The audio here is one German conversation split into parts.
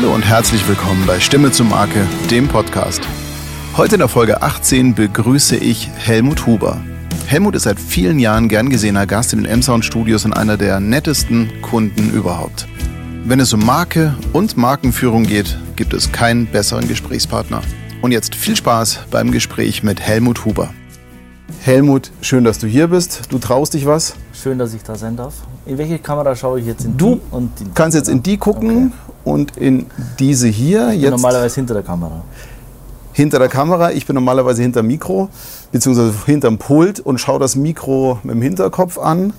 Hallo und herzlich willkommen bei Stimme zur Marke, dem Podcast. Heute in der Folge 18 begrüße ich Helmut Huber. Helmut ist seit vielen Jahren gern gesehener Gast in den M-Sound Studios und einer der nettesten Kunden überhaupt. Wenn es um Marke und Markenführung geht, gibt es keinen besseren Gesprächspartner. Und jetzt viel Spaß beim Gespräch mit Helmut Huber. Helmut, schön, dass du hier bist. Du traust dich was? Schön, dass ich da sein darf. In welche Kamera schaue ich jetzt? In Du die und in kannst jetzt in die gucken und in diese hier. Ich bin Jetzt normalerweise hinter der Kamera. hinter der Kamera. Ich bin normalerweise hinter dem Mikro, beziehungsweise hinterm Pult und schaue das Mikro mit dem Hinterkopf an.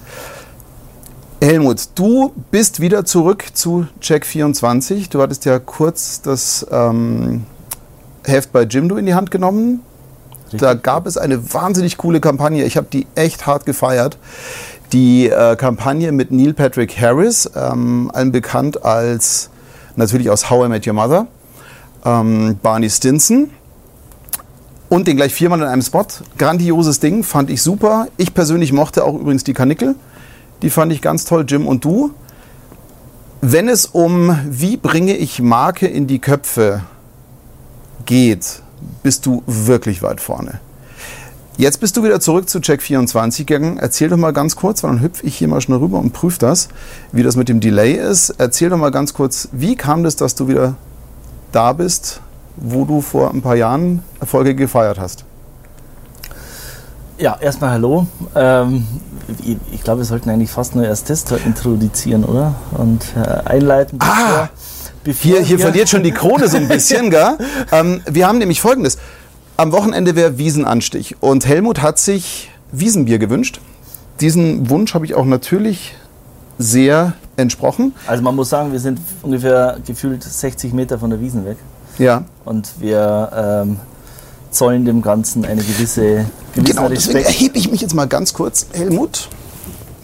Helmut, du bist wieder zurück zu Check24. Du hattest ja kurz das ähm, Heft bei Jimdo in die Hand genommen. Da gab es eine wahnsinnig coole Kampagne. Ich habe die echt hart gefeiert. Die äh, Kampagne mit Neil Patrick Harris, ähm, allen bekannt als natürlich aus How I Met Your Mother, ähm, Barney Stinson und den gleich viermal in einem Spot. Grandioses Ding, fand ich super. Ich persönlich mochte auch übrigens die Kanickel. Die fand ich ganz toll, Jim und du. Wenn es um wie bringe ich Marke in die Köpfe geht, bist du wirklich weit vorne. Jetzt bist du wieder zurück zu Check24 gegangen. Erzähl doch mal ganz kurz, weil dann hüpfe ich hier mal schnell rüber und prüfe das, wie das mit dem Delay ist. Erzähl doch mal ganz kurz, wie kam das, dass du wieder da bist, wo du vor ein paar Jahren Erfolge gefeiert hast? Ja, erstmal hallo. Ähm, ich, ich glaube, wir sollten eigentlich fast nur erst Tester introduzieren, oder? Und äh, einleiten. Ah! bevor Hier, hier wir- verliert schon die Krone so ein bisschen, gell? Ähm, wir haben nämlich folgendes. Am Wochenende wäre Wiesenanstich und Helmut hat sich Wiesenbier gewünscht. Diesen Wunsch habe ich auch natürlich sehr entsprochen. Also man muss sagen, wir sind ungefähr gefühlt 60 Meter von der Wiesen weg. Ja, Und wir ähm, zollen dem Ganzen eine gewisse, gewissen genau. Deswegen Respekt. erhebe ich mich jetzt mal ganz kurz. Helmut,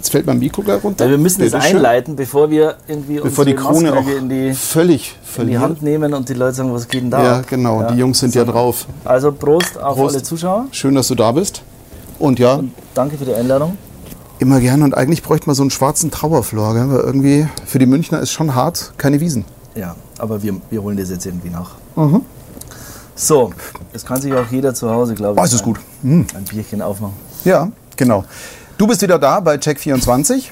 jetzt fällt mein Mikro gleich runter. Weil wir müssen es Bitteschön. einleiten, bevor wir irgendwie Bevor die Krone auch in die, völlig in die. Hand nehmen und die Leute sagen, was geht denn da? Ja, genau. Ja. Die Jungs sind ja drauf. Also Prost auf Prost. alle Zuschauer. Schön, dass du da bist. Und ja, Danke für die Einladung. immer gerne. Und eigentlich bräuchte man so einen schwarzen Trauerflor, gell? weil irgendwie für die Münchner ist schon hart, keine Wiesen. Ja, aber wir, wir holen das jetzt irgendwie nach. Mhm. So, jetzt kann sich auch jeder zu Hause, glaube ich, Oh, es ist ein- gut. Mhm. ein Bierchen aufmachen. Ja, genau. Du bist wieder da bei Check24.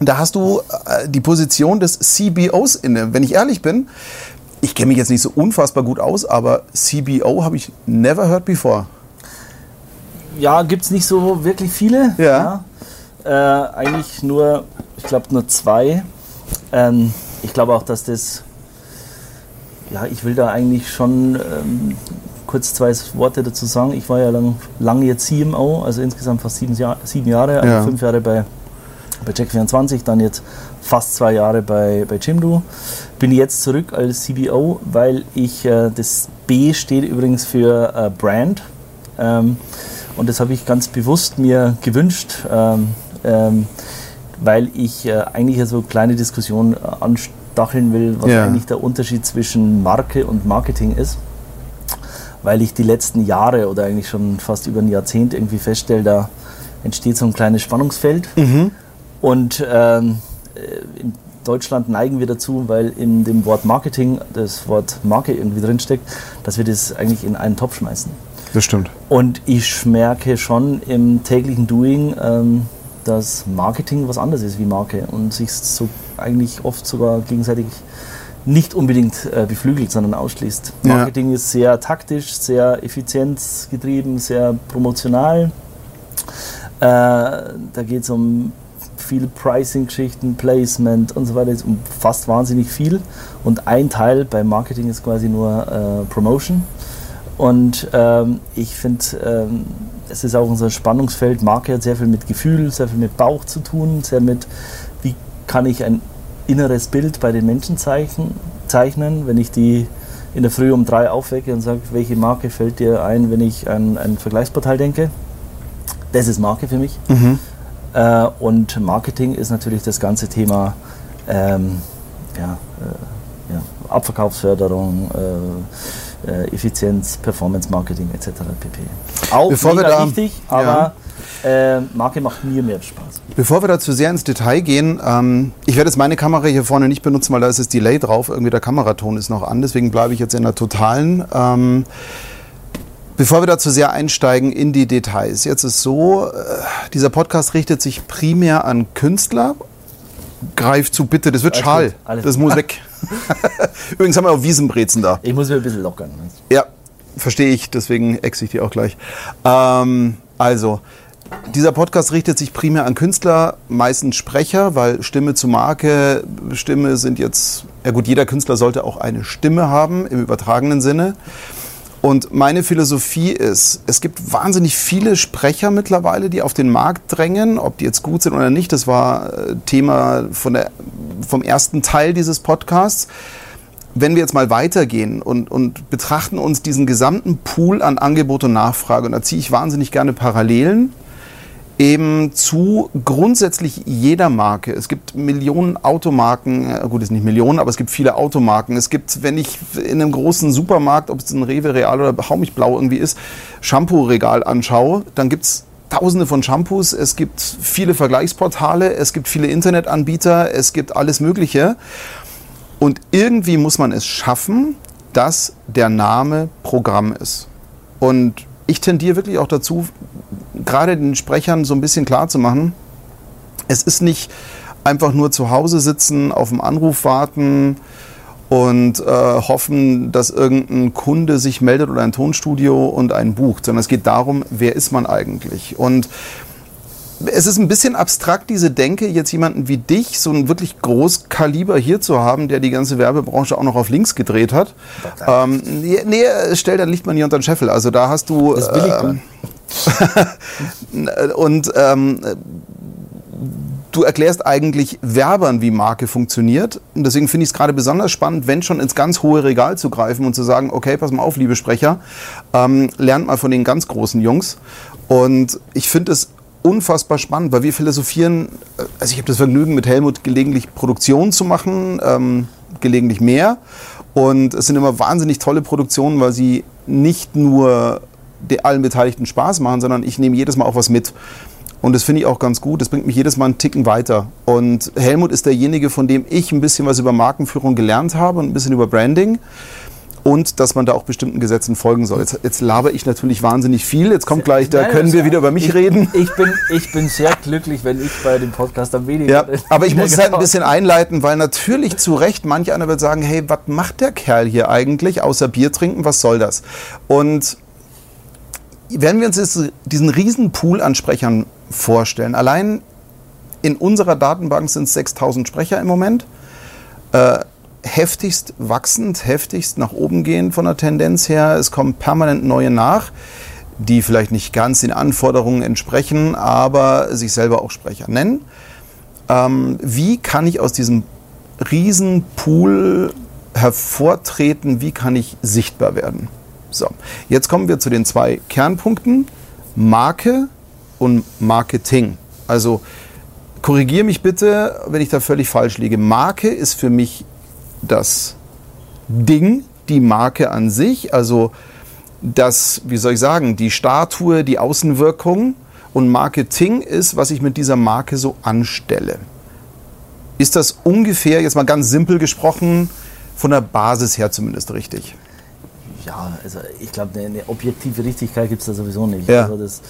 Da hast du äh, die Position des CBOs inne. Wenn ich ehrlich bin, ich kenne mich jetzt nicht so unfassbar gut aus, aber CBO habe ich never heard before. Ja, gibt es nicht so wirklich viele. Ja. Ja. Äh, eigentlich nur, ich glaube nur zwei. Ähm, ich glaube auch, dass das, ja, ich will da eigentlich schon ähm, kurz zwei Worte dazu sagen. Ich war ja lang, lange jetzt CMO, also insgesamt fast sieben, Jahr, sieben Jahre, also Ja. fünf Jahre bei, bei Check24, dann jetzt fast zwei Jahre bei, bei Jimdo. Bin jetzt zurück als CBO, weil ich, äh, das B steht übrigens für äh, Brand. Ähm, und das habe ich ganz bewusst mir gewünscht, ähm, ähm, weil ich äh, eigentlich so kleine Diskussionen äh, anstacheln will, was Ja. eigentlich der Unterschied zwischen Marke und Marketing ist. Weil ich die letzten Jahre oder eigentlich schon fast über ein Jahrzehnt irgendwie feststelle, da entsteht so ein kleines Spannungsfeld. Und ähm, äh, in Deutschland neigen wir dazu, weil in dem Wort Marketing das Wort Marke irgendwie drinsteckt, dass wir das eigentlich in einen Topf schmeißen. Das stimmt. Und ich merke schon im täglichen Doing, ähm, dass Marketing was anderes ist wie Marke und sich so eigentlich oft sogar gegenseitig nicht unbedingt äh, beflügelt, sondern ausschließt. Ja. Marketing ist sehr taktisch, sehr effizienzgetrieben, sehr promotional. Äh, da geht es um viel Pricing-Geschichten, Placement und so weiter. Es umfasst wahnsinnig viel. Und ein Teil beim Marketing ist quasi nur äh, Promotion. Und ähm, ich finde, ähm, es ist auch unser Spannungsfeld. Marke hat sehr viel mit Gefühl, sehr viel mit Bauch zu tun, sehr mit, wie kann ich ein inneres Bild bei den Menschen zeichnen, zeichnen wenn ich die in der Früh um drei aufwecke und sage, welche Marke fällt dir ein, wenn ich an ein Vergleichsportal denke. Das ist Marke für mich. Äh, und Marketing ist natürlich das ganze Thema ähm, ja, äh, ja, Abverkaufsförderung, äh, äh, Effizienz, Performance Marketing etc. pp. Auch Bevor mega da- wichtig, Ja. Äh, Marke macht mir mehr Spaß. Bevor wir da zu sehr ins Detail gehen, ähm, ich werde jetzt meine Kamera hier vorne nicht benutzen, weil da ist das Delay drauf. Irgendwie der Kameraton ist noch an, deswegen bleibe ich jetzt in der totalen. Ähm, Bevor wir da zu sehr einsteigen in die Details, jetzt ist so, äh, dieser Podcast richtet sich primär an Künstler. Greif zu, bitte, das wird Alles schal. gut, Das gut. muss weg. Übrigens haben wir auch Wiesenbrezen da. Ich muss mir ein bisschen lockern. Ja, verstehe ich, deswegen ex ich die auch gleich. Ähm, also, dieser Podcast richtet sich primär an Künstler, meistens Sprecher, weil Stimme zu Marke, Stimme sind jetzt, ja gut, jeder Künstler sollte auch eine Stimme haben im übertragenen Sinne. Und meine Philosophie ist, es gibt wahnsinnig viele Sprecher mittlerweile, die auf den Markt drängen, ob die jetzt gut sind oder nicht. Das war äh, Thema von der, vom ersten Teil dieses Podcasts wenn wir jetzt mal weitergehen und, und betrachten uns diesen gesamten Pool an Angebot und Nachfrage, und da ziehe ich wahnsinnig gerne Parallelen, eben zu grundsätzlich jeder Marke. Es gibt Millionen Automarken, äh, gut, es sind nicht Millionen, aber es gibt viele Automarken. Es gibt, wenn ich in einem großen Supermarkt, ob es ein Rewe, Real oder Haumichblau irgendwie ist, Shampoo-Regal anschaue, dann gibt es Tausende von Shampoos, es gibt viele Vergleichsportale, es gibt viele Internetanbieter, es gibt alles Mögliche. Und irgendwie muss man es schaffen, dass der Name Programm ist. Und ich tendiere wirklich auch dazu, gerade den Sprechern so ein bisschen klar zu machen, es ist nicht einfach nur zu Hause sitzen, auf einen Anruf warten und äh, hoffen, dass irgendein Kunde sich meldet oder ein Tonstudio und einen bucht, sondern es geht darum, wer ist man eigentlich? Und es ist ein bisschen abstrakt, diese Denke, jetzt jemanden wie dich, so ein wirklich Großkaliber hier zu haben, der die ganze Werbebranche auch noch auf links gedreht hat. Ähm, nee, stell dein Licht mal nie unter den Scheffel. Also da hast du... Das ich dann. und ähm, du erklärst eigentlich Werbern, wie Marke funktioniert. Und deswegen finde ich es gerade besonders spannend, wenn schon ins ganz hohe Regal zu greifen und zu sagen, okay, pass mal auf, liebe Sprecher, ähm, lernt mal von den ganz großen Jungs. Und ich finde es unfassbar spannend, weil wir philosophieren, äh, also ich habe das Vergnügen, mit Helmut gelegentlich Produktionen zu machen, ähm, gelegentlich mehr. Und es sind immer wahnsinnig tolle Produktionen, weil sie nicht nur allen Beteiligten Spaß machen, sondern ich nehme jedes Mal auch was mit. Und das finde ich auch ganz gut. Das bringt mich jedes Mal einen Ticken weiter. Und Helmut ist derjenige, von dem ich ein bisschen was über Markenführung gelernt habe und ein bisschen über Branding. Und dass man da auch bestimmten Gesetzen folgen soll. Jetzt, jetzt laber ich natürlich wahnsinnig viel. Jetzt kommt gleich, da Nein, können wir wieder über mich ich, reden. Ich bin, ich bin sehr glücklich, wenn ich bei dem Podcast am wenigsten. Ja, aber ich muss es halt ein Genau. bisschen einleiten, weil natürlich zu Recht manch einer wird sagen, hey, was macht der Kerl hier eigentlich, außer Bier trinken, was soll das? Und wenn wir uns jetzt diesen riesen Pool an Sprechern vorstellen, allein in unserer Datenbank sind es 6000 Sprecher im Moment, äh, heftigst wachsend, heftigst nach oben gehend von der Tendenz her, es kommen permanent neue nach, die vielleicht nicht ganz den Anforderungen entsprechen, aber sich selber auch Sprecher nennen ähm, wie kann ich aus diesem riesen Pool hervortreten, wie kann ich sichtbar werden? So, jetzt kommen wir zu den zwei Kernpunkten, Marke und Marketing. Also korrigiere mich bitte, wenn ich da völlig falsch liege. Marke ist für mich das Ding, die Marke an sich, also das, wie soll ich sagen, die Statue, die Außenwirkung und Marketing ist, was ich mit dieser Marke so anstelle. Ist das ungefähr, jetzt mal ganz simpel gesprochen, von der Basis her zumindest richtig? Ja, also ich glaube, eine, eine objektive Richtigkeit gibt es da sowieso nicht. Ja. Also das,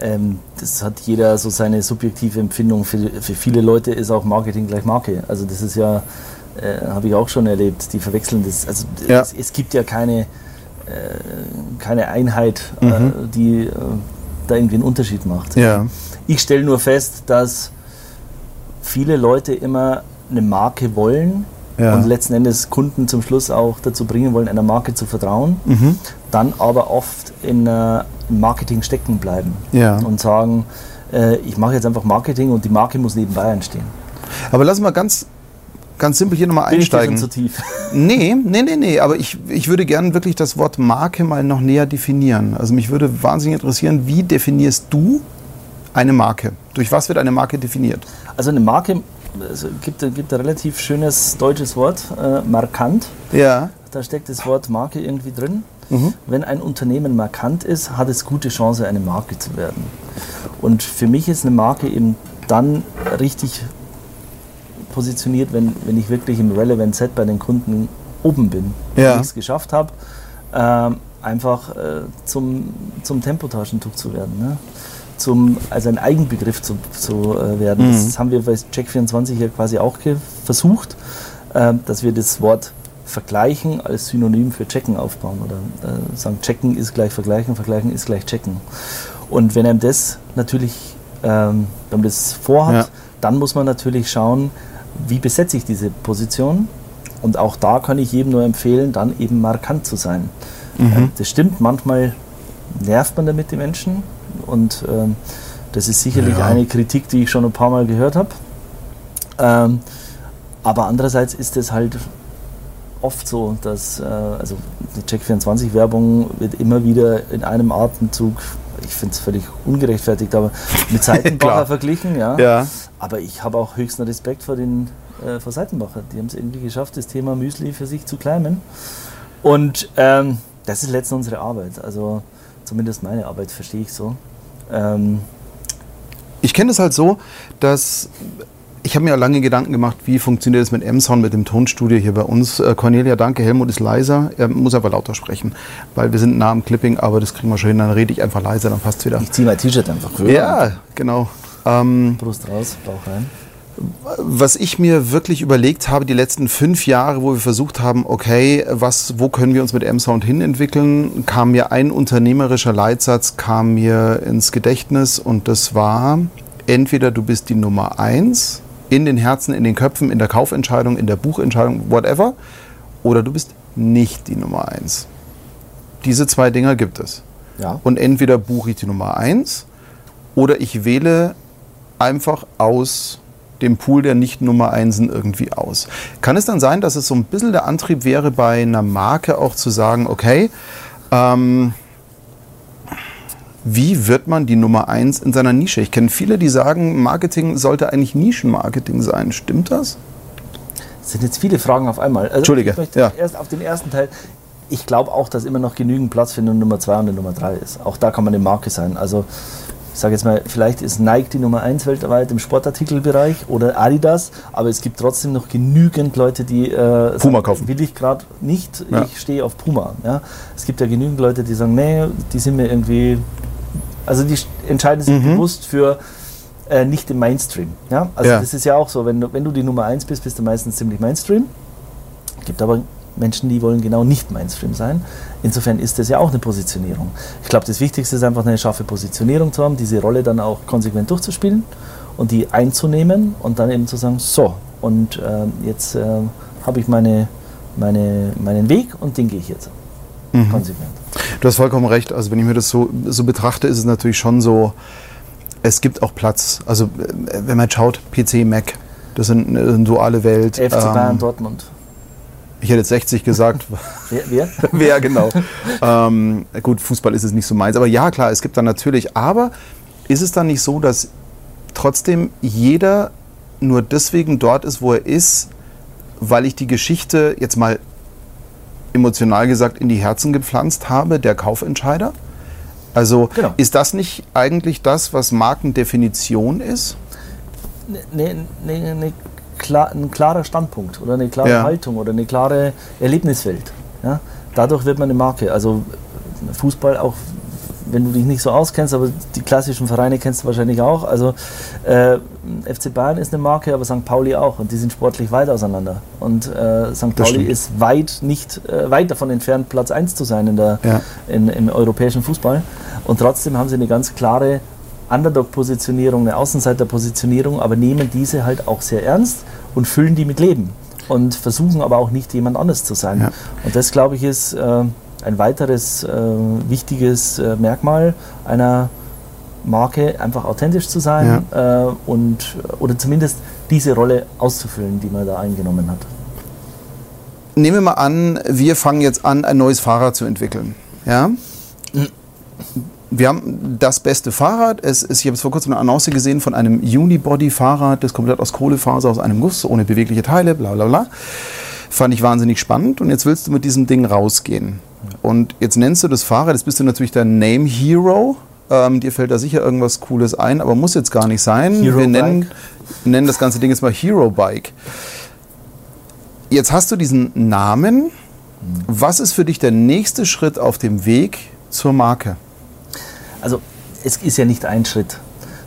ähm, das hat jeder so seine subjektive Empfindung. Für, für viele Leute ist auch Marketing gleich Marke. Also das ist ja, äh, habe ich auch schon erlebt, die verwechseln das. Also Ja. es, es gibt ja keine, äh, keine Einheit, äh, Mhm. die äh, da irgendwie einen Unterschied macht. Ja. Ich stelle nur fest, dass viele Leute immer eine Marke wollen Ja. und letzten Endes Kunden zum Schluss auch dazu bringen wollen, einer Marke zu vertrauen, Mhm. dann aber oft in äh, Marketing stecken bleiben Ja. und sagen, äh, ich mache jetzt einfach Marketing und die Marke muss nebenbei entstehen. Aber lass mal ganz, ganz simpel hier nochmal Bin ich einsteigen. zu tief? Nee, nee, nee, nee, aber ich, ich würde gerne wirklich das Wort Marke mal noch näher definieren. Also mich würde wahnsinnig interessieren, wie definierst du eine Marke? Durch was wird eine Marke definiert? Also eine Marke, es gibt, gibt ein relativ schönes deutsches Wort, äh, markant. Ja. Da steckt das Wort Marke irgendwie drin. Mhm. Wenn ein Unternehmen markant ist, hat es gute Chance, eine Marke zu werden. Und für mich ist eine Marke eben dann richtig positioniert, wenn, wenn ich wirklich im Relevant Set bei den Kunden oben bin. Ja. Wenn ich es geschafft habe, ähm, einfach äh, zum, zum Tempotaschentuch zu werden. Ne? Zum, also ein Eigenbegriff zu, zu äh, werden. Mhm. Das haben wir bei Check24 ja quasi auch versucht, äh, dass wir das Wort Vergleichen als Synonym für Checken aufbauen oder äh, sagen, Checken ist gleich Vergleichen, Vergleichen ist gleich Checken. Und wenn einem das natürlich, ähm, wenn man das vorhat, Ja. dann muss man natürlich schauen, wie besetze ich diese Position. Und auch da kann ich jedem nur empfehlen, dann eben markant zu sein. Ähm, Das stimmt, manchmal nervt man damit die Menschen und ähm, das ist sicherlich Ja. eine Kritik, die ich schon ein paar Mal gehört habe. Ähm, aber andererseits ist es halt oft so, dass äh, also die Check24-Werbung wird immer wieder in einem Atemzug, ich finde es völlig ungerechtfertigt, aber mit Seitenbacher verglichen, ja. Ja. Aber ich habe auch höchsten Respekt vor den äh, vor Seitenbacher. Die haben es irgendwie geschafft, das Thema Müsli für sich zu claimen. Und ähm, das ist letztens unsere Arbeit. Also zumindest meine Arbeit verstehe ich so. Ähm, Ich kenne es halt so, dass ich habe mir lange Gedanken gemacht, wie funktioniert es mit M-Sound, mit dem Tonstudio hier bei uns. Äh, Cornelia, danke, Helmut ist leiser. Er muss aber lauter sprechen, weil wir sind nah am Clipping, aber das kriegen wir schon hin. Dann rede ich einfach leiser, dann passt wieder. ich ziehe mein T-Shirt einfach rüber. Ja, genau. Ähm, Brust raus, Bauch rein. was ich mir wirklich überlegt habe, die letzten fünf Jahre, wo wir versucht haben, okay, was, wo können wir uns mit M-Sound hinentwickeln, kam mir ein unternehmerischer Leitsatz, kam mir ins Gedächtnis und das war, entweder du bist die Nummer eins in den Herzen, in den Köpfen, in der Kaufentscheidung, in der Buchentscheidung, whatever, oder du bist nicht die Nummer eins. Diese zwei Dinger gibt es. Ja. Und entweder buche ich die Nummer eins oder ich wähle einfach aus dem Pool der nicht Nummer Einsen irgendwie aus. Kann es dann sein, dass es so ein bisschen der Antrieb wäre, bei einer Marke auch zu sagen, okay, ähm, wie wird man die Nummer eins in seiner Nische? Ich kenne viele, die sagen, Marketing sollte eigentlich Nischenmarketing sein. Stimmt das? Das sind jetzt viele Fragen auf einmal. Also Entschuldige, Ich möchte ja. erst auf den ersten Teil. Ich glaube auch, dass immer noch genügend Platz für eine Nummer 2 und eine Nummer 3 ist. Auch da kann man eine Marke sein. Also sage jetzt mal, vielleicht ist Nike die Nummer 1 weltweit im Sportartikelbereich oder Adidas, aber es gibt trotzdem noch genügend Leute, die äh, sagen, kaufen. will ich gerade nicht, Ja. ich stehe auf Puma. Ja? Es gibt ja genügend Leute, die sagen, nee, die sind mir irgendwie, also die entscheiden sich Mhm. bewusst für äh, nicht im Mainstream. Ja? Also Ja. das ist ja auch so, wenn du, wenn du die Nummer 1 bist, bist du meistens ziemlich Mainstream. gibt aber Menschen, die wollen genau nicht Mainstream sein. Insofern ist das ja auch eine Positionierung. Ich glaube, das Wichtigste ist einfach eine scharfe Positionierung zu haben, diese Rolle dann auch konsequent durchzuspielen und die einzunehmen und dann eben zu sagen, so, und ähm, jetzt ähm, habe ich meine, meine, meinen Weg und den gehe ich jetzt. Mhm. Konsequent. Du hast vollkommen recht. Also wenn ich mir das so, so betrachte, ist es natürlich schon so, es gibt auch Platz. Also äh, wenn man schaut, PC, Mac, das sind eine duale Welt. FC Bayern Ähm, Dortmund. Ich hätte jetzt 60 gesagt. Wer? wer? Genau. ähm, gut, Fußball ist es nicht so meins. Aber ja, klar, es gibt dann natürlich. Aber ist es dann nicht so, dass trotzdem jeder nur deswegen dort ist, wo er ist, weil ich die Geschichte jetzt mal emotional gesagt in die Herzen gepflanzt habe, der Kaufentscheider? Also Genau. ist das nicht eigentlich das, was Markendefinition ist? ne, ne, ne, klar, ein klarer Standpunkt oder eine klare Ja. Haltung oder eine klare Erlebniswelt. Ja? Dadurch wird man eine Marke. Also Fußball auch, wenn du dich nicht so auskennst, aber die klassischen Vereine kennst du wahrscheinlich auch. Also äh, FC Bayern ist eine Marke, aber St. Pauli auch und die sind sportlich weit auseinander. Und äh, St. Pauli ist weit nicht äh, weit davon entfernt, Platz 1 zu sein in der, Ja. in, im europäischen Fußball. Und trotzdem haben sie eine ganz klare Underdog-Positionierung, eine Außenseiter-Positionierung, aber nehmen diese halt auch sehr ernst und füllen die mit Leben und versuchen aber auch nicht jemand anders zu sein. Ja. Und das, glaube ich, ist äh, ein weiteres äh, wichtiges äh, Merkmal einer Marke, einfach authentisch zu sein äh, und oder zumindest diese Rolle auszufüllen, die man da eingenommen hat. Nehmen wir mal an, wir fangen jetzt an, ein neues Fahrrad zu entwickeln. Ja? Wir haben das beste Fahrrad. Es ist, ich habe es vor kurzem eine Annonce gesehen von einem Unibody-Fahrrad, das komplett aus Kohlefaser, aus einem Guss, ohne bewegliche Teile, bla bla bla. Fand ich wahnsinnig spannend. Und jetzt willst du mit diesem Ding rausgehen. Und jetzt nennst du das Fahrrad, jetzt bist du natürlich der Name Hero Ähm, dir fällt da sicher irgendwas Cooles ein, aber muss jetzt gar nicht sein. Hero Wir nennen, Bike. nennen das ganze Ding jetzt mal Hero Bike. Jetzt hast du diesen Namen. Was ist für dich der nächste Schritt auf dem Weg zur Marke? Also es ist ja nicht ein Schritt,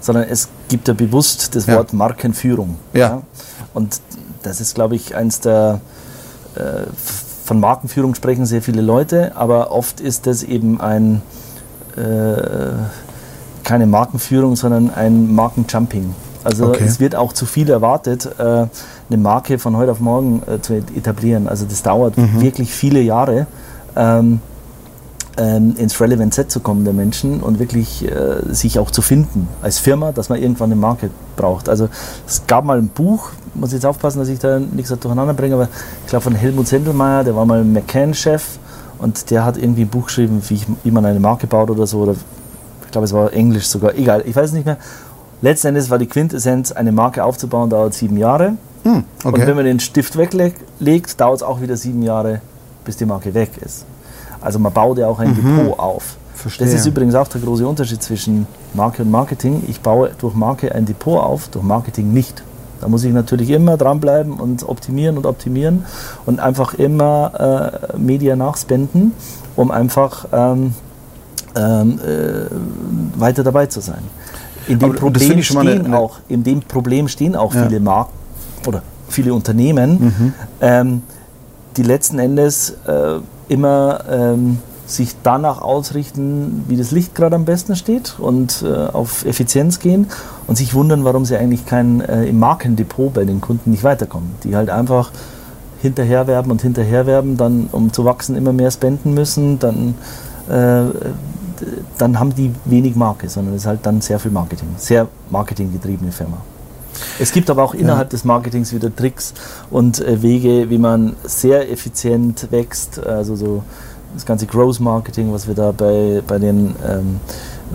sondern es gibt ja bewusst das Ja. Wort Markenführung. Ja. Und das ist, glaube ich, eins der äh, von Markenführung sprechen sehr viele Leute, aber oft ist das eben ein äh, keine Markenführung, sondern ein Markenjumping. Also Okay. es wird auch zu viel erwartet, äh, eine Marke von heute auf morgen äh, zu etablieren. Also das dauert wirklich viele Jahre. Ähm, ähm, ins Relevant Set zu kommen der Menschen und wirklich äh, sich auch zu finden als Firma, dass man irgendwann eine Marke braucht. Also es gab mal ein Buch, muss jetzt aufpassen, dass ich da nichts durcheinander bringe, aber ich glaube von Helmut Sendelmeier, der war mal McCann-Chef und der hat irgendwie ein Buch geschrieben, wie, ich, wie man eine Marke baut oder so. Oder ich glaube, es war Englisch sogar, egal, ich weiß es nicht mehr. Letzten Endes war die Quintessenz, eine Marke aufzubauen, dauert sieben Jahre. Hm, Und wenn okay. man den Stift weglegt, dauert es auch wieder sieben Jahre, bis die Marke weg ist. Also man baut ja auch ein Depot auf. Mhm. Verstehe. Das ist übrigens auch der große Unterschied zwischen Marke und Marketing. Ich baue durch Marke ein Depot auf, durch Marketing nicht. Da muss ich natürlich immer dranbleiben und optimieren und optimieren und einfach immer äh, Media nachspenden, um einfach ähm, ähm, äh, weiter dabei zu sein. In dem, Aber Problem stehen eine- auch, in dem Problem stehen auch Ja. viele Marken oder viele Unternehmen, Mhm. ähm, die letzten Endes äh, immer ähm, sich danach ausrichten, wie das Licht gerade am besten steht und äh, auf Effizienz gehen und sich wundern, warum sie eigentlich kein äh, im Markendepot bei den Kunden nicht weiterkommen. Die halt einfach hinterherwerben und hinterherwerben, dann um zu wachsen immer mehr spenden müssen, dann, äh, dann haben die wenig Marke, sondern es ist halt dann sehr viel Marketing, sehr marketinggetriebene Firma. Es gibt aber auch innerhalb des Marketings wieder Tricks und äh, Wege, wie man sehr effizient wächst. Also so das ganze Growth Marketing, was wir da bei, bei den ähm,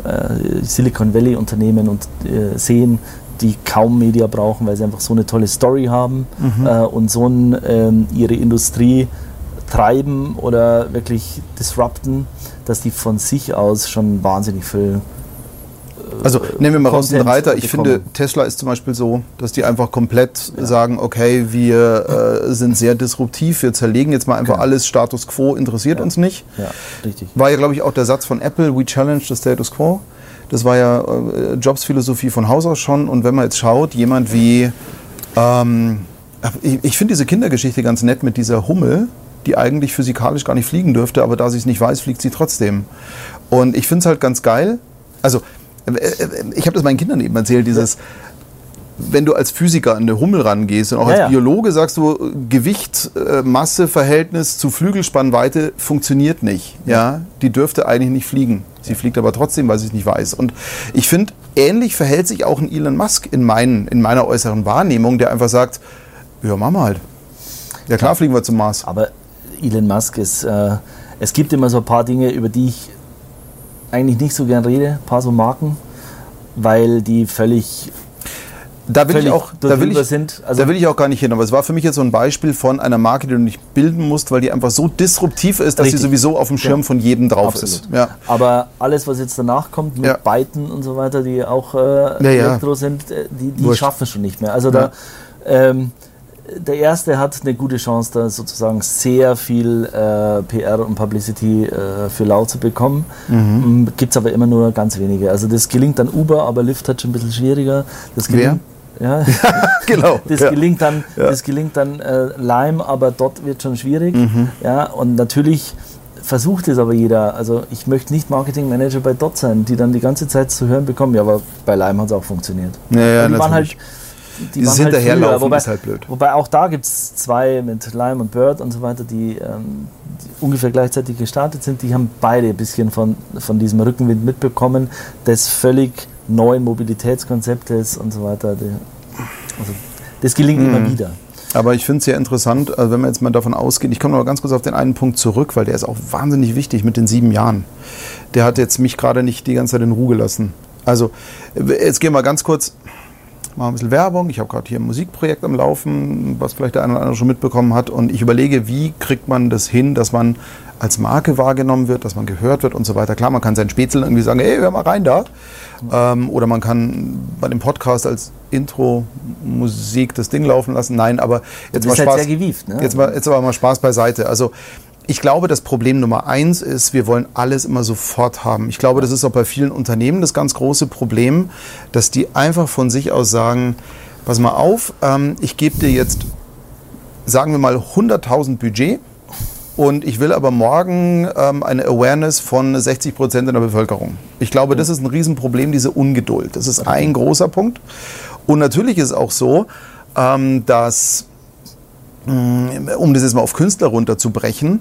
äh, Silicon Valley Unternehmen und, äh, sehen, die kaum Media brauchen, weil sie einfach so eine tolle Story haben äh, und so ein, ähm, ihre Industrie treiben oder wirklich disrupten, dass die von sich aus schon wahnsinnig viel Also nehmen wir mal raus den Reiter. Ich bekommen. finde, Tesla ist zum Beispiel so, dass die einfach komplett sagen, okay, wir äh, sind sehr disruptiv, wir zerlegen jetzt mal einfach Genau. alles Status quo, interessiert Ja. uns nicht. Ja, richtig. War ja, glaube ich, auch der Satz von Apple, we challenge the status quo. Das war ja äh, Jobs Philosophie von Haus aus schon. Und wenn man jetzt schaut, jemand wie, ähm, ich, ich finde diese Kindergeschichte ganz nett mit dieser Hummel, die eigentlich physikalisch gar nicht fliegen dürfte, aber da sie es nicht weiß, fliegt sie trotzdem. Und ich finde es halt ganz geil. Also, ich habe das meinen Kindern eben erzählt, dieses, wenn du als Physiker an eine Hummel rangehst und auch Ja, als ja. Biologe sagst du, Gewicht, äh, Masse, Verhältnis zu Flügelspannweite funktioniert nicht. Ja? Die dürfte eigentlich nicht fliegen. Sie fliegt aber trotzdem, weil sie es nicht weiß. Und ich finde, ähnlich verhält sich auch ein Elon Musk in, meinen, in meiner äußeren Wahrnehmung, der einfach sagt, ja, machen wir halt. Ja klar, fliegen wir zum Mars. Aber Elon Musk ist, äh, es gibt immer so ein paar Dinge, über die ich eigentlich nicht so gern rede, ein paar so Marken, weil die völlig, Da will ich auch, da will ich, sind. Also, da will ich auch gar nicht hin. Aber es war für mich jetzt so ein Beispiel von einer Marke, die du nicht bilden musst, weil die einfach so disruptiv ist, dass Richtig. sie sowieso auf dem Schirm Ja. von jedem drauf Absolut. ist. Ja. Aber alles, was jetzt danach kommt, mit Ja. Byten und so weiter, die auch äh. Elektro sind, äh, die, die schaffen es schon nicht mehr. Also da, ähm, der Erste hat eine gute Chance, da sozusagen sehr viel äh, PR und Publicity äh, für lau zu bekommen. Mhm. Gibt es aber immer nur ganz wenige. Also das gelingt dann Uber, aber Lyft hat schon ein bisschen schwieriger. Das Wer? gelingt, Ja, genau. das ja. gelingt dann, Ja. das gelingt dann äh, Lime, aber dort wird schon schwierig. Mhm. Ja, und natürlich versucht es aber jeder. Also ich möchte nicht Marketingmanager bei Dot sein, die dann die ganze Zeit zu hören bekommen, ja, aber bei Lime hat es auch funktioniert. Ja, ja, die waren halt. Die Dieses waren halt Hinterherlaufen früher, wobei, ist halt blöd. Wobei auch da gibt es zwei mit Lime und Bird und so weiter, die, ähm, die ungefähr gleichzeitig gestartet sind. Die haben beide ein bisschen von, von diesem Rückenwind mitbekommen, des völlig neuen Mobilitätskonzeptes und so weiter. Die, also, das gelingt Mhm. immer wieder. Aber ich finde es sehr interessant, also wenn man jetzt mal davon ausgeht, ich komme noch mal ganz kurz auf den einen Punkt zurück, weil der ist auch wahnsinnig wichtig mit den sieben Jahren. Der hat jetzt mich gerade nicht die ganze Zeit in Ruhe gelassen. Also, jetzt gehen wir ganz kurz, mache ein bisschen Werbung. Ich habe gerade hier ein Musikprojekt am Laufen, was vielleicht der eine oder andere schon mitbekommen hat. Und ich überlege, wie kriegt man das hin, dass man als Marke wahrgenommen wird, dass man gehört wird und so weiter. Klar, man kann sein Spätzle irgendwie sagen, hey, hör mal rein da. Ähm, oder man kann bei dem Podcast als Intro-Musik das Ding laufen lassen. Nein, aber jetzt mal halt Spaß. sehr gewieft, ne? Jetzt, mal, jetzt aber mal Spaß beiseite. Also ich glaube, das Problem Nummer eins ist, wir wollen alles immer sofort haben. Ich glaube, das ist auch bei vielen Unternehmen das ganz große Problem, dass die einfach von sich aus sagen, pass mal auf, ähm, ich gebe dir jetzt, sagen wir mal, 100.000 Budget und ich will aber morgen ähm, eine Awareness von 60 Prozent in der Bevölkerung. Ich glaube, das ist ein Riesenproblem, diese Ungeduld. Das ist ein großer Punkt. Und natürlich ist es auch so, ähm, dass, mh, um das jetzt mal auf Künstler runterzubrechen,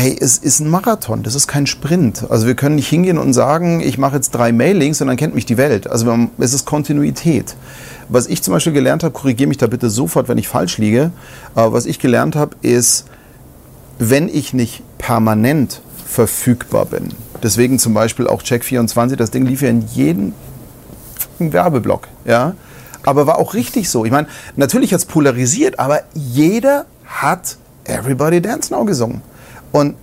hey, es ist ein Marathon, das ist kein Sprint. Also wir können nicht hingehen und sagen, ich mache jetzt drei Mailings und dann kennt mich die Welt. Also es ist Kontinuität. Was ich zum Beispiel gelernt habe, korrigiere mich da bitte sofort, wenn ich falsch liege, aber was ich gelernt habe, ist, wenn ich nicht permanent verfügbar bin, deswegen zum Beispiel auch Check24, das Ding lief ja in fucking Werbeblock, ja, aber war auch richtig so. Ich meine, natürlich hat es polarisiert, aber jeder hat Everybody Dance Now gesungen. Und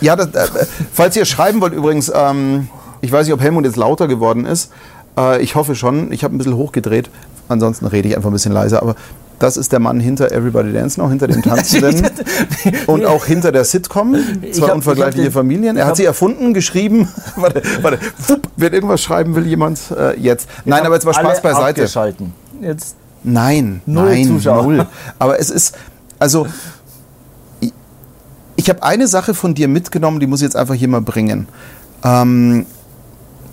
ja, das, äh, falls ihr schreiben wollt übrigens, ähm, ich weiß nicht, ob Helmut jetzt lauter geworden ist. Äh, ich hoffe schon. Ich habe ein bisschen hochgedreht. Ansonsten rede ich einfach ein bisschen leiser. Aber das ist der Mann hinter Everybody Dance Now, hinter den Tanzenden und auch hinter der Sitcom. Zwei hab- unvergleichliche den- Familien. Er hat sie erfunden, geschrieben. warte, warte. Wupp, wird irgendwas schreiben, will jemand äh, jetzt. Nein, aber jetzt mal Spaß beiseite. abgeschalten. Jetzt Nein, Null nein, Zuschauer. null. Aber es ist, also, ich habe eine Sache von dir mitgenommen, die muss ich jetzt einfach hier mal bringen. Ähm,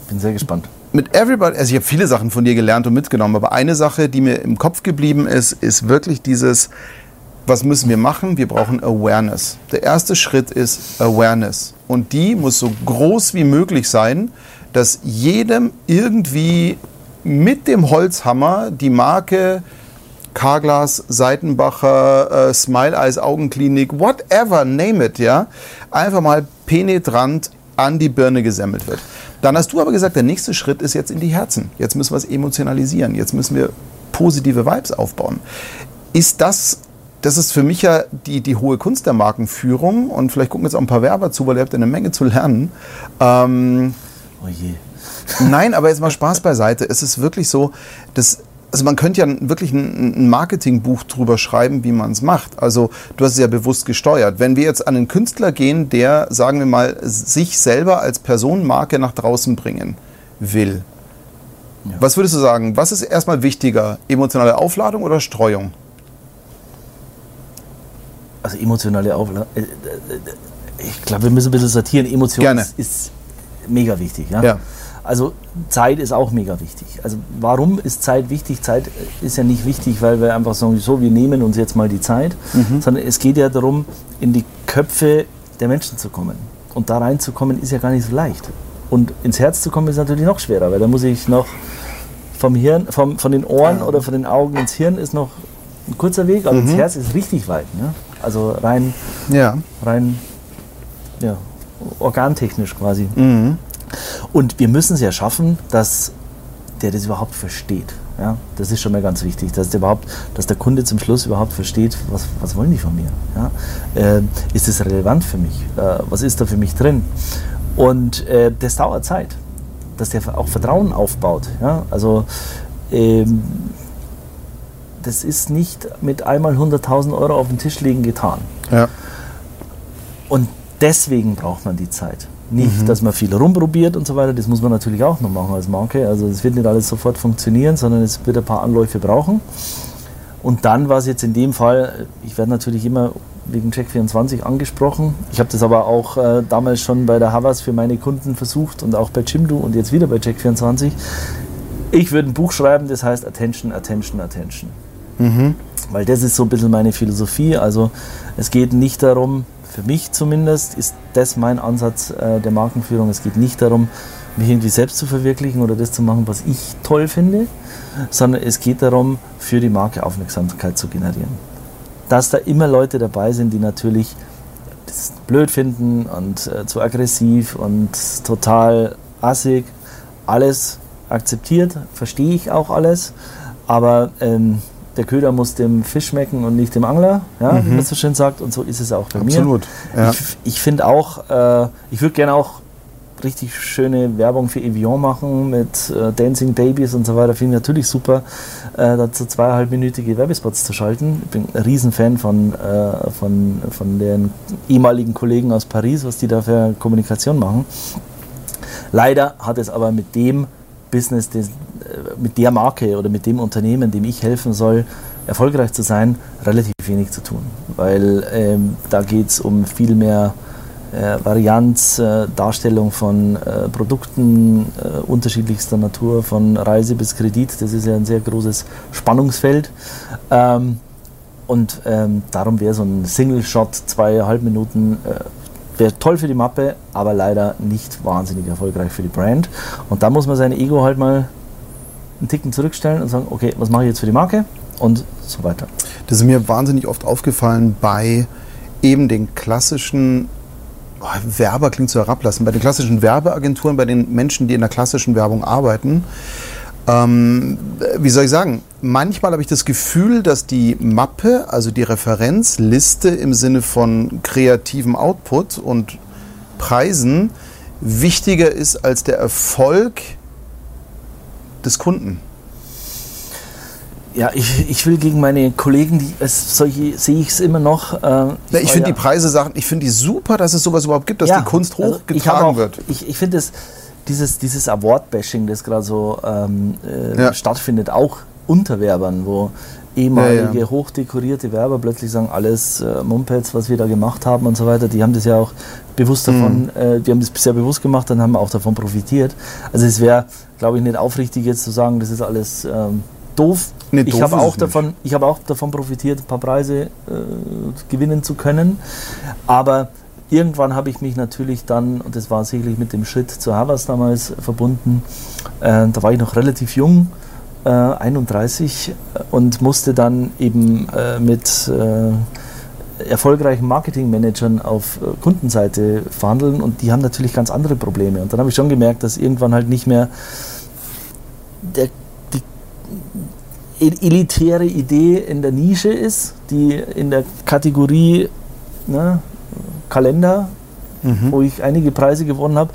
bin sehr gespannt. mit Everybody, also ich habe viele Sachen von dir gelernt und mitgenommen, aber eine Sache, die mir im Kopf geblieben ist, ist wirklich dieses, was müssen wir machen? Wir brauchen Awareness. Der erste Schritt ist Awareness. Und die muss so groß wie möglich sein, dass jedem irgendwie mit dem Holzhammer die Marke Carglass, Seitenbacher, äh, Smile Eyes Augenklinik, whatever, name it, ja, einfach mal penetrant an die Birne gesemmelt wird. Dann hast du aber gesagt, der nächste Schritt ist jetzt in die Herzen. Jetzt müssen wir es emotionalisieren. Jetzt müssen wir positive Vibes aufbauen. Ist das, das ist für mich ja die, die hohe Kunst der Markenführung und vielleicht gucken jetzt auch ein paar Werber zu, weil ihr habt ja eine Menge zu lernen. Ähm, Oh je. Nein, aber jetzt mal Spaß beiseite. Es ist wirklich so, dass also man könnte ja wirklich ein, Marketingbuch drüber schreiben, wie man es macht. Also du hast es ja bewusst gesteuert. Wenn wir jetzt an einen Künstler gehen, der, sagen wir mal, sich selber als Personenmarke nach draußen bringen will. Ja. Was würdest du sagen? Was ist erstmal wichtiger? Emotionale Aufladung oder Streuung? Also emotionale Auflage. Ich glaube, wir müssen ein bisschen sortieren. Emotion Gerne. ist, ist mega wichtig. Ja? Ja. Also Zeit ist auch mega wichtig. Also warum ist Zeit wichtig? Zeit ist ja nicht wichtig, weil wir einfach sagen, so, wir nehmen uns jetzt mal die Zeit, Mhm. sondern es geht ja darum, in die Köpfe der Menschen zu kommen. Und da reinzukommen ist ja gar nicht so leicht. Und ins Herz zu kommen ist natürlich noch schwerer, weil da muss ich noch vom Hirn, vom, von den Ohren oder von den Augen ins Hirn ist noch ein kurzer Weg, aber Mhm. ins Herz ist richtig weit. Ne? Also rein, Ja. rein ja, organtechnisch quasi. Mhm. Und wir müssen es ja schaffen, dass der das überhaupt versteht. Ja, das ist schon mal ganz wichtig, dass der, überhaupt, dass der Kunde zum Schluss überhaupt versteht, was, was wollen die von mir? Ja? Äh, ist das relevant für mich? Äh, was ist da für mich drin? Und äh, das dauert Zeit, dass der auch Vertrauen aufbaut. Ja? Also ähm, das ist nicht mit einmal 100.000 Euro auf den Tisch legen getan. Ja. Und deswegen braucht man die Zeit. Nicht, dass man viel rumprobiert und so weiter, das muss man natürlich auch noch machen als Marke. Also es wird nicht alles sofort funktionieren, sondern es wird ein paar Anläufe brauchen. Und dann war es jetzt in dem Fall, ich werde natürlich immer wegen Check24 angesprochen. Ich habe das aber auch äh, damals schon bei der Havas für meine Kunden versucht und auch bei Jimdo und jetzt wieder bei Check24. Ich würde ein Buch schreiben, das heißt Attention, Attention, Attention. Mhm. Weil das ist so ein bisschen meine Philosophie. Also es geht nicht darum, für mich zumindest ist das mein Ansatz äh, der Markenführung. Es geht nicht darum, mich irgendwie selbst zu verwirklichen oder das zu machen, was ich toll finde, sondern es geht darum, für die Marke Aufmerksamkeit zu generieren. Dass da immer Leute dabei sind, die natürlich das blöd finden und äh, zu aggressiv und total assig, alles akzeptiert, verstehe ich auch alles. aber ähm, der Köder muss dem Fisch schmecken und nicht dem Angler, ja, Mhm. wie man so schön sagt. Und so ist es auch bei mir. Absolut. Ja. Ich, ich finde auch, äh, ich würde gerne auch richtig schöne Werbung für Evian machen mit äh, Dancing Babies und so weiter. Finde ich natürlich super, äh, dazu zweieinhalbminütige Werbespots zu schalten. Ich bin ein Riesenfan von, äh, von, von den ehemaligen Kollegen aus Paris, was die da für Kommunikation machen. Leider hat es aber mit dem Business, mit der Marke oder mit dem Unternehmen, dem ich helfen soll, erfolgreich zu sein, relativ wenig zu tun. Weil ähm, da geht es um viel mehr äh, Varianz, äh, Darstellung von äh, Produkten äh, unterschiedlichster Natur, von Reise bis Kredit. Das ist ja ein sehr großes Spannungsfeld. Ähm, und ähm, darum wäre so ein Single-Shot, zweieinhalb Minuten, äh, wäre toll für die Mappe, aber leider nicht wahnsinnig erfolgreich für die Brand. Und da muss man sein Ego halt mal einen Ticken zurückstellen und sagen, okay, was mache ich jetzt für die Marke? Und so weiter. Das ist mir wahnsinnig oft aufgefallen bei eben den klassischen oh, Werber klingt so herablassen, bei den klassischen Werbeagenturen, bei den Menschen, die in der klassischen Werbung arbeiten. Ähm, wie soll ich sagen? Manchmal habe ich das Gefühl, dass die Mappe, also die Referenzliste im Sinne von kreativem Output und Preisen, wichtiger ist als der Erfolg des Kunden. Ja, ich, ich will gegen meine Kollegen, die es, solche sehe ich es immer noch. Äh, Ja, ich finde ja- die Preise Sachen, ich finde die super, dass es sowas überhaupt gibt, dass Ja, die Kunst also ich hochgetragen auch, wird. Ich, ich finde es, dieses, dieses Award-Bashing, das gerade so ähm, äh, Ja. stattfindet, auch unter Werbern, wo ehemalige Ja, ja. hochdekorierte Werber plötzlich sagen, alles äh, Mumpets, was wir da gemacht haben und so weiter, die haben das ja auch bewusst davon, Mhm. äh, die haben das sehr bewusst gemacht und haben auch davon profitiert. Also es wäre, glaube ich, nicht aufrichtig jetzt zu sagen, das ist alles ähm, doof. Nee, ich habe auch davon, ich habe auch davon profitiert, ein paar Preise äh, gewinnen zu können. Aber irgendwann habe ich mich natürlich dann, und das war sicherlich mit dem Schritt zu Havas damals verbunden, äh, da war ich noch relativ jung, äh, 31, und musste dann eben äh, mit äh, erfolgreichen Marketingmanagern auf äh, Kundenseite verhandeln und die haben natürlich ganz andere Probleme. Und dann habe ich schon gemerkt, dass irgendwann halt nicht mehr der, die el- elitäre Idee in der Nische ist, die in der Kategorie ne, Kalender, Mhm. wo ich einige Preise gewonnen habe,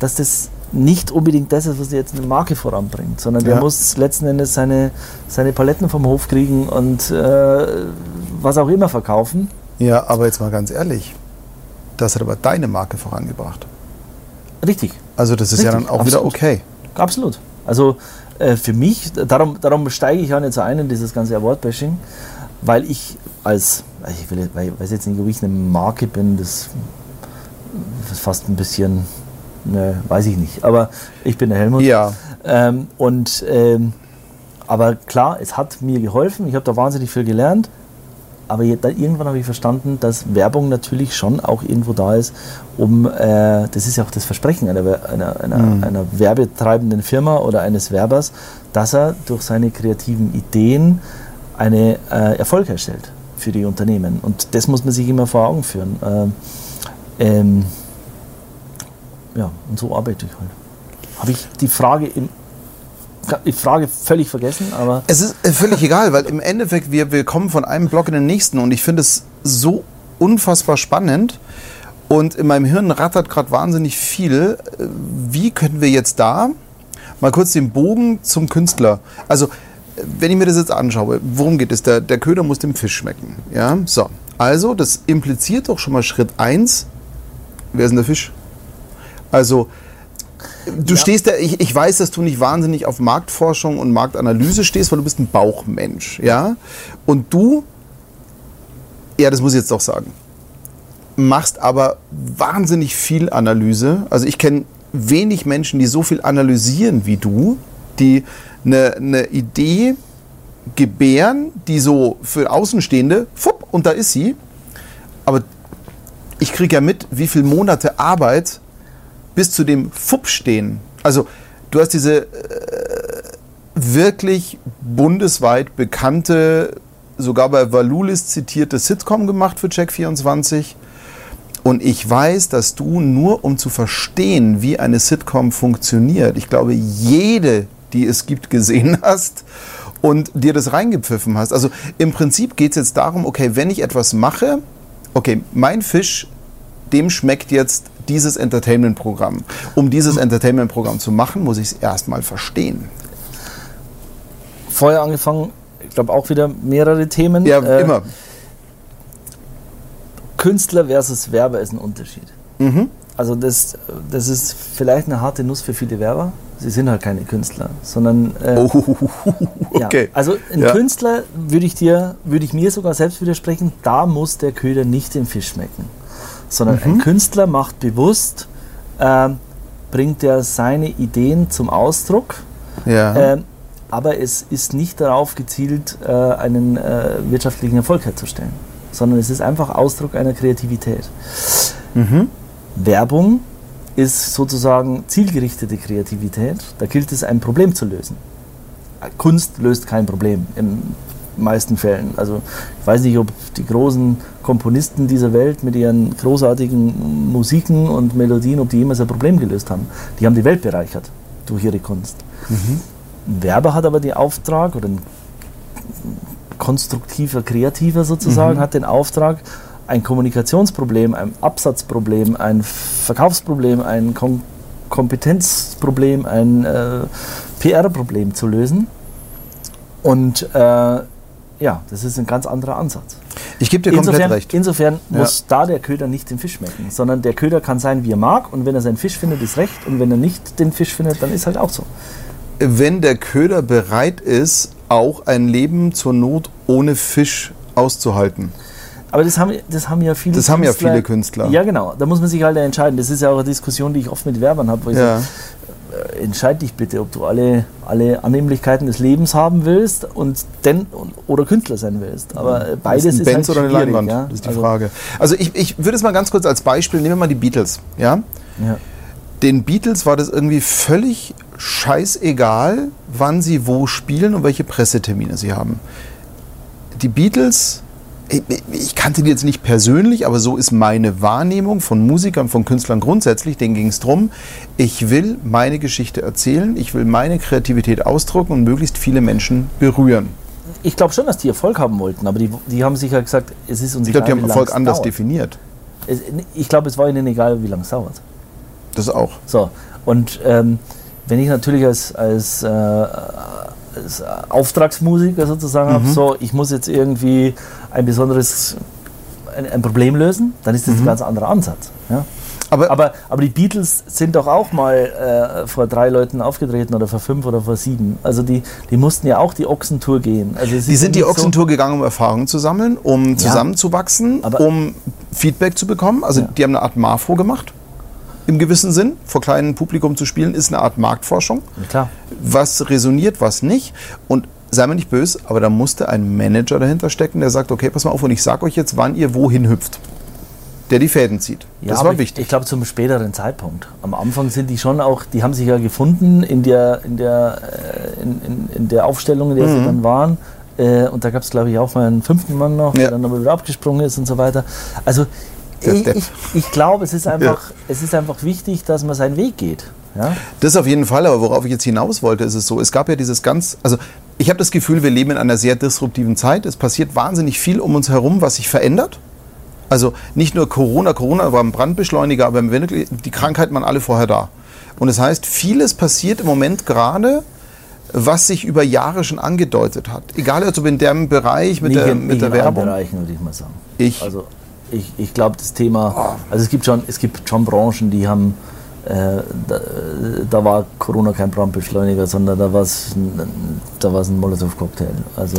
dass das nicht unbedingt das ist, was jetzt eine Marke voranbringt, sondern der Ja. muss letzten Endes seine, seine Paletten vom Hof kriegen und äh, was auch immer verkaufen. Ja, aber jetzt mal ganz ehrlich, das hat aber deine Marke vorangebracht. Richtig, Also das ist ja Richtig, dann auch wieder absolut. okay. absolut. Also äh, für mich, darum, darum steige ich auch nicht so ein in dieses ganze Award-Bashing, weil ich als, ich will, weil ich weiß jetzt nicht, ob ich eine Marke bin, das, das ist fast ein bisschen, ne, weiß ich nicht, aber ich bin der Helmut. Ja, Ähm, und ähm, aber klar, es hat mir geholfen. Ich habe da wahnsinnig viel gelernt. Aber je- dann irgendwann habe ich verstanden, dass Werbung natürlich schon auch irgendwo da ist, um, äh, das ist ja auch das Versprechen einer, einer, einer, Mhm. einer werbetreibenden Firma oder eines Werbers, dass er durch seine kreativen Ideen einen äh, Erfolg herstellt für die Unternehmen. Und das muss man sich immer vor Augen führen. Ähm, ähm, ja, und so arbeite ich halt. Habe ich die Frage im die Frage völlig vergessen, aber es ist äh, völlig egal, weil im Endeffekt wir, wir kommen von einem Block in den nächsten und ich finde es so unfassbar spannend und in meinem Hirn rattert gerade wahnsinnig viel. Äh, Wie können wir jetzt da mal kurz den Bogen zum Künstler, also wenn ich mir das jetzt anschaue, worum geht es? Der, der Köder muss dem Fisch schmecken. Ja, so. Also, das impliziert doch schon mal Schritt 1. Wer ist denn der Fisch? Also, du Ja. stehst da, ich, ich weiß, dass du nicht wahnsinnig auf Marktforschung und Marktanalyse stehst, weil du bist ein Bauchmensch, ja? Und du, ja, das muss ich jetzt doch sagen, machst aber wahnsinnig viel Analyse. Also ich kenne wenig Menschen, die so viel analysieren wie du, die eine, eine Idee gebären, die so für Außenstehende, fupp, und da ist sie. Aber ich kriege ja mit, wie viele Monate Arbeit bis zu dem Fupp stehen. Also du hast diese äh, wirklich bundesweit bekannte, sogar bei Valulis zitierte Sitcom gemacht für Check24. Und ich weiß, dass du nur um zu verstehen, wie eine Sitcom funktioniert, ich glaube, jede, die es gibt, gesehen hast. und dir das reingepfiffen hast. Also im Prinzip geht es jetzt darum, okay, wenn ich etwas mache, okay, mein Fisch, dem schmeckt jetzt dieses Entertainment-Programm. Um dieses Entertainment-Programm zu machen, muss ich es erstmal verstehen. Vorher angefangen, ich glaube auch wieder mehrere Themen. Ja, äh, immer. Künstler versus Werber ist ein Unterschied. Mhm. Also das, das ist vielleicht eine harte Nuss für viele Werber. Sie sind halt keine Künstler, sondern äh, oh, okay. Ja, also ein Ja. Künstler würde ich dir, würde ich mir sogar selbst widersprechen. Da muss der Köder nicht dem Fisch schmecken, sondern Mhm. ein Künstler macht bewusst, ähm, bringt er seine Ideen zum Ausdruck. Ja. Ähm, aber es ist nicht darauf gezielt, äh, einen äh, wirtschaftlichen Erfolg herzustellen, sondern es ist einfach Ausdruck einer Kreativität. mhm. Werbung ist sozusagen zielgerichtete Kreativität. Da gilt es, ein Problem zu lösen. Kunst löst kein Problem in meisten Fällen. Also ich weiß nicht, ob die großen Komponisten dieser Welt mit ihren großartigen Musiken und Melodien, ob die jemals ein Problem gelöst haben. Die haben die Welt bereichert durch ihre Kunst. Ein Werber hat aber den Auftrag, oder ein konstruktiver, kreativer sozusagen, Mhm. hat den Auftrag, ein Kommunikationsproblem, ein Absatzproblem, ein Verkaufsproblem, ein Kom Kompetenzproblem, ein äh, PR-Problem zu lösen. Und äh, ja, das ist ein ganz anderer Ansatz. Ich gebe dir komplett Insofern, recht. insofern Ja. muss da der Köder nicht den Fisch schmecken, sondern der Köder kann sein, wie er mag. Und wenn er seinen Fisch findet, ist recht. Und wenn er nicht den Fisch findet, dann ist halt auch so. Wenn der Köder bereit ist, auch ein Leben zur Not ohne Fisch auszuhalten. Aber das haben, das haben ja viele Das haben ja viele Künstler. Ja, genau. Da muss man sich halt entscheiden. Das ist ja auch eine Diskussion, die ich oft mit Werbern habe, wo ich Ja. sage, entscheid dich bitte, ob du alle, alle Annehmlichkeiten des Lebens haben willst und denn, oder Künstler sein willst. Aber äh, beides ist ist, ein Benz halt oder eine Leinwand? Ja? Das ist die Also, Frage. Also ich, ich würde es mal ganz kurz als Beispiel, nehmen wir mal die Beatles. Ja? Ja. Den Beatles war das irgendwie völlig scheißegal, wann sie wo spielen und welche Pressetermine sie haben. Die Beatles, ich, ich kannte die jetzt nicht persönlich, aber so ist meine Wahrnehmung von Musikern, von Künstlern grundsätzlich. Denen ging es darum, ich will meine Geschichte erzählen, ich will meine Kreativität ausdrücken und möglichst viele Menschen berühren. Ich glaube schon, dass die Erfolg haben wollten, aber die, die haben sich ja gesagt, es ist uns Ich glaube, die haben Erfolg anders dauert. definiert. Es, ich glaube, es war ihnen egal, wie lange es dauert. Das auch. So, und ähm, wenn ich natürlich als, als, äh, als Auftragsmusiker sozusagen habe, so, ich muss jetzt irgendwie ein besonderes ein, ein Problem lösen, dann ist das ein ganz anderer Ansatz. Ja? Aber, Aber, aber die Beatles sind doch auch mal äh, vor drei Leuten aufgetreten oder vor fünf oder vor sieben. Also die, die mussten ja auch die Ochsentour gehen. Also Die sind die nicht so- Ochsentour gegangen, um Erfahrungen zu sammeln, um zusammenzuwachsen, Aber- um Feedback zu bekommen. Also Ja. die haben eine Art Marfo gemacht. Im gewissen Sinn. Vor kleinem Publikum zu spielen, ist eine Art Marktforschung. Klar. Was resoniert, was nicht. Und sei mir nicht böse, aber da musste ein Manager dahinter stecken, der sagt, okay, pass mal auf und ich sag euch jetzt, wann ihr wohin hüpft. Der die Fäden zieht. Ja, das war ich- wichtig. Ich glaube zum späteren Zeitpunkt. Am Anfang sind die schon auch, die haben sich ja gefunden in der, in der, äh, in, in, in der Aufstellung, in der Mhm. sie dann waren. Äh, Und da gab es, glaube ich, auch mal einen fünften Mann noch, Ja. der dann aber wieder abgesprungen ist und so weiter. Also ich, ich, ich glaube, es, ist einfach, es ist einfach wichtig, dass man seinen Weg geht. Ja? Das auf jeden Fall, aber worauf ich jetzt hinaus wollte, ist es so, es gab ja dieses ganz, also ich habe das Gefühl, wir leben in einer sehr disruptiven Zeit. Es passiert wahnsinnig viel um uns herum, was sich verändert. Also nicht nur Corona, Corona war ein Brandbeschleuniger, aber im die Krankheiten waren alle vorher da. Und das heißt, vieles passiert im Moment gerade, was sich über Jahre schon angedeutet hat. Egal ob in dem Bereich mit nicht der, in, mit der Werbung. Bereichen, würde ich mal sagen. Ich, Also ich, ich glaube, das Thema, also es gibt schon, es gibt schon Branchen, die haben, äh, da, da war Corona kein Brandbeschleuniger, sondern da war es ein, da war's ein Molotow-Cocktail. Also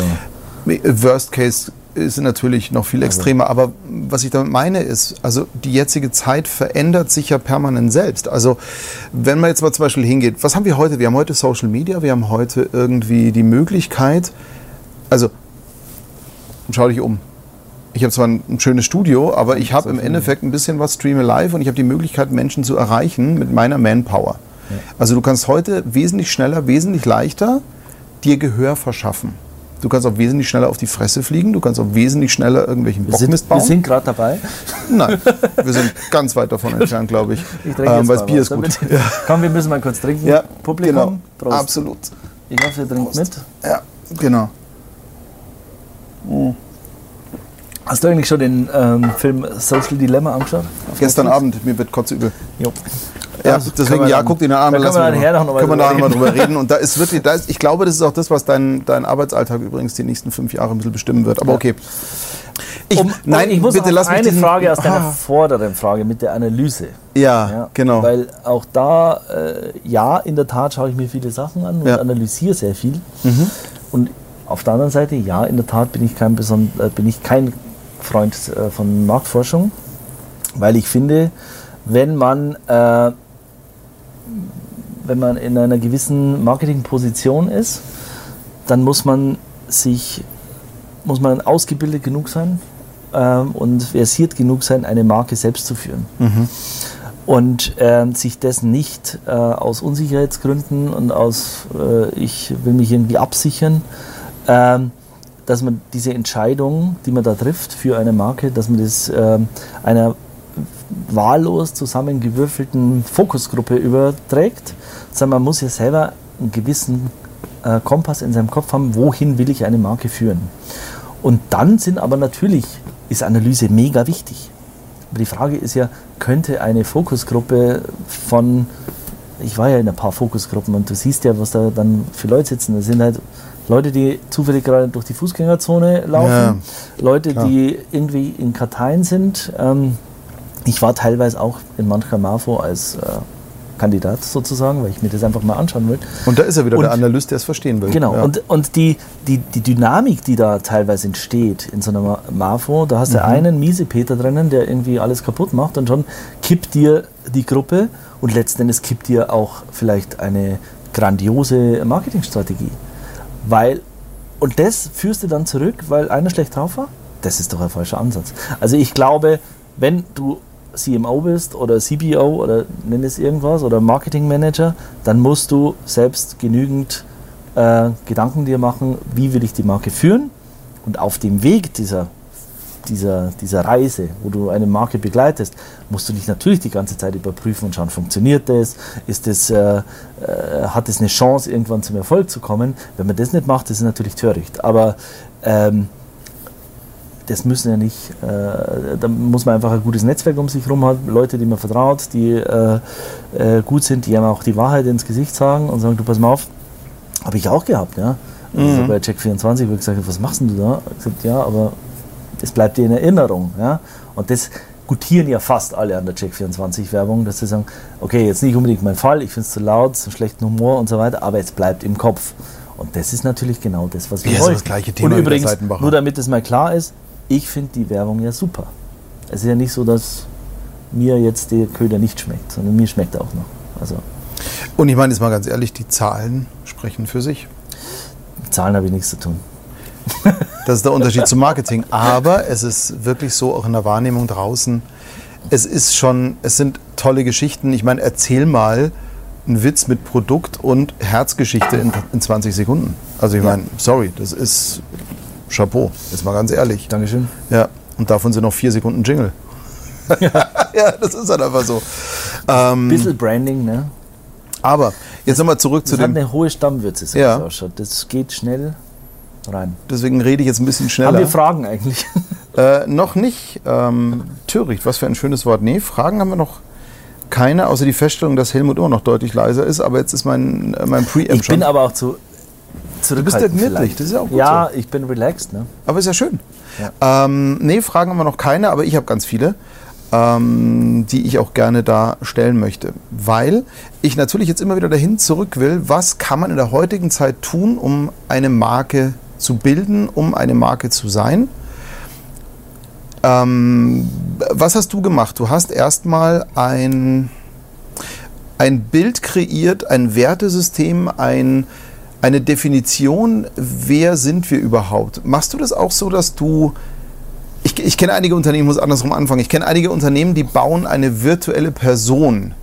Worst Case ist natürlich noch viel extremer, aber was ich damit meine ist, also die jetzige Zeit verändert sich ja permanent selbst. Also wenn man jetzt mal zum Beispiel hingeht, was haben wir heute? Wir haben heute Social Media, wir haben heute irgendwie die Möglichkeit, also schau dich um. Ich habe zwar ein, ein schönes Studio, aber ich habe im Endeffekt ein bisschen was streame live und ich habe die Möglichkeit, Menschen zu erreichen mit meiner Manpower. Also du kannst heute wesentlich schneller, wesentlich leichter dir Gehör verschaffen. Du kannst auch wesentlich schneller auf die Fresse fliegen, du kannst auch wesentlich schneller irgendwelchen wir Bockmist wir bauen. sind gerade dabei. Nein, wir sind ganz weit davon entfernt, glaube ich. Ich trinke Ähm, jetzt weil das Bier ist gut. damit- Komm, wir müssen mal kurz trinken. Ja, Publikum, genau. Prost. Absolut. Ich hoffe, ihr trinkt mit. Ja, Genau. Hast du eigentlich schon den ähm, Film Social Dilemma angeschaut? Gestern? Abend, mir wird kotzübel. Jo. Ja, können deswegen, ja, dann- guck den an. da können wir nachher noch mal können wir noch mal reden. drüber reden. Und da ist wirklich, da ist, ich glaube, das ist auch das, was dein, dein Arbeitsalltag übrigens die nächsten fünf Jahre ein bisschen bestimmen wird. Aber okay. Ich, Um, nein, ich muss bitte noch lass mich eine Frage aus deiner Ah, vorderen Frage mit der Analyse. ja, Ja, genau. Weil auch da, äh, ja, in der Tat schaue ich mir viele Sachen an und Ja. analysiere sehr viel. Mhm. Und auf der anderen Seite, ja, in der Tat bin ich kein, beson äh, bin ich kein Freund äh, von Marktforschung, weil ich finde, wenn man, äh, wenn man in einer gewissen Marketingposition ist, dann muss man sich, muss man ausgebildet genug sein ähm, und versiert genug sein, eine Marke selbst zu führen. Mhm. Und ähm, sich das nicht äh, aus Unsicherheitsgründen und aus, äh, ich will mich irgendwie absichern, ähm, dass man diese Entscheidung, die man da trifft für eine Marke, dass man das ähm, einer wahllos zusammengewürfelten Fokusgruppe überträgt, sondern man muss ja selber einen gewissen äh, Kompass in seinem Kopf haben, wohin will ich eine Marke führen. Und dann sind aber natürlich, ist Analyse mega wichtig. Aber die Frage ist ja, könnte eine Fokusgruppe von, ich war ja in ein paar Fokusgruppen und du siehst ja, was da dann für Leute sitzen. Das sind halt Leute, die zufällig gerade durch die Fußgängerzone laufen, Leute, klar. die irgendwie in Karteien sind. Ähm, ich war teilweise auch in mancher Marfo als äh, Kandidat sozusagen, weil ich mir das einfach mal anschauen will. Und da ist er wieder Und- der Analyst, der es verstehen will. Genau, Ja. und, und die, die, die Dynamik, die da teilweise entsteht in so einer Ma- Marfo, da Mhm. hast du einen miese Peter drinnen, der irgendwie alles kaputt macht und schon kippt dir die Gruppe und letzten Endes kippt dir auch vielleicht eine grandiose Marketingstrategie. Weil, und das führst du dann zurück, weil einer schlecht drauf war? Das ist doch ein falscher Ansatz. Also ich glaube, wenn du CMO bist oder CBO oder nenn es irgendwas oder Marketing Manager, dann musst du selbst genügend äh, Gedanken dir machen, wie will ich die Marke führen und auf dem Weg dieser, dieser, dieser Reise, wo du eine Marke begleitest, musst du dich natürlich die ganze Zeit überprüfen und schauen, funktioniert das, ist das, äh, äh, hat es eine Chance, irgendwann zum Erfolg zu kommen. Wenn man das nicht macht, das ist natürlich töricht. Aber ähm, das müssen ja nicht, äh, da muss man einfach ein gutes Netzwerk um sich herum haben, Leute, die man vertraut, die äh, äh, gut sind, die einem auch die Wahrheit ins Gesicht sagen und sagen, du pass mal auf, habe ich auch gehabt, ja. Also Mhm. bei Check24, wo ich gesagt habe, was machst denn du da? Ich gesagt, ja, aber das bleibt dir in Erinnerung, ja. Und das gutieren ja fast alle an der Check24-Werbung, dass sie sagen, okay, jetzt nicht unbedingt mein Fall, ich finde es zu laut, so schlechten Humor und so weiter, aber es bleibt im Kopf. Und das ist natürlich genau das, was wir Ja, wollen. das gleiche Thema und übrigens, nur damit es mal klar ist, ich finde die Werbung ja super. Es ist ja nicht so, dass mir jetzt der Köder nicht schmeckt, sondern mir schmeckt er auch noch. Also Und ich meine jetzt mal ganz ehrlich, die Zahlen sprechen für sich. mit Zahlen habe ich nichts zu tun. Das ist der Unterschied zum Marketing. Aber es ist wirklich so, auch in der Wahrnehmung draußen, es ist schon, es sind tolle Geschichten. Ich meine, erzähl mal einen Witz mit Produkt und Herzgeschichte in, in 20 Sekunden. Also ich meine, sorry, das ist Chapeau, jetzt mal ganz ehrlich. Dankeschön. Ja, und davon sind noch vier Sekunden Jingle. ja, das ist halt einfach so. Ähm, Bisschen Branding, ne? aber jetzt nochmal zurück zu Das hat dem, eine hohe Stammwürze, so Ja. ausschaut. Das geht schnell rein. deswegen rede ich jetzt ein bisschen schneller. Haben wir Fragen eigentlich? Äh, noch nicht. Ähm, töricht, was für ein schönes Wort. Nee, Fragen haben wir noch keine, außer die Feststellung, dass Helmut immer noch deutlich leiser ist. Aber jetzt ist mein, äh, mein Preamp Ich schon. bin aber auch zu du bist ja gemütlich, das ist ja auch gut Ja, so. ich bin relaxed, ne? Aber ist ja schön. Ähm, nee, Fragen haben wir noch keine, aber ich habe ganz viele, ähm, die ich auch gerne da stellen möchte. Weil ich natürlich jetzt immer wieder dahin zurück will, was kann man in der heutigen Zeit tun, um eine Marke zu bilden, um eine Marke zu sein. Ähm, was hast du gemacht? Du hast erstmal ein, ein Bild kreiert, ein Wertesystem, ein, eine Definition, wer sind wir überhaupt. Machst du das auch so, dass du... Ich, ich kenne einige Unternehmen, ich muss andersrum anfangen. Ich kenne einige Unternehmen, die bauen eine virtuelle Person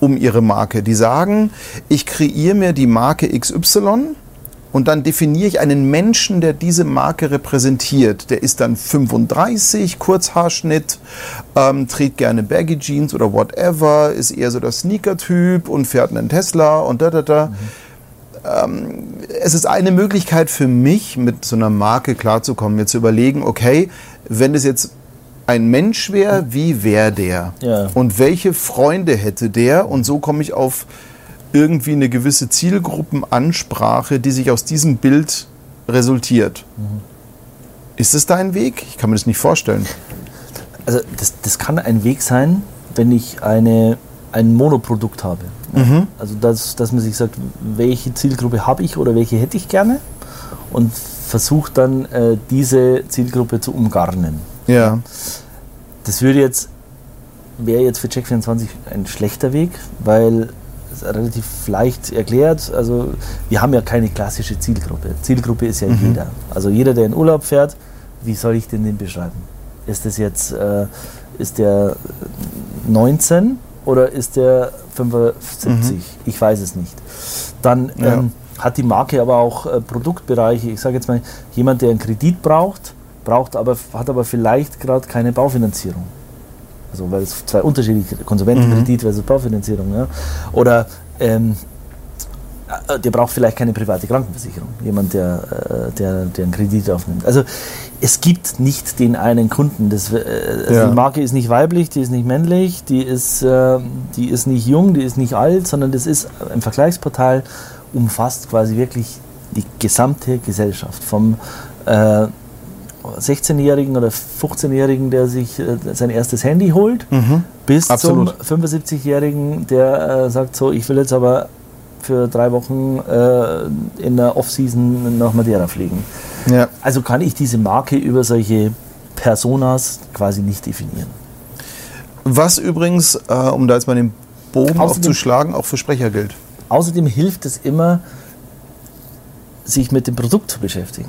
um ihre Marke. Die sagen, ich kreiere mir die Marke XY und dann definiere ich einen Menschen, der diese Marke repräsentiert. Der ist dann 35, Kurzhaarschnitt, ähm, trägt gerne Baggy Jeans oder whatever, ist eher so der Sneaker-Typ und fährt einen Tesla und da, da, da. ähm, es ist eine Möglichkeit für mich, mit so einer Marke klarzukommen, mir zu überlegen, okay, wenn es jetzt ein Mensch wäre, wie wäre der? Ja. Und welche Freunde hätte der? Und so komme ich auf irgendwie eine gewisse Zielgruppenansprache, die sich aus diesem Bild resultiert. Ist es dein Weg? Ich kann mir das nicht vorstellen. Also das, das kann ein Weg sein, wenn ich eine, ein Monoprodukt habe. Mhm. Also dass, dass man sich sagt, welche Zielgruppe habe ich oder welche hätte ich gerne und versucht dann äh, diese Zielgruppe zu umgarnen. Ja. Das würde jetzt, wäre jetzt für Check24 ein schlechter Weg, weil relativ leicht erklärt. Also wir haben ja keine klassische Zielgruppe. Zielgruppe ist ja Mhm. jeder. Also jeder, der in Urlaub fährt, wie soll ich denn den beschreiben? Ist das jetzt, äh, ist der 19 oder ist der 75? Ich weiß es nicht. Dann Mhm. Ja. ähm, hat die Marke aber auch äh, Produktbereiche. Ich sage jetzt mal, jemand, der einen Kredit braucht, braucht aber, hat aber vielleicht gerade keine Baufinanzierung. Also, weil es zwei unterschiedliche Konsumentenkredit versus Baufinanzierung. Ja. Oder ähm, äh, der braucht vielleicht keine private Krankenversicherung. Jemand, der, äh, der, der einen Kredit aufnimmt. Also es gibt nicht den einen Kunden. Das, äh, also Ja. Die Marke ist nicht weiblich, die ist nicht männlich, die ist, äh, die ist nicht jung, die ist nicht alt, sondern das ist ein Vergleichsportal, umfasst quasi wirklich die gesamte Gesellschaft. Vom äh, 16-Jährigen oder 15-Jährigen, der sich äh, sein erstes Handy holt, Mhm. bis Absolut. zum 75-Jährigen, der äh, sagt so, ich will jetzt aber für drei Wochen äh, in der Off-Season nach Madeira fliegen. Ja. Also kann ich diese Marke über solche Personas quasi nicht definieren. Was übrigens, äh, um da jetzt mal den Bogen Außerdem- aufzuschlagen, auch für Sprecher gilt. Außerdem hilft es immer, sich mit dem Produkt zu beschäftigen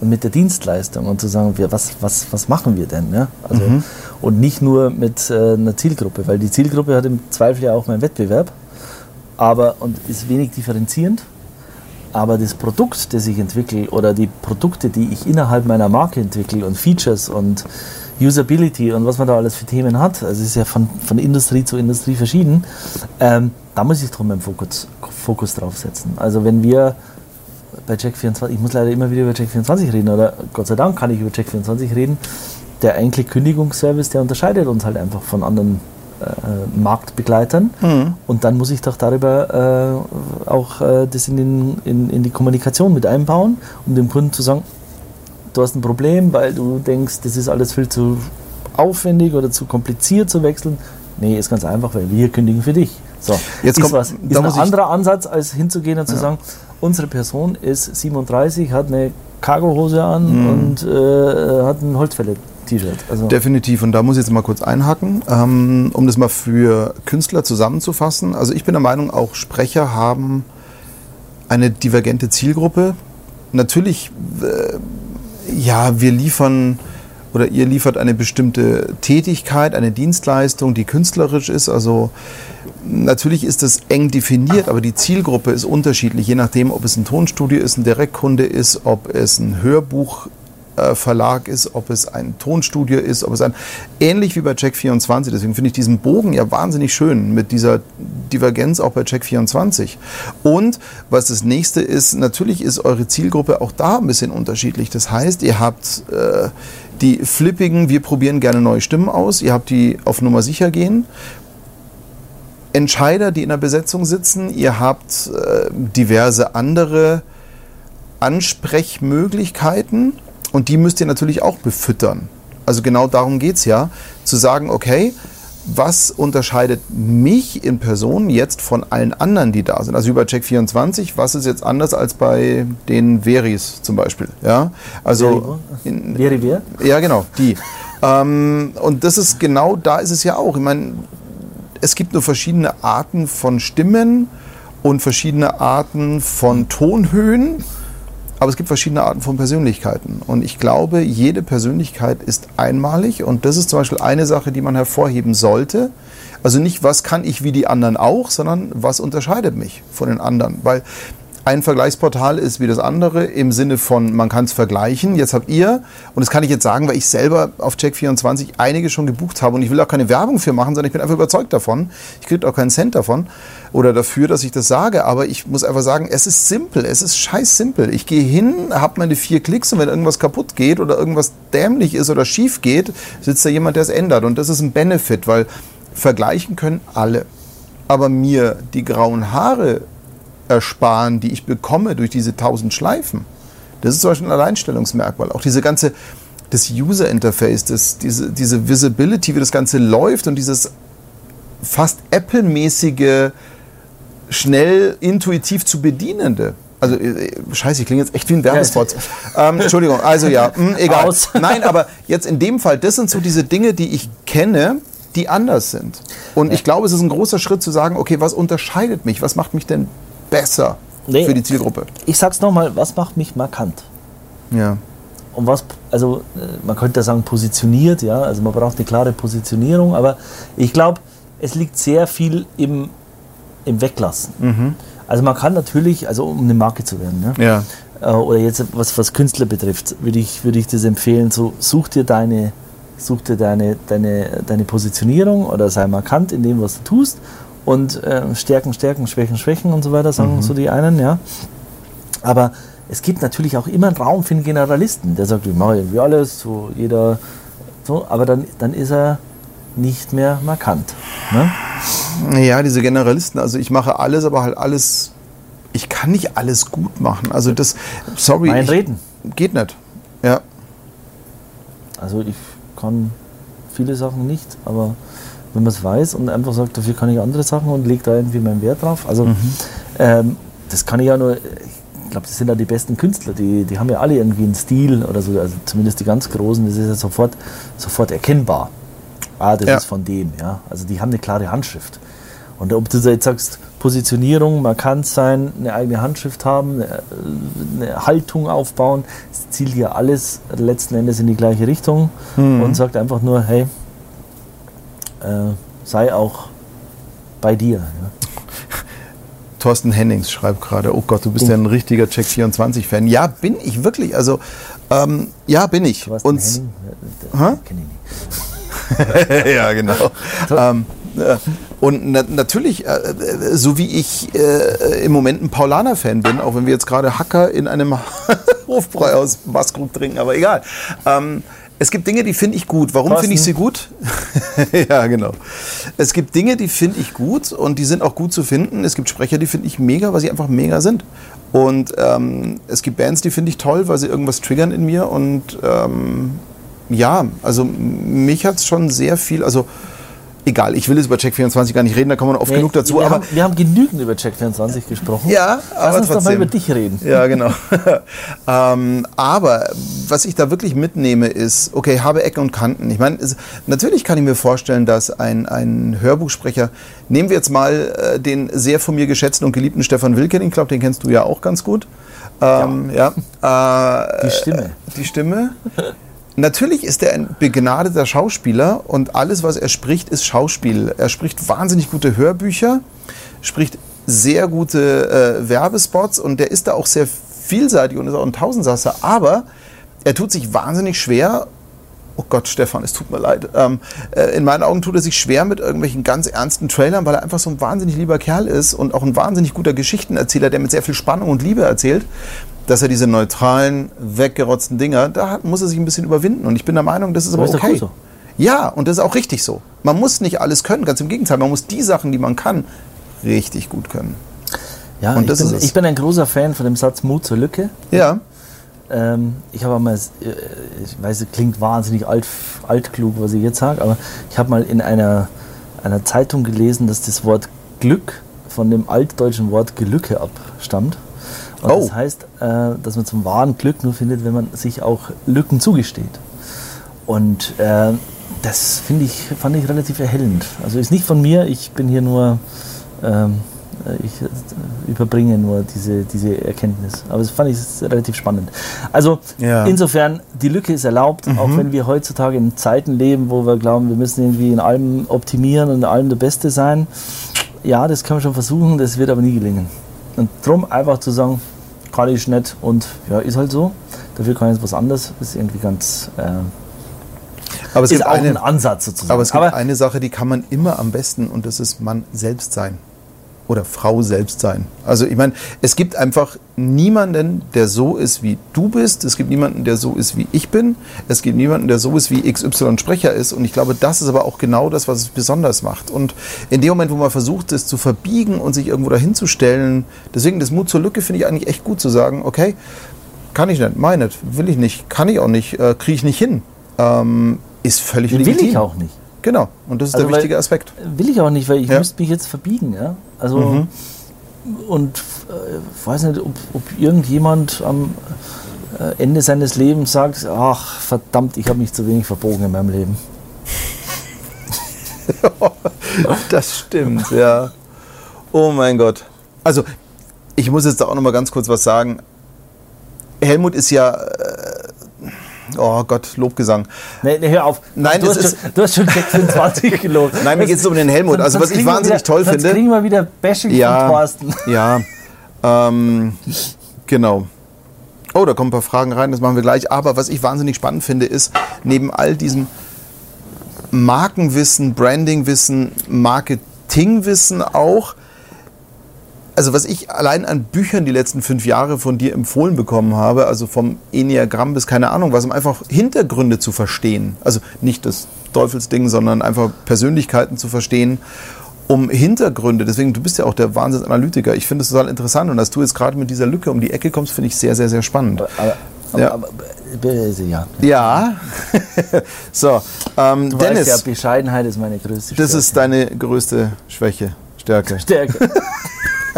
mit der Dienstleistung und zu sagen, wir, was, was, was machen wir denn? Ja? Also, Mhm. Und nicht nur mit äh, einer Zielgruppe, weil die Zielgruppe hat im Zweifel ja auch meinen Wettbewerb aber, und ist wenig differenzierend. Aber das Produkt, das ich entwickle oder die Produkte, die ich innerhalb meiner Marke entwickle und Features und Usability und was man da alles für Themen hat, also es ist ja von, von Industrie zu Industrie verschieden, ähm, da muss ich drum meinen Fokus, Fokus drauf setzen. Also wenn wir bei Check24, ich muss leider immer wieder über Check24 reden, oder Gott sei Dank kann ich über Check24 reden, der eigentliche Kündigungsservice, der unterscheidet uns halt einfach von anderen äh, Marktbegleitern. Mhm. Und dann muss ich doch darüber äh, auch äh, das in, den, in, in die Kommunikation mit einbauen, um dem Kunden zu sagen, du hast ein Problem, weil du denkst, das ist alles viel zu aufwendig oder zu kompliziert zu wechseln. Nee, ist ganz einfach, weil wir kündigen für dich. So, Jetzt ist, kommt- was, ist ein anderer Ansatz, als hinzugehen und zu Ja. sagen, unsere Person ist 37, hat eine Cargohose an Mhm. und äh, hat ein Holzfäller-T-Shirt. Also, Definitiv. Und da muss ich jetzt mal kurz einhaken, ähm, um das mal für Künstler zusammenzufassen. Also ich bin der Meinung, auch Sprecher haben eine divergente Zielgruppe. Natürlich, äh, ja, wir liefern oder ihr liefert eine bestimmte Tätigkeit, eine Dienstleistung, die künstlerisch ist. Also natürlich ist das eng definiert, aber die Zielgruppe ist unterschiedlich, je nachdem, ob es ein Tonstudio ist, ein Direktkunde ist, ob es ein Hörbuch äh, Verlag ist, ob es ein Tonstudio ist, ob es ein ähnlich wie bei Check24. Deswegen finde ich diesen Bogen ja wahnsinnig schön mit dieser Divergenz auch bei Check24. Und was das nächste ist, natürlich ist eure Zielgruppe auch da ein bisschen unterschiedlich. Das heißt, ihr habt äh, die flippigen, wir probieren gerne neue Stimmen aus, ihr habt die auf Nummer sicher gehen. Entscheider, die in der Besetzung sitzen, ihr habt äh, diverse andere Ansprechmöglichkeiten und die müsst ihr natürlich auch befüttern. Also genau darum geht es ja, zu sagen, okay, was unterscheidet mich in Person jetzt von allen anderen, die da sind? Also über Check24, was ist jetzt anders als bei den Veris zum Beispiel? Ja, also Wäre wer? ja, genau, die. ähm, und das ist genau, da ist es ja auch. Ich meine, es gibt nur verschiedene Arten von Stimmen und verschiedene Arten von Tonhöhen, aber es gibt verschiedene Arten von Persönlichkeiten. Und ich glaube, jede Persönlichkeit ist einmalig und das ist zum Beispiel eine Sache, die man hervorheben sollte. Also nicht, was kann ich wie die anderen auch, sondern was unterscheidet mich von den anderen. Weil ein Vergleichsportal ist wie das andere im Sinne von, man kann es vergleichen. Jetzt habt ihr, und das kann ich jetzt sagen, weil ich selber auf Check24 einige schon gebucht habe und ich will auch keine Werbung für machen, sondern ich bin einfach überzeugt davon. Ich kriege auch keinen Cent davon oder dafür, dass ich das sage, aber ich muss einfach sagen, es ist simpel, es ist scheiß simpel. Ich gehe hin, habe meine vier Klicks und wenn irgendwas kaputt geht oder irgendwas dämlich ist oder schief geht, sitzt da jemand, der es ändert und das ist ein Benefit, weil vergleichen können alle. Aber mir die grauen Haare ersparen, die ich bekomme durch diese tausend Schleifen. Das ist zum Beispiel ein Alleinstellungsmerkmal. Auch diese ganze, das User Interface, das, diese, diese Visibility, wie das Ganze läuft und dieses fast Apple-mäßige, schnell, intuitiv zu bedienende. Also, äh, scheiße, ich klinge jetzt echt wie ein Werbespot. ähm, Entschuldigung, also ja, mh, egal. Aus. Nein, aber jetzt in dem Fall, das sind so diese Dinge, die ich kenne, die anders sind. Und ja. ich glaube, es ist ein großer Schritt zu sagen, okay, was unterscheidet mich? Was macht mich denn besser nee, für die Zielgruppe. Ich sag's nochmal, was macht mich markant? Ja. Und was, also äh, man könnte sagen positioniert, ja, also man braucht eine klare Positionierung, aber ich glaube, es liegt sehr viel im, im Weglassen. Mhm. Also man kann natürlich, also um eine Marke zu werden, ja, ja. Äh, oder jetzt was, was Künstler betrifft, würde ich, würde ich das empfehlen, so such dir deine, such dir deine, deine, deine Positionierung oder sei markant in dem, was du tust und äh, Stärken, Stärken, Schwächen, Schwächen und so weiter, sagen mhm. so die einen, ja. Aber es gibt natürlich auch immer einen Raum für einen Generalisten, der sagt, ich mache irgendwie alles, so jeder, so, aber dann, dann ist er nicht mehr markant. Ne? Ja, diese Generalisten, also ich mache alles, aber halt alles, ich kann nicht alles gut machen. Also das, sorry. Mein Reden. Geht nicht. Ja. Also ich kann viele Sachen nicht, aber wenn man es weiß und einfach sagt, dafür kann ich andere Sachen und lege da irgendwie meinen Wert drauf. Also mhm. ähm, das kann ich ja nur, ich glaube, das sind ja die besten Künstler, die, die haben ja alle irgendwie einen Stil oder so, also zumindest die ganz Großen, das ist ja sofort, sofort erkennbar. Ah, das ja. ist von dem, ja. Also die haben eine klare Handschrift. Und ob du jetzt sagst, Positionierung, markant sein, eine eigene Handschrift haben, eine, eine Haltung aufbauen, das zielt ja alles letzten Endes in die gleiche Richtung mhm. und sagt einfach nur, hey, äh, sei auch bei dir. Ja. Thorsten Hennings schreibt gerade, oh Gott, du bist ja ein richtiger Check24-Fan. Ja, bin ich wirklich. Also, ähm, ja, bin ich. Thorsten Und, Henning? Kenn ich nicht. ja, genau. ähm, äh, und na natürlich, äh, äh, so wie ich äh, im Moment ein Paulaner-Fan bin, auch wenn wir jetzt gerade Hacker in einem Hofbräu aus Maskrug trinken, aber egal. Ähm, es gibt Dinge, die finde ich gut. Warum finde ich sie gut? ja, genau. Es gibt Dinge, die finde ich gut und die sind auch gut zu finden. Es gibt Sprecher, die finde ich mega, weil sie einfach mega sind. Und ähm, es gibt Bands, die finde ich toll, weil sie irgendwas triggern in mir. Und ähm, ja, also mich hat es schon sehr viel, also egal, ich will jetzt über Check24 gar nicht reden, da kommen wir oft nee, genug dazu. Wir, aber haben, wir haben genügend über Check24 gesprochen. Ja, aber Lass uns trotzdem. doch mal über dich reden. Ja, genau. ähm, aber was ich da wirklich mitnehme ist, okay, habe Ecken und Kanten. Ich meine, natürlich kann ich mir vorstellen, dass ein, ein Hörbuchsprecher, nehmen wir jetzt mal äh, den sehr von mir geschätzten und geliebten Stefan Wilken, ich glaube, den kennst du ja auch ganz gut. Ähm, ja. ja. Äh, die Stimme. Die Stimme. Natürlich ist er ein begnadeter Schauspieler und alles, was er spricht, ist Schauspiel. Er spricht wahnsinnig gute Hörbücher, spricht sehr gute äh, Werbespots und der ist da auch sehr vielseitig und ist auch ein Tausendsasser, aber er tut sich wahnsinnig schwer. Oh Gott, Stefan, es tut mir leid. Ähm, äh, in meinen Augen tut er sich schwer mit irgendwelchen ganz ernsten Trailern, weil er einfach so ein wahnsinnig lieber Kerl ist und auch ein wahnsinnig guter Geschichtenerzähler, der mit sehr viel Spannung und Liebe erzählt dass er diese neutralen, weggerotzten Dinger, da muss er sich ein bisschen überwinden. Und ich bin der Meinung, das ist aber, aber ist okay. So. Ja, und das ist auch richtig so. Man muss nicht alles können, ganz im Gegenteil. Man muss die Sachen, die man kann, richtig gut können. Ja, und ich, bin, ich bin ein großer Fan von dem Satz Mut zur Lücke. Ja. Ähm, ich habe mal, äh, ich weiß, es klingt wahnsinnig alt, altklug, was ich jetzt sage, aber ich habe mal in einer, einer Zeitung gelesen, dass das Wort Glück von dem altdeutschen Wort Gelücke abstammt. Und oh. Das heißt, äh, dass man zum wahren Glück nur findet, wenn man sich auch Lücken zugesteht. Und äh, das finde ich, fand ich relativ erhellend. Also ist nicht von mir, ich bin hier nur, ähm, ich äh, überbringe nur diese, diese Erkenntnis. Aber das fand ich relativ spannend. Also ja. insofern, die Lücke ist erlaubt, mhm. auch wenn wir heutzutage in Zeiten leben, wo wir glauben, wir müssen irgendwie in allem optimieren und in allem der Beste sein. Ja, das kann man schon versuchen, das wird aber nie gelingen. Und darum einfach zu sagen, kann ich nicht und ja, ist halt so. Dafür kann ich jetzt was anderes, ist irgendwie ganz. Äh, Aber es ist gibt auch eine, ein Ansatz sozusagen. aber es gibt eine Sache, die kann man immer am besten und das ist Mann selbst sein. Oder Frau selbst sein. Also ich meine, es gibt einfach niemanden, der so ist, wie du bist. Es gibt niemanden, der so ist, wie ich bin. Es gibt niemanden, der so ist, wie XY Sprecher ist. Und ich glaube, das ist aber auch genau das, was es besonders macht. Und in dem Moment, wo man versucht, es zu verbiegen und sich irgendwo dahin zu stellen, deswegen das Mut zur Lücke finde ich eigentlich echt gut zu sagen, okay, kann ich nicht, meine nicht, will ich nicht, kann ich auch nicht, äh, kriege ich nicht hin. Ähm, ist völlig will legitim. ich auch nicht. Genau, und das ist Also, der wichtige Aspekt. Will ich auch nicht, weil ich Ja. müsste mich jetzt verbiegen. Ja? Also, Mhm. und äh, weiß nicht, ob, ob irgendjemand am äh, Ende seines Lebens sagt, ach verdammt, ich habe mich zu wenig verbogen in meinem Leben. Das stimmt, ja. Oh mein Gott. Also, ich muss jetzt da auch noch mal ganz kurz was sagen. Helmut ist ja. Oh Gott, Lobgesang. Nee, nee, hör auf. Nein, du, hast schon, du hast schon Check 25 gelogen. Nein, mir geht es um den Helmut. Also, was ich wahnsinnig toll sonst finde. kriegen wir wieder Bashing Ja. von Thorsten. Ja, ähm, genau. Oh, da kommen ein paar Fragen rein, das machen wir gleich. Aber was ich wahnsinnig spannend finde, ist, neben all diesem Markenwissen, Brandingwissen, Marketingwissen auch, also was ich allein an Büchern die letzten fünf Jahre von dir empfohlen bekommen habe, also vom Enneagramm bis keine Ahnung was, um einfach Hintergründe zu verstehen. Also nicht das Teufelsding, sondern einfach Persönlichkeiten zu verstehen, um Hintergründe. Deswegen, du bist ja auch der Wahnsinnsanalytiker. Ich finde es total interessant und dass du jetzt gerade mit dieser Lücke um die Ecke kommst, finde ich sehr, sehr, sehr spannend. Aber, aber, Ja. aber, äh, ja. Ja. so, ähm, Du Dennis, weißt ja, Bescheidenheit ist meine größte das Stärke. ist deine größte Schwäche, Stärke. Stärke.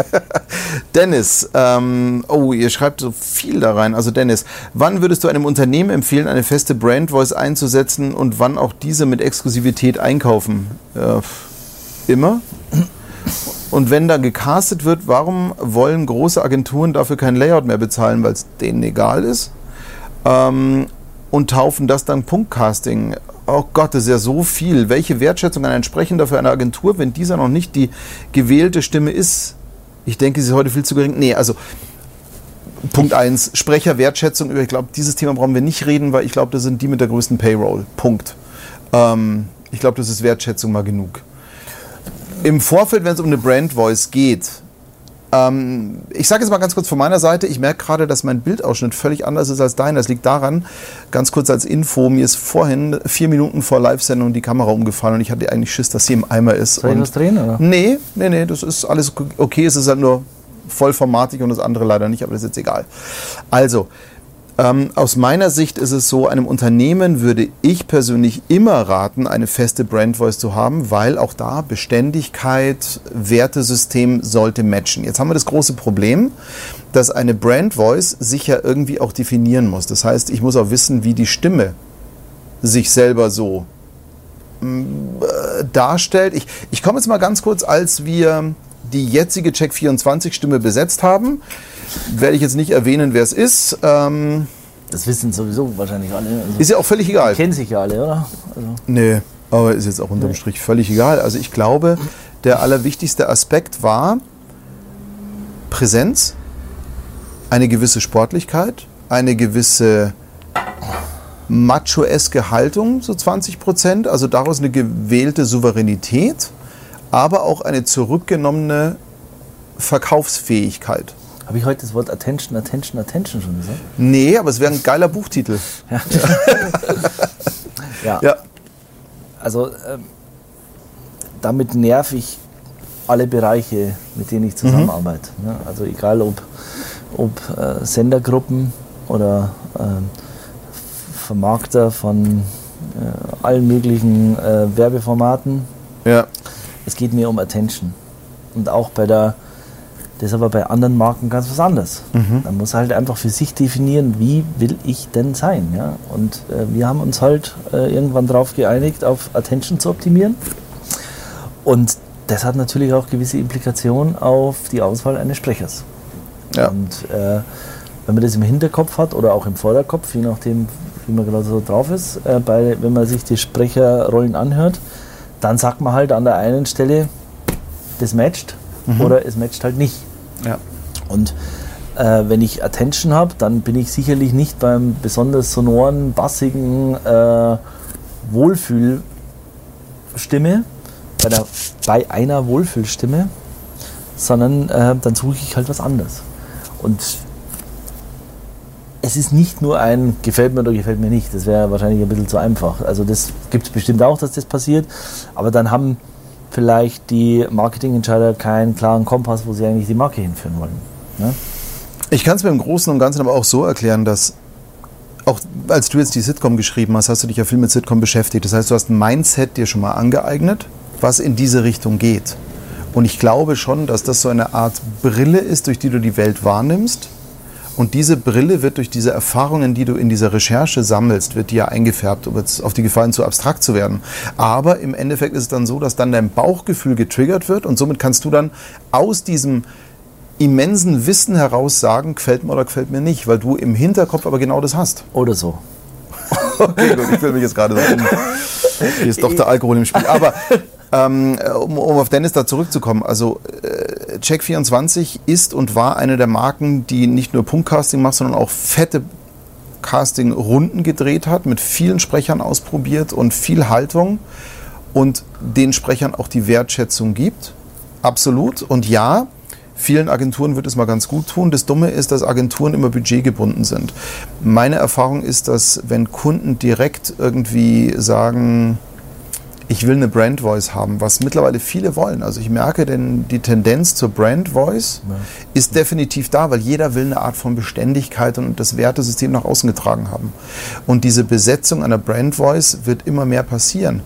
Dennis, ähm, oh, ihr schreibt so viel da rein. Also Dennis, wann würdest du einem Unternehmen empfehlen, eine feste Brand Voice einzusetzen und wann auch diese mit Exklusivität einkaufen? Äh, immer. Und wenn da gecastet wird, warum wollen große Agenturen dafür kein Layout mehr bezahlen, weil es denen egal ist? Ähm, und taufen das dann Punktcasting. Oh Gott, das ist ja so viel. Welche Wertschätzung ein Entsprechender für eine Agentur, wenn dieser noch nicht die gewählte Stimme ist? Ich denke, sie ist heute viel zu gering. Nee, also Punkt 1, Sprecherwertschätzung. Ich glaube, dieses Thema brauchen wir nicht reden, weil ich glaube, das sind die mit der größten Payroll. Punkt. Ähm, ich glaube, das ist Wertschätzung mal genug. Im Vorfeld, wenn es um eine Brand Voice geht, ähm, ich sage jetzt mal ganz kurz von meiner Seite, ich merke gerade, dass mein Bildausschnitt völlig anders ist als dein. Das liegt daran, ganz kurz als Info, mir ist vorhin vier Minuten vor Live-Sendung die Kamera umgefallen und ich hatte eigentlich Schiss, dass sie im Eimer ist. Soll ich und was drehen, oder? Nee, nee, nee, das ist alles okay. Es ist halt nur vollformatig und das andere leider nicht, aber das ist jetzt egal. Also, ähm, aus meiner Sicht ist es so, einem Unternehmen würde ich persönlich immer raten, eine feste Brand Voice zu haben, weil auch da Beständigkeit, Wertesystem sollte matchen. Jetzt haben wir das große Problem, dass eine Brand Voice sich ja irgendwie auch definieren muss. Das heißt, ich muss auch wissen, wie die Stimme sich selber so darstellt. Ich, ich komme jetzt mal ganz kurz, als wir die jetzige Check24-Stimme besetzt haben, werde ich jetzt nicht erwähnen, wer es ist. Ähm, Das wissen sowieso wahrscheinlich alle. Also, ist ja auch völlig egal. kennen sich ja alle, oder? Also, Nee, aber ist jetzt auch unterm Strich völlig egal. Also ich glaube, der allerwichtigste Aspekt war Präsenz, eine gewisse Sportlichkeit, eine gewisse macho-eske Haltung, so 20 Prozent, also daraus eine gewählte Souveränität, aber auch eine zurückgenommene Verkaufsfähigkeit. Habe ich heute das Wort Attention, Attention, Attention schon gesagt? Nee, aber es wäre ein geiler Buchtitel. Ja. Ja, Also ähm, damit nerv ich alle Bereiche, mit denen ich zusammenarbeite. Ne? Also egal ob, ob äh, Sendergruppen oder ähm, Vermarkter von äh, allen möglichen äh, Werbeformaten. ja, Es geht mir um Attention. Und auch bei der, das ist aber bei anderen Marken ganz was anderes. Man muss halt einfach für sich definieren, wie will ich denn sein. Ja? Und äh, wir haben uns halt äh, irgendwann darauf geeinigt, auf Attention zu optimieren. Und das hat natürlich auch gewisse Implikationen auf die Auswahl eines Sprechers. ja. Und äh, wenn man das im Hinterkopf hat oder auch im Vorderkopf, je nachdem, wie man gerade so drauf ist, äh, bei, wenn man sich die Sprecherrollen anhört, dann sagt man halt an der einen Stelle, das matcht oder es matcht halt nicht. ja. Und äh, wenn ich Attention habe, dann bin ich sicherlich nicht beim besonders sonoren, bassigen äh, Wohlfühlstimme, bei, der, bei einer Wohlfühlstimme, sondern äh, dann suche ich halt was anderes. Und es ist nicht nur ein gefällt mir oder gefällt mir nicht. Das wäre wahrscheinlich ein bisschen zu einfach. Also das gibt es bestimmt auch, dass das passiert. Aber dann haben vielleicht die Marketingentscheider keinen klaren Kompass, wo sie eigentlich die Marke hinführen wollen. Ne? Ich kann es mir im Großen und Ganzen aber auch so erklären, dass auch als du jetzt die Sitcom geschrieben hast, hast du dich ja viel mit Sitcom beschäftigt. Das heißt, du hast ein Mindset dir schon mal angeeignet, was in diese Richtung geht. Und ich glaube schon, dass das so eine Art Brille ist, durch die du die Welt wahrnimmst. Und diese Brille wird durch diese Erfahrungen, die du in dieser Recherche sammelst, wird dir ja eingefärbt, um jetzt auf die Gefallen zu abstrakt zu werden. Aber im Endeffekt ist es dann so, dass dann dein Bauchgefühl getriggert wird und somit kannst du dann aus diesem immensen Wissen heraus sagen, gefällt mir oder gefällt mir nicht, weil du im Hinterkopf aber genau das hast. Oder so. Okay, gut, ich will mich jetzt gerade so. Hier ist doch der Alkohol im Spiel. Aber ähm, um, um, auf Dennis da zurückzukommen, also äh, Check24 ist und war eine der Marken, die nicht nur Punktcasting macht, sondern auch fette Casting-Runden gedreht hat, mit vielen Sprechern ausprobiert und viel Haltung und den Sprechern auch die Wertschätzung gibt. Absolut. Und ja, Vielen Agenturen wird es mal ganz gut tun. Das Dumme ist, dass Agenturen immer budgetgebunden sind. Meine Erfahrung ist, dass wenn Kunden direkt irgendwie sagen, ich will eine Brand Voice haben, was mittlerweile viele wollen. Also ich merke denn die Tendenz zur Brand Voice ja. ist definitiv da, weil jeder will eine Art von Beständigkeit und das Wertesystem nach außen getragen haben. Und diese Besetzung einer Brand Voice wird immer mehr passieren.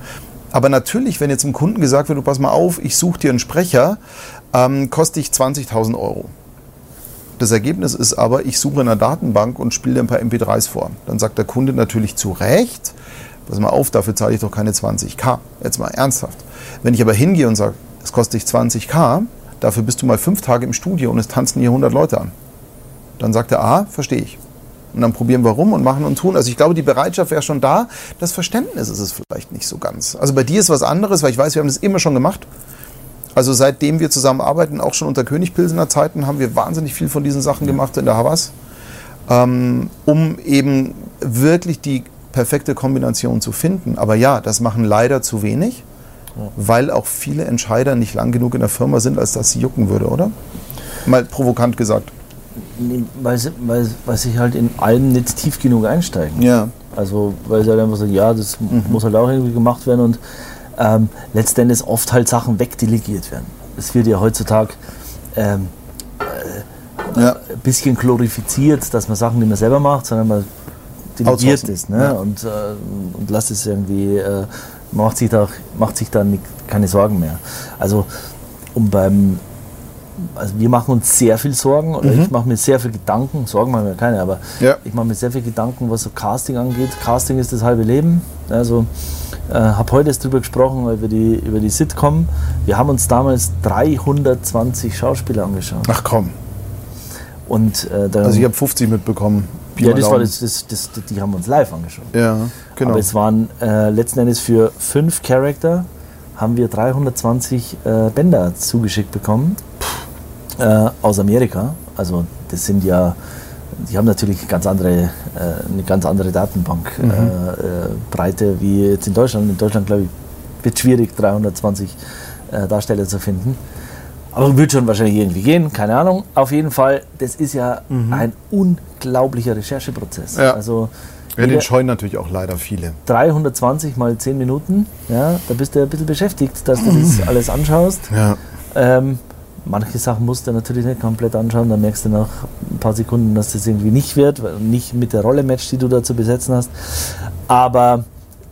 Aber natürlich, wenn jetzt dem Kunden gesagt wird, du pass mal auf, ich suche dir einen Sprecher, ähm, kostet dich 20.000 Euro. Das Ergebnis ist aber, ich suche in einer Datenbank und spiele ein paar MP3s vor. Dann sagt der Kunde natürlich zu Recht, pass mal auf, dafür zahle ich doch keine 20k. Jetzt mal ernsthaft. Wenn ich aber hingehe und sage, es kostet dich 20k, dafür bist du mal fünf Tage im Studio und es tanzen hier 100 Leute an. Dann sagt er, ah, verstehe ich. Und dann probieren wir rum und machen und tun. Also ich glaube, die Bereitschaft wäre schon da. Das Verständnis ist es vielleicht nicht so ganz. Also bei dir ist was anderes, weil ich weiß, wir haben das immer schon gemacht. Also seitdem wir zusammenarbeiten, auch schon unter Königpilsener Zeiten, haben wir wahnsinnig viel von diesen Sachen gemacht in der Havas, ähm, um eben wirklich die perfekte Kombination zu finden. Aber ja, das machen leider zu wenig, weil auch viele Entscheider nicht lang genug in der Firma sind, als dass sie jucken würde, oder? Mal provokant gesagt. Weil sie, weil, weil sie halt in allem nicht tief genug einsteigen. Ja. Also, weil sie halt einfach sagen, ja, das mhm. muss halt auch irgendwie gemacht werden und ähm, letztendlich oft halt Sachen wegdelegiert werden. Es wird ja heutzutage ähm, äh, ja. ein bisschen glorifiziert, dass man Sachen nicht mehr selber macht, sondern man delegiert es ne? Ja. und, äh, und lässt es irgendwie, äh, macht sich da, macht sich da nicht, keine Sorgen mehr. Also um beim also wir machen uns sehr viel Sorgen oder mhm. ich mache mir sehr viel Gedanken, Sorgen machen wir keine, aber ja. ich mache mir sehr viel Gedanken, was so Casting angeht. Casting ist das halbe Leben. Also äh, habe heute erst darüber gesprochen, über die, über die Sitcom. Wir haben uns damals 320 Schauspieler angeschaut. Ach komm. Und, äh, also ich habe 50 mitbekommen. ja, das war das, das, das, die haben uns live angeschaut. Ja, genau. Aber es waren äh, letzten Endes für fünf Charakter haben wir 320 äh, Bänder zugeschickt bekommen äh, aus Amerika. Also das sind ja die haben natürlich ganz andere, äh, eine ganz andere Datenbankbreite mhm. äh, wie jetzt in Deutschland. In Deutschland, glaube ich, wird es schwierig, 320 äh, Darsteller zu finden. Aber wird schon wahrscheinlich irgendwie gehen, keine Ahnung. Auf jeden Fall, das ist ja mhm. ein unglaublicher Rechercheprozess. Ja. Also, ja, den scheuen natürlich auch leider viele. 320 mal 10 Minuten, ja, da bist du ein bisschen beschäftigt, dass du das alles anschaust. Ja. Ähm, manche Sachen musst du natürlich nicht komplett anschauen, dann merkst du nach ein paar Sekunden, dass das irgendwie nicht wird, weil nicht mit der Rolle matcht, die du da zu besetzen hast. Aber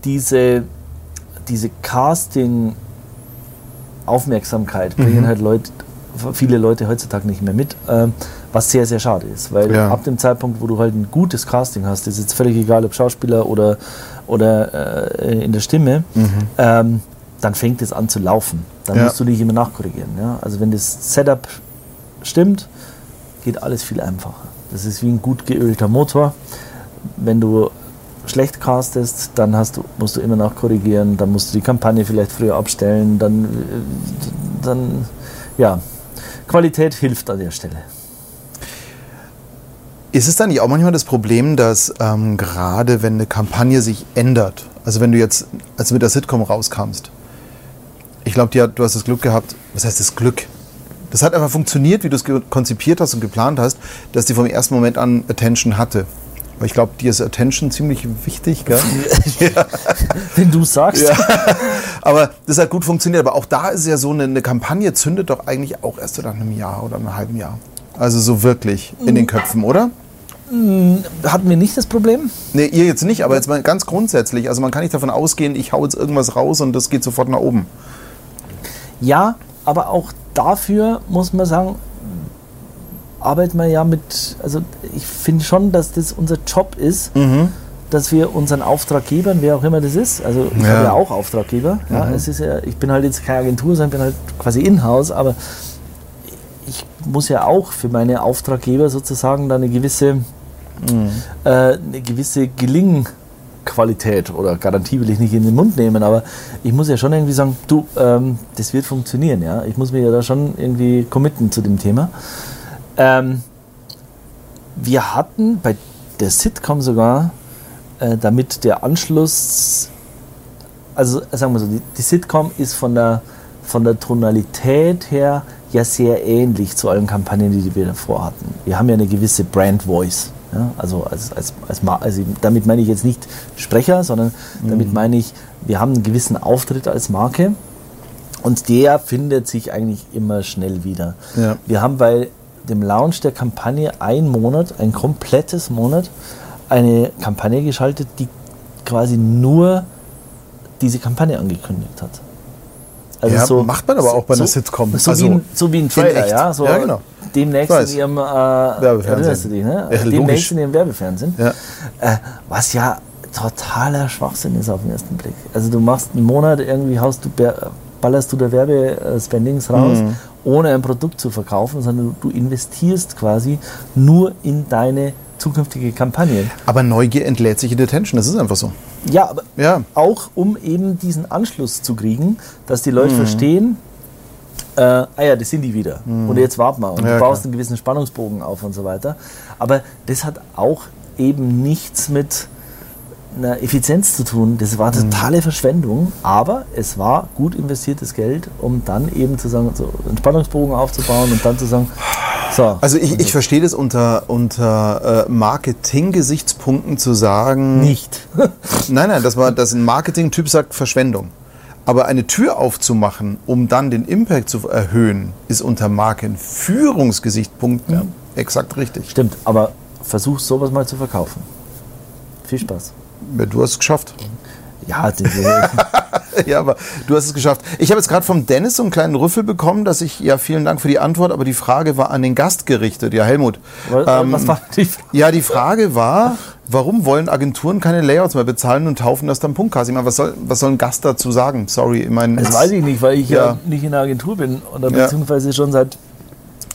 diese, diese Casting-Aufmerksamkeit bringen mhm. halt Leute, viele Leute heutzutage nicht mehr mit, äh, was sehr, sehr schade ist, weil ja. ab dem Zeitpunkt, wo du halt ein gutes Casting hast, ist jetzt völlig egal, ob Schauspieler oder, oder äh, in der Stimme, mhm. ähm, dann fängt es an zu laufen. Dann ja. musst du nicht immer nachkorrigieren. Ja? Also wenn das Setup stimmt, geht alles viel einfacher. Das ist wie ein gut geölter Motor. Wenn du schlecht castest, dann du, musst du immer nachkorrigieren, dann musst du die Kampagne vielleicht früher abstellen, dann, dann ja, Qualität hilft an der Stelle. Ist es dann nicht auch manchmal das Problem, dass ähm, gerade wenn eine Kampagne sich ändert, also wenn du jetzt, als du mit der Sitcom rauskamst, ich glaube, du hast das Glück gehabt, was heißt das Glück? Das hat einfach funktioniert, wie du es konzipiert hast und geplant hast, dass die vom ersten Moment an Attention hatte. Aber ich glaube, dir ist Attention ziemlich wichtig, gell? ja. Wenn du sagst. Ja. Aber das hat gut funktioniert. Aber auch da ist ja so eine, eine Kampagne zündet doch eigentlich auch erst nach einem Jahr oder einem halben Jahr. Also so wirklich in den Köpfen, oder? Hm, hatten wir nicht das Problem? Nee, ihr jetzt nicht, aber jetzt mal ganz grundsätzlich. Also man kann nicht davon ausgehen, ich hau jetzt irgendwas raus und das geht sofort nach oben. Ja, aber auch dafür muss man sagen, arbeiten wir ja mit, also ich finde schon, dass das unser Job ist, mhm. dass wir unseren Auftraggebern, wer auch immer das ist, also ich ja. habe ja auch Auftraggeber, mhm. ja, es ist ja, ich bin halt jetzt keine Agentur, sondern bin halt quasi in-house, aber ich muss ja auch für meine Auftraggeber sozusagen da eine gewisse, mhm. äh, eine gewisse Gelingen Qualität oder Garantie will ich nicht in den Mund nehmen, aber ich muss ja schon irgendwie sagen, du, ähm, das wird funktionieren, ja. Ich muss mich ja da schon irgendwie committen zu dem Thema. Ähm, wir hatten bei der Sitcom sogar, äh, damit der Anschluss, also sagen wir so, die, die Sitcom ist von der, von der Tonalität her ja sehr ähnlich zu allen Kampagnen, die wir davor hatten. Wir haben ja eine gewisse Brand Voice. Ja, also, als, als, als, also damit meine ich jetzt nicht Sprecher, sondern mhm. damit meine ich, wir haben einen gewissen Auftritt als Marke und der findet sich eigentlich immer schnell wieder. Ja. Wir haben bei dem Launch der Kampagne ein Monat, ein komplettes Monat, eine Kampagne geschaltet, die quasi nur diese Kampagne angekündigt hat. Also ja, so, macht man aber auch bei einer Sitcom. So, also wie ein, so wie ein Trailer, ja. So ja, genau. Demnächst in ihrem äh, Werbefernsehen. Dich, ne? ja, demnächst in ihrem Werbefernsehen. Ja. Äh, was ja totaler Schwachsinn ist auf den ersten Blick. Also du machst einen Monat, irgendwie haust du, ballerst du da Werbespendings raus, mhm. ohne ein Produkt zu verkaufen, sondern du investierst quasi nur in deine zukünftige Kampagne. Aber Neugier entlädt sich in Attention, das ist einfach so. Ja, aber ja. auch um eben diesen Anschluss zu kriegen, dass die Leute mhm. verstehen, äh, ah ja, das sind die wieder. Mhm. Und jetzt warten wir. Und ja, du baust klar. einen gewissen Spannungsbogen auf und so weiter. Aber das hat auch eben nichts mit einer Effizienz zu tun. Das war mhm. totale Verschwendung, aber es war gut investiertes Geld, um dann eben zu sagen, so einen Spannungsbogen aufzubauen und dann zu sagen, so. Also ich, ich verstehe das unter, unter äh, Marketing-Gesichtspunkten zu sagen. Nicht. nein, nein, dass, man, dass ein Marketing-Typ sagt Verschwendung. Aber eine Tür aufzumachen, um dann den Impact zu erhöhen, ist unter Markenführungsgesichtspunkten ja. exakt richtig. Stimmt, aber versuch sowas mal zu verkaufen. Viel Spaß. Du hast es geschafft. Ja, ja, aber du hast es geschafft. Ich habe jetzt gerade vom Dennis so einen kleinen Rüffel bekommen, dass ich, ja, vielen Dank für die Antwort, aber die Frage war an den Gast gerichtet. Ja, Helmut. Was, ähm, was war die Frage? Ja, die Frage war, warum wollen Agenturen keine Layouts mehr bezahlen und taufen das dann Punktcast? Ich meine, was soll, was soll ein Gast dazu sagen? Sorry, ich meine. Das weiß ich nicht, weil ich ja, ja nicht in der Agentur bin oder beziehungsweise ja. schon seit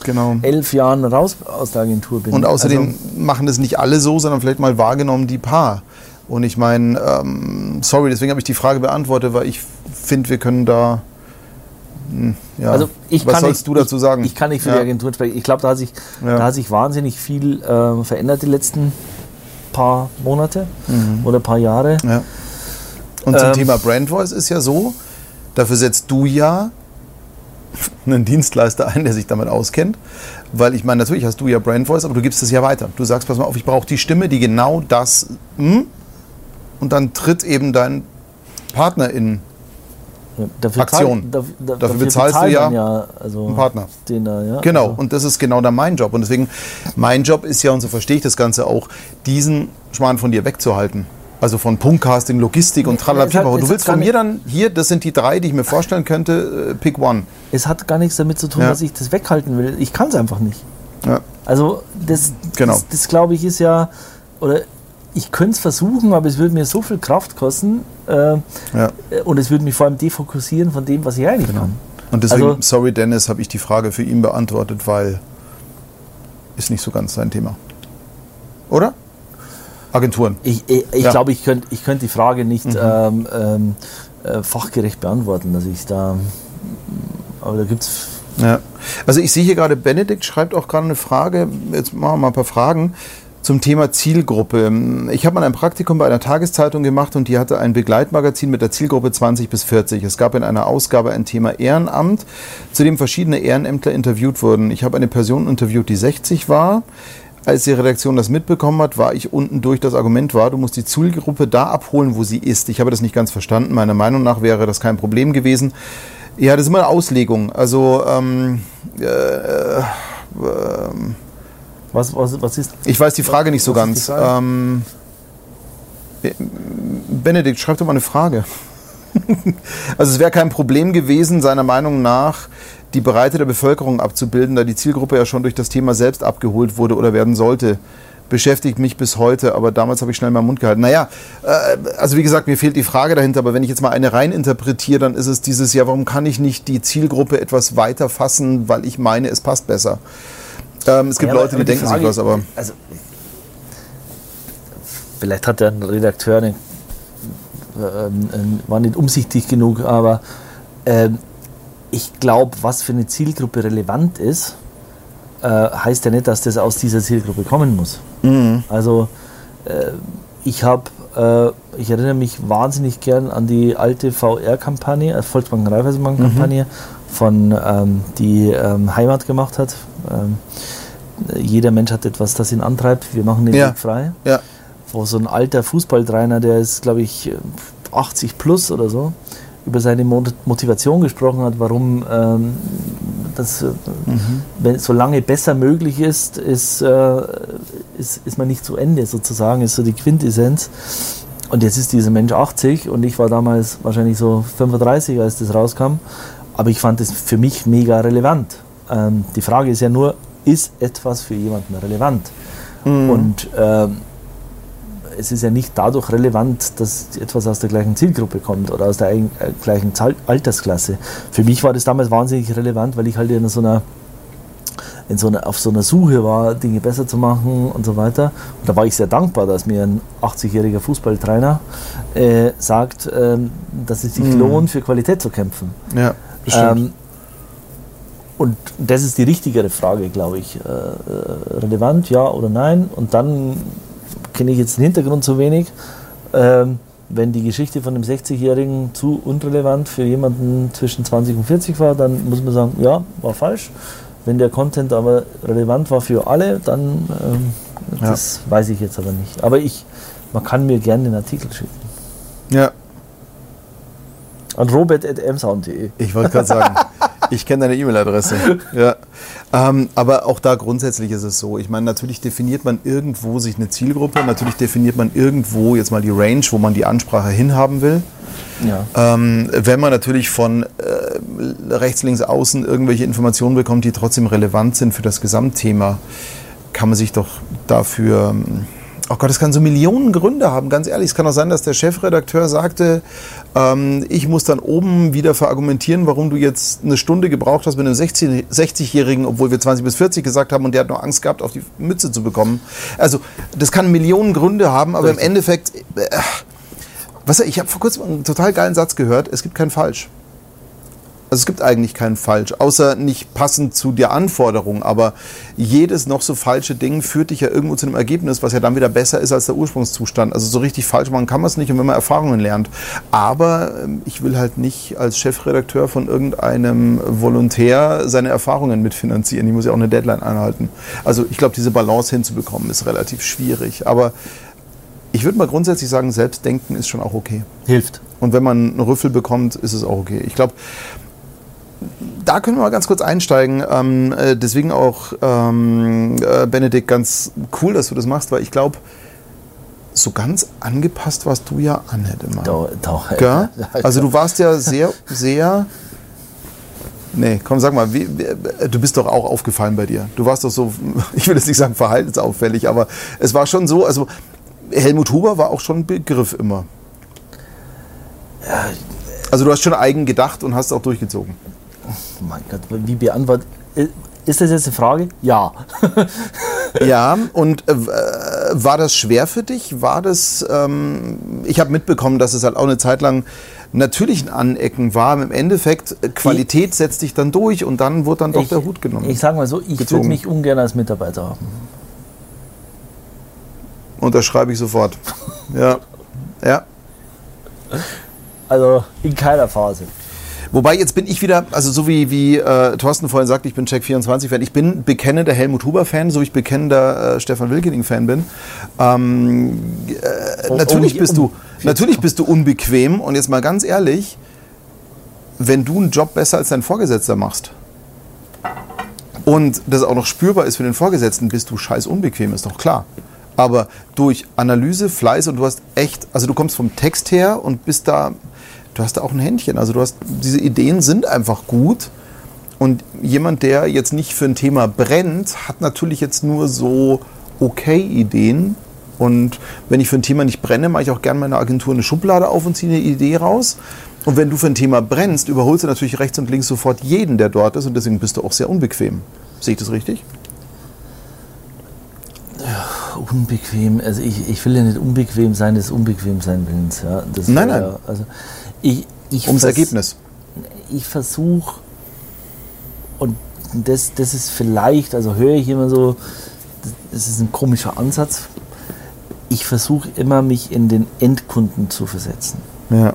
genau. elf Jahren raus aus der Agentur bin. Und außerdem also, machen das nicht alle so, sondern vielleicht mal wahrgenommen die paar. Und ich meine, ähm, sorry, deswegen habe ich die Frage beantwortet, weil ich finde, wir können da. Hm, ja, also ich was sollst nicht, du dazu sagen? Ich, ich kann nicht für ja. die Agenturen sprechen. Ich glaube, da, hat sich, ja. da hat sich wahnsinnig viel äh, verändert die letzten paar Monate mhm. oder paar Jahre. Ja. Und ähm, zum Thema Brand Voice ist ja so, dafür setzt du ja einen Dienstleister ein, der sich damit auskennt. Weil ich meine, natürlich hast du ja Brand Voice, aber du gibst es ja weiter. Du sagst, pass mal auf, ich brauche die Stimme, die genau das. Hm, und dann tritt eben dein Partner in dafür Aktion. Zahl, da, dafür, bezahlst du ja, ja also einen Partner. Da, ja, genau, also. und das ist genau dann mein Job. Und deswegen, mein Job ist ja, und so verstehe ich das Ganze auch, diesen Schmarrn von dir wegzuhalten. Also von Punktcasting, Logistik und tralala. Ja, du willst von mir dann, hier, das sind die drei, die ich mir vorstellen könnte, äh, pick one. Es hat gar nichts damit zu tun, ja. dass ich das weghalten will. Ich kann es einfach nicht. Ja. Also das, genau. das, das glaube ich ist ja, oder ich könnte es versuchen, aber es würde mir so viel Kraft kosten äh, ja. und es würde mich vor allem defokussieren von dem, was ich eigentlich genau. kann. Und deswegen, also, sorry Dennis, habe ich die Frage für ihn beantwortet, weil ist nicht so ganz sein Thema. Oder? Agenturen. Ich, ich, ich ja. glaube, ich könnte ich könnt die Frage nicht mhm. ähm, ähm, äh, fachgerecht beantworten. Also ich da, aber da gibt es. Ja. Also ich sehe hier gerade, Benedikt schreibt auch gerade eine Frage, jetzt machen wir mal ein paar Fragen. Zum Thema Zielgruppe. Ich habe mal ein Praktikum bei einer Tageszeitung gemacht und die hatte ein Begleitmagazin mit der Zielgruppe 20 bis 40. Es gab in einer Ausgabe ein Thema Ehrenamt, zu dem verschiedene Ehrenämtler interviewt wurden. Ich habe eine Person interviewt, die 60 war. Als die Redaktion das mitbekommen hat, war ich unten durch. Das Argument war, du musst die Zielgruppe da abholen, wo sie ist. Ich habe das nicht ganz verstanden. Meiner Meinung nach wäre das kein Problem gewesen. Ja, das ist immer eine Auslegung. Also, ähm, äh, äh, was, was, was ist. Ich weiß die Frage nicht so ganz. Ähm, Benedikt, schreib doch mal eine Frage. also es wäre kein Problem gewesen, seiner Meinung nach die Breite der Bevölkerung abzubilden, da die Zielgruppe ja schon durch das Thema selbst abgeholt wurde oder werden sollte. Beschäftigt mich bis heute, aber damals habe ich schnell meinen Mund gehalten. Naja, äh, also wie gesagt, mir fehlt die Frage dahinter, aber wenn ich jetzt mal eine rein interpretiere, dann ist es dieses, ja, warum kann ich nicht die Zielgruppe etwas weiter fassen, weil ich meine, es passt besser. Ähm, es gibt ja, Leute, die, die denken Frage, sich was, aber. Also, vielleicht hat der Redakteur eine, ähm, ähm, war nicht umsichtig genug, aber ähm, ich glaube, was für eine Zielgruppe relevant ist, äh, heißt ja nicht, dass das aus dieser Zielgruppe kommen muss. Mhm. Also äh, ich habe, äh, ich erinnere mich wahnsinnig gern an die alte VR-Kampagne, äh, Volksbanken Raiffeisenbank-Kampagne, mhm. von ähm, die ähm, Heimat gemacht hat. Ähm, jeder Mensch hat etwas, das ihn antreibt. Wir machen den ja. Weg frei. Ja. Wo so ein alter Fußballtrainer, der ist, glaube ich, 80 plus oder so, über seine Motivation gesprochen hat, warum ähm, das, äh, mhm. wenn so lange besser möglich ist, ist, äh, ist, ist man nicht zu Ende sozusagen, ist so die Quintessenz. Und jetzt ist dieser Mensch 80 und ich war damals wahrscheinlich so 35, als das rauskam. Aber ich fand es für mich mega relevant. Ähm, die Frage ist ja nur, ist etwas für jemanden relevant? Mhm. Und ähm, es ist ja nicht dadurch relevant, dass etwas aus der gleichen Zielgruppe kommt oder aus der äh, gleichen Altersklasse. Für mich war das damals wahnsinnig relevant, weil ich halt in so einer in so einer, auf so einer Suche war, Dinge besser zu machen und so weiter. Und da war ich sehr dankbar, dass mir ein 80-jähriger Fußballtrainer äh, sagt, äh, dass es sich mhm. lohnt, für Qualität zu kämpfen. Ja, bestimmt. Ähm, und das ist die richtigere Frage, glaube ich. Äh, äh relevant, ja oder nein? Und dann kenne ich jetzt den Hintergrund zu wenig. Ähm, wenn die Geschichte von dem 60-Jährigen zu unrelevant für jemanden zwischen 20 und 40 war, dann muss man sagen, ja, war falsch. Wenn der Content aber relevant war für alle, dann ähm, das ja. weiß ich jetzt aber nicht. Aber ich, man kann mir gerne den Artikel schicken. Ja. An robert.msound.de. Ich wollte gerade sagen. Ich kenne deine E-Mail-Adresse. Ja. Ähm, aber auch da grundsätzlich ist es so. Ich meine, natürlich definiert man irgendwo sich eine Zielgruppe. Natürlich definiert man irgendwo jetzt mal die Range, wo man die Ansprache hinhaben will. Ja. Ähm, wenn man natürlich von äh, rechts, links, außen irgendwelche Informationen bekommt, die trotzdem relevant sind für das Gesamtthema, kann man sich doch dafür ähm, Oh Gott, es kann so Millionen Gründe haben, ganz ehrlich. Es kann auch sein, dass der Chefredakteur sagte, ähm, ich muss dann oben wieder verargumentieren, warum du jetzt eine Stunde gebraucht hast mit einem 60-Jährigen, obwohl wir 20 bis 40 gesagt haben und der hat noch Angst gehabt, auf die Mütze zu bekommen. Also, das kann Millionen Gründe haben, aber Richtig. im Endeffekt, äh, was, ich habe vor kurzem einen total geilen Satz gehört, es gibt kein Falsch. Also es gibt eigentlich kein Falsch, außer nicht passend zu der Anforderung. Aber jedes noch so falsche Ding führt dich ja irgendwo zu einem Ergebnis, was ja dann wieder besser ist als der Ursprungszustand. Also so richtig falsch machen kann man es nicht, und wenn man Erfahrungen lernt. Aber ähm, ich will halt nicht als Chefredakteur von irgendeinem Volontär seine Erfahrungen mitfinanzieren. Ich muss ja auch eine Deadline einhalten. Also ich glaube, diese Balance hinzubekommen ist relativ schwierig. Aber ich würde mal grundsätzlich sagen, Selbstdenken ist schon auch okay. Hilft. Und wenn man einen Rüffel bekommt, ist es auch okay. Ich glaube, da können wir mal ganz kurz einsteigen. Ähm, äh, deswegen auch, ähm, äh, Benedikt, ganz cool, dass du das machst, weil ich glaube, so ganz angepasst warst du ja an, hätte man. Doch, doch. Ja? Also du warst ja sehr, sehr. Nee, komm, sag mal, wie, wie, du bist doch auch aufgefallen bei dir. Du warst doch so, ich will jetzt nicht sagen verhaltensauffällig, aber es war schon so, also Helmut Huber war auch schon ein Begriff immer. Ja, also du hast schon eigen gedacht und hast auch durchgezogen. Oh mein Gott, wie beantwortet. Ist das jetzt eine Frage? Ja. ja, und äh, war das schwer für dich? War das, ähm, ich habe mitbekommen, dass es halt auch eine Zeit lang natürlich ein Anecken war. Im Endeffekt, äh, Qualität setzt dich dann durch und dann wurde dann doch ich, der Hut genommen. Ich sage mal so, ich würde mich ungern als Mitarbeiter haben. Unterschreibe ich sofort. Ja. Ja. Also in keiner Phase. Wobei jetzt bin ich wieder, also so wie, wie äh, Thorsten vorhin sagte, ich bin Check24-Fan. Ich bin bekennender Helmut Huber-Fan, so wie ich bekennender äh, Stefan Wilkening-Fan bin. Ähm, äh, Oh, natürlich, oh, bist du, natürlich bist du unbequem und jetzt mal ganz ehrlich, wenn du einen Job besser als dein Vorgesetzter machst und das auch noch spürbar ist für den Vorgesetzten, bist du scheiß unbequem, ist doch klar. Aber durch Analyse, Fleiß und du hast echt, also du kommst vom Text her und bist da, du hast da auch ein Händchen. Also du hast, diese Ideen sind einfach gut. Und jemand, der jetzt nicht für ein Thema brennt, hat natürlich jetzt nur so okay Ideen. Und wenn ich für ein Thema nicht brenne, mache ich auch gerne meine Agentur eine Schublade auf und ziehe eine Idee raus. Und wenn du für ein Thema brennst, überholst du natürlich rechts und links sofort jeden, der dort ist. Und deswegen bist du auch sehr unbequem. Sehe ich das richtig? Unbequem, also ich, ich will ja nicht unbequem sein des Unbequemsein Willens. Ja. Das Nein, nein. Also ich, ich Ums Ergebnis. Ich versuche, und das, das ist vielleicht, also höre ich immer so, das- ist ein komischer Ansatz. Ich versuche immer, mich in den Endkunden zu versetzen. Ja.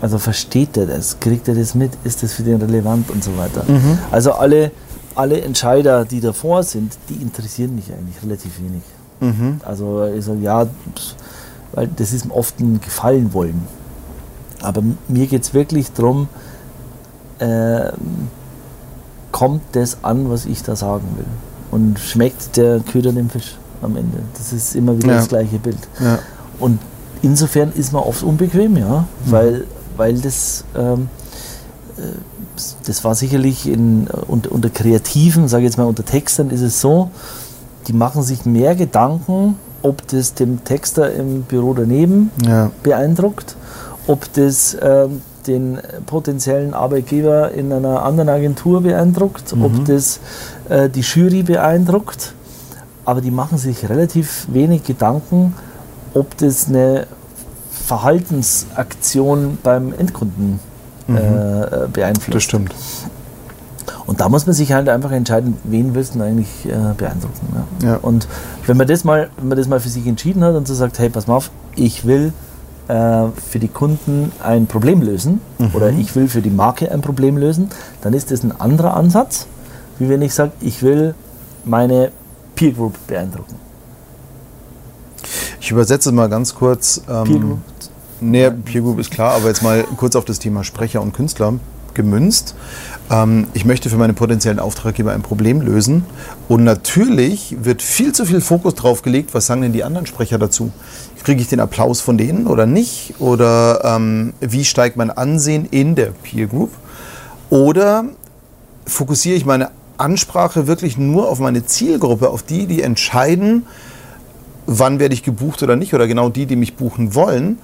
Also versteht er das? Kriegt er das mit? Ist das für den relevant und so weiter? Mhm. Also alle, alle Entscheider, die davor sind, die interessieren mich eigentlich relativ wenig. Mhm. Also ich sage, ja, weil das ist oft ein Gefallen wollen. Aber mir geht es wirklich darum, ähm, kommt das an, was ich da sagen will? Und schmeckt der Köder dem Fisch am Ende? Das ist immer wieder Ja. das gleiche Bild. Ja. Und insofern ist man oft unbequem, ja, weil, weil das, ähm, äh, das war sicherlich in, unter, unter Kreativen, sage ich jetzt mal unter Textern, ist es so, die machen sich mehr Gedanken, ob das dem Texter im Büro daneben Ja. beeindruckt, ob das ähm, den potenziellen Arbeitgeber in einer anderen Agentur beeindruckt, ob das äh, die Jury beeindruckt. Aber die machen sich relativ wenig Gedanken, ob das eine Verhaltensaktion beim Endkunden äh, äh, beeinflusst. Das stimmt. Und da muss man sich halt einfach entscheiden, wen willst du denn eigentlich äh, beeindrucken. Ja. Ja. Und wenn man, das mal, wenn man das mal für sich entschieden hat und so sagt, hey, pass mal auf, ich will äh, für die Kunden ein Problem lösen oder ich will für die Marke ein Problem lösen, dann ist das ein anderer Ansatz, wie wenn ich sage, ich will meine Peer Group beeindrucken. Ich übersetze mal ganz kurz. Ähm, Peer Group. Nee, Peer Group ist klar, aber jetzt mal kurz auf das Thema Sprecher und Künstler gemünzt. Ähm, ich möchte für meine potenziellen Auftraggeber ein Problem lösen. Und natürlich wird viel zu viel Fokus drauf gelegt, was sagen denn die anderen Sprecher dazu? Kriege ich den Applaus von denen oder nicht? Oder ähm, wie steigt mein Ansehen in der Peer Group? Oder fokussiere ich meine Ansprache wirklich nur auf meine Zielgruppe, auf die, die entscheiden, wann werde ich gebucht oder nicht, oder genau die, die mich buchen wollen.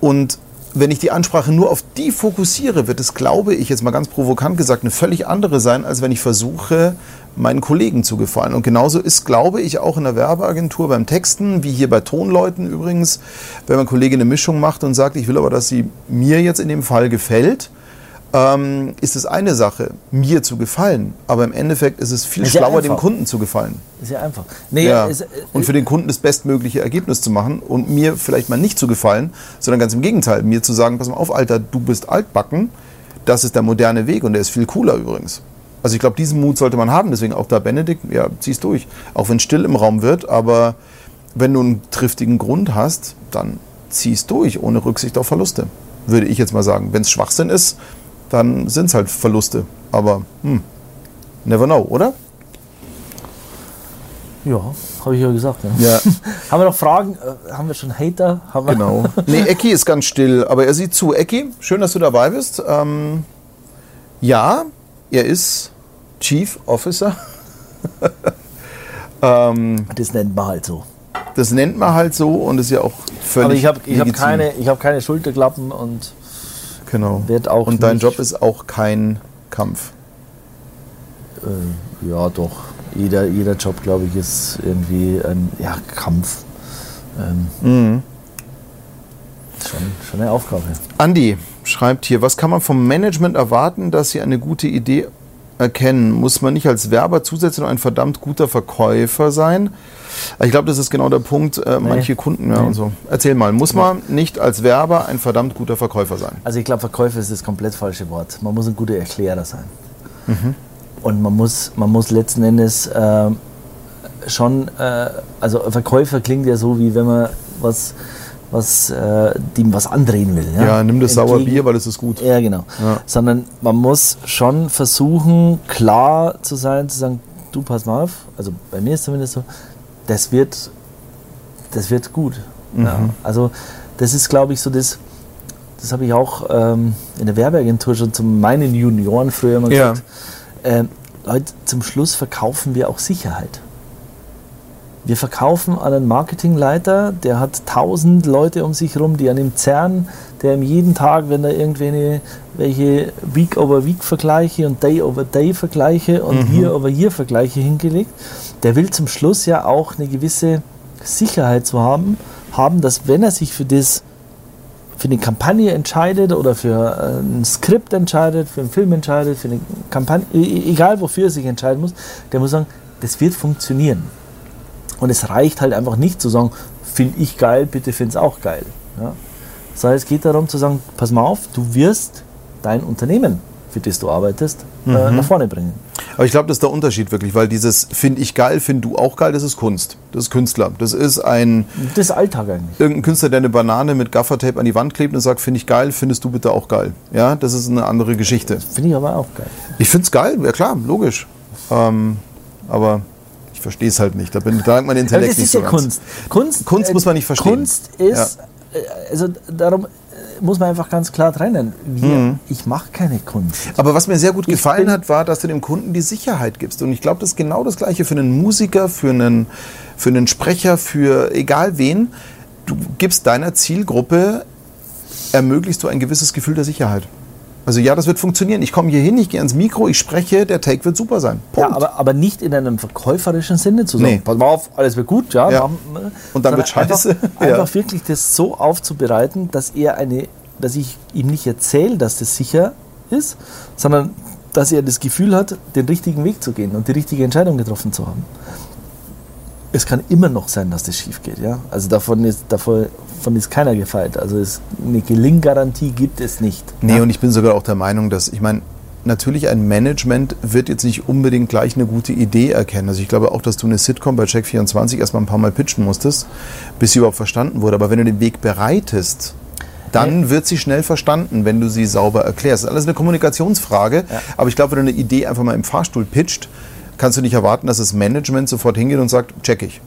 Und wenn ich die Ansprache nur auf die fokussiere, wird es, glaube ich, jetzt mal ganz provokant gesagt, eine völlig andere sein, als wenn ich versuche, meinen Kollegen zu gefallen. Und genauso ist, glaube ich, auch in der Werbeagentur beim Texten, wie hier bei Tonleuten übrigens, wenn mein Kollege eine Mischung macht und sagt, ich will aber, dass sie mir jetzt in dem Fall gefällt, ähm, ist es eine Sache, mir zu gefallen. Aber im Endeffekt ist es viel Ist ja schlauer, dem einfach. Kunden zu gefallen. Ist ja einfach. Nee, Ja. es- äh, Und für den Kunden das bestmögliche Ergebnis zu machen und mir vielleicht mal nicht zu gefallen, sondern ganz im Gegenteil, mir zu sagen, pass mal auf, Alter, du bist altbacken, das ist der moderne Weg und der ist viel cooler übrigens. Also ich glaube, diesen Mut sollte man haben, deswegen auch da Benedikt, ja, zieh's durch. Auch wenn es still im Raum wird, aber wenn du einen triftigen Grund hast, dann zieh's durch, ohne Rücksicht auf Verluste, würde ich jetzt mal sagen. Wenn es Schwachsinn ist, dann sind es halt Verluste. Aber, hm, never know, oder? ja, habe ich ja gesagt. Ne? Ja. Haben wir noch Fragen? Äh, haben wir schon Hater? Haben Genau. Nee, Ecki ist ganz still, aber er sieht zu. Ecki, schön, dass du dabei bist. Ähm, ja, er ist Chief Officer. ähm, Das nennt man halt so. das nennt man halt so und ist ja auch völlig. Aber ich habe hab keine, ich hab keine Schulterklappen und Genau. werd auch und dein Job ist auch kein Kampf. äh, ja doch. Jeder, jeder Job, glaube ich, ist irgendwie ein ja, Kampf. Ähm, Mhm. schon, schon eine Aufgabe. Andi schreibt hier, was kann man vom Management erwarten, dass sie eine gute Idee erkennen? Muss man nicht als Werber zusätzlich noch ein verdammt guter Verkäufer sein? Ich glaube, das ist genau der Punkt, äh, Nee. manche Kunden ja, Nee. und so. Erzähl mal, muss man nicht als Werber ein verdammt guter Verkäufer sein? Also ich glaube, Verkäufer ist das komplett falsche Wort. Man muss ein guter Erklärer sein. Mhm. Und man muss, man muss letzten Endes äh, schon, äh, also Verkäufer klingt ja so, wie wenn man was, was äh, dem was andrehen will. Ja, Ja, nimm das Entgegen- saure Bier, weil es ist gut. Ja, genau. Ja. Sondern man muss schon versuchen, klar zu sein, zu sagen, du pass mal auf, also bei mir ist zumindest so, das wird, das wird gut. Ja. Mhm. Also das ist, glaube ich, so das, das habe ich auch ähm, in der Werbeagentur schon zu meinen Junioren früher immer Ja. gesagt. Ähm, Leute, zum Schluss verkaufen wir auch Sicherheit. Wir verkaufen an einen Marketingleiter, der hat tausend Leute um sich herum, die an ihm zerren, der ihm jeden Tag, wenn er irgendwelche welche Week-over-Week-Vergleiche und Day-over-Day-Vergleiche und Mhm. Year-over-Year-Vergleiche hingelegt, der will zum Schluss ja auch eine gewisse Sicherheit zu haben, haben, dass wenn er sich für das für eine Kampagne entscheidet oder für äh, ein Skript entscheidet, für einen Film entscheidet, für eine Kampagne, e- egal wofür er sich entscheiden muss, der muss sagen, das wird funktionieren. Und es reicht halt einfach nicht zu sagen, finde ich geil, bitte find's auch geil. Ja? Sondern es geht darum zu sagen, pass mal auf, du wirst dein Unternehmen, für das du arbeitest, äh, Mhm. nach vorne bringen. Aber ich glaube, das ist der Unterschied wirklich, weil dieses finde ich geil, find du auch geil, das ist Kunst. Das ist Künstler. Das ist ein Das ist Alltag eigentlich. irgendein Künstler, der eine Banane mit Gaffertape an die Wand klebt und sagt, finde ich geil, findest du bitte auch geil. Ja, das ist eine andere Geschichte. Finde ich aber auch geil. Ich finde es geil, ja klar, logisch. Ähm, aber verstehe es halt nicht. Da bin da hat mein Aber Intellekt das nicht ist so ja. Kunst. Kunst. Kunst äh, muss man nicht verstehen. Kunst ist, äh, also darum äh, muss man einfach ganz klar trennen. Wir, Mhm. Ich mache keine Kunst. Aber was mir sehr gut Ich gefallen hat, war, dass du dem Kunden die Sicherheit gibst. Und ich glaube, das ist genau das Gleiche für einen Musiker, für einen, für einen Sprecher, für egal wen. Du gibst deiner Zielgruppe, ermöglichst du ein gewisses Gefühl der Sicherheit. Also ja, das wird funktionieren. Ich komme hier hin, ich gehe ans Mikro, ich spreche, der Take wird super sein. Punkt. Ja, aber, aber nicht in einem verkäuferischen Sinne zu sagen, Nee. pass mal auf, alles wird gut, ja. Ja. machen. Und dann wird scheiße. Einfach, Ja. einfach wirklich das so aufzubereiten, dass er eine, dass ich ihm nicht erzähle, dass das sicher ist, sondern dass er das Gefühl hat, den richtigen Weg zu gehen und die richtige Entscheidung getroffen zu haben. Es kann immer noch sein, dass das schief geht, ja. Also davon ist, davon, davon ist keiner gefeit. Also es, eine Gelinggarantie gibt es nicht. Nee, ja? und ich bin sogar auch der Meinung, dass, ich meine, natürlich ein Management wird jetzt nicht unbedingt gleich eine gute Idee erkennen. Also ich glaube auch, dass du eine Sitcom bei Check24 erstmal ein paar Mal pitchen musstest, bis sie überhaupt verstanden wurde. Aber wenn du den Weg bereitest, dann wird sie schnell verstanden, wenn du sie sauber erklärst. Das ist alles eine Kommunikationsfrage. Ja. Aber ich glaube, wenn du eine Idee einfach mal im Fahrstuhl pitcht, kannst du nicht erwarten, dass das Management sofort hingeht und sagt, check ich.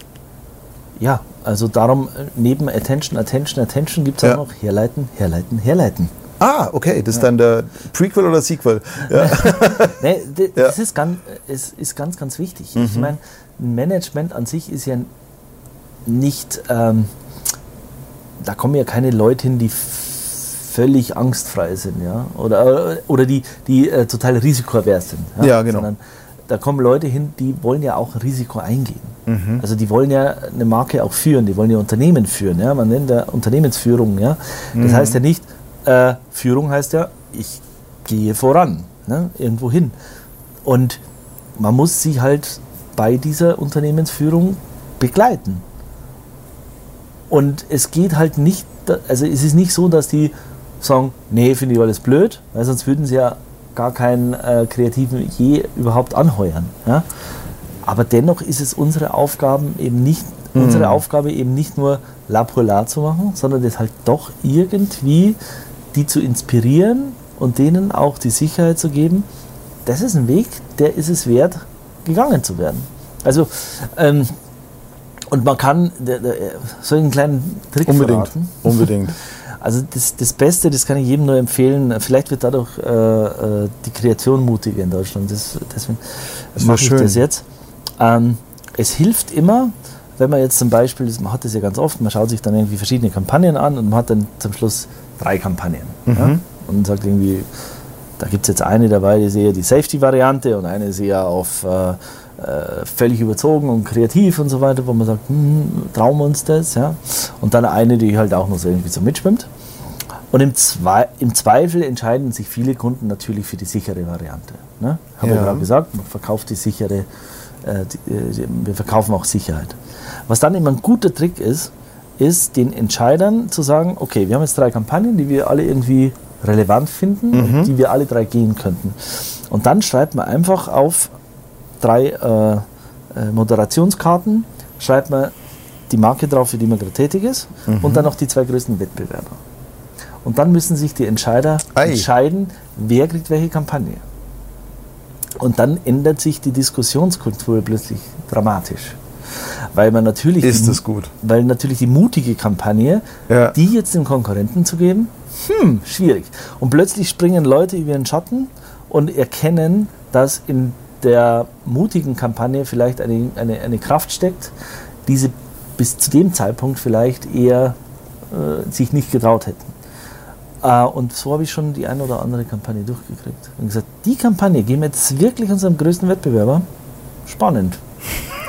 Ja, also darum, äh, neben Attention, Attention, Attention gibt es Ja. auch noch herleiten, herleiten, herleiten. Ah, okay, das ist dann der Prequel oder Sequel. Ja. Nee, d- Ja. das ist ganz, es ist ganz, ganz wichtig. Ich meine, ein Management an sich ist ja nicht, ähm, da kommen ja keine Leute hin, die völlig angstfrei sind, ja, oder, oder die, die äh, total risikoavers sind. Ja, genau. Sondern da kommen Leute hin, die wollen ja auch ein Risiko eingehen. Mhm. Also die wollen ja eine Marke auch führen, die wollen ja Unternehmen führen, ja, man nennt ja Unternehmensführung, ja. Das Mhm. heißt ja nicht, äh, Führung heißt ja, ich gehe voran, ne, irgendwo hin. Und man muss sie halt bei dieser Unternehmensführung begleiten. Und es geht halt nicht, also es ist nicht so, dass die sagen, nee, finde ich alles blöd, weil sonst würden sie ja gar keinen äh, Kreativen je überhaupt anheuern. Ja? Aber dennoch ist es unsere Aufgabe eben nicht, unsere Aufgabe eben nicht nur La pour La zu machen, sondern das halt doch irgendwie die zu inspirieren und denen auch die Sicherheit zu geben, das ist ein Weg, der ist es wert, gegangen zu werden. Also, ähm, und man kann, der, der, soll ich einen kleinen Trick Unbedingt. verraten? Unbedingt. Also das, das Beste, das kann ich jedem nur empfehlen. Vielleicht wird dadurch äh, äh, die Kreation mutiger in Deutschland. Das, deswegen Das mache ich schön. das jetzt. Ähm, es hilft immer, wenn man jetzt zum Beispiel, man hat das ja ganz oft, man schaut sich dann irgendwie verschiedene Kampagnen an und man hat dann zum Schluss drei Kampagnen. Ja? Und sagt irgendwie, da gibt es jetzt eine dabei, die ist eher die Safety-Variante und eine ist eher auf äh, äh, völlig überzogen und kreativ und so weiter, wo man sagt, hm, trauen wir uns das, ja. Und dann eine, die halt auch noch so irgendwie so mitschwimmt. Und im, Zwe im Zweifel entscheiden sich viele Kunden natürlich für die sichere Variante. Ne? Habe ja. ich gerade gesagt, man verkauft die sichere, äh, die, äh, wir verkaufen auch Sicherheit. Was dann immer ein guter Trick ist, ist den Entscheidern zu sagen, okay, wir haben jetzt drei Kampagnen, die wir alle irgendwie relevant finden, mhm. die wir alle drei gehen könnten. Und dann schreibt man einfach auf drei äh, äh, Moderationskarten, schreibt man die Marke drauf, für die man gerade tätig ist, mhm. und dann noch die zwei größten Wettbewerber. Und dann müssen sich die Entscheider Ei. entscheiden, wer kriegt welche Kampagne. Und dann ändert sich die Diskussionskultur plötzlich dramatisch. Weil man natürlich, ist die, gut. weil natürlich die mutige Kampagne, ja. die jetzt dem Konkurrenten zu geben, hm, schwierig. Und plötzlich springen Leute über den Schatten und erkennen, dass in der mutigen Kampagne vielleicht eine, eine, eine Kraft steckt, die sie bis zu dem Zeitpunkt vielleicht eher äh, sich nicht getraut hätten. Äh, und so habe ich schon die eine oder andere Kampagne durchgekriegt. Und gesagt, die Kampagne gehen wir jetzt wirklich unserem größten Wettbewerber. Spannend.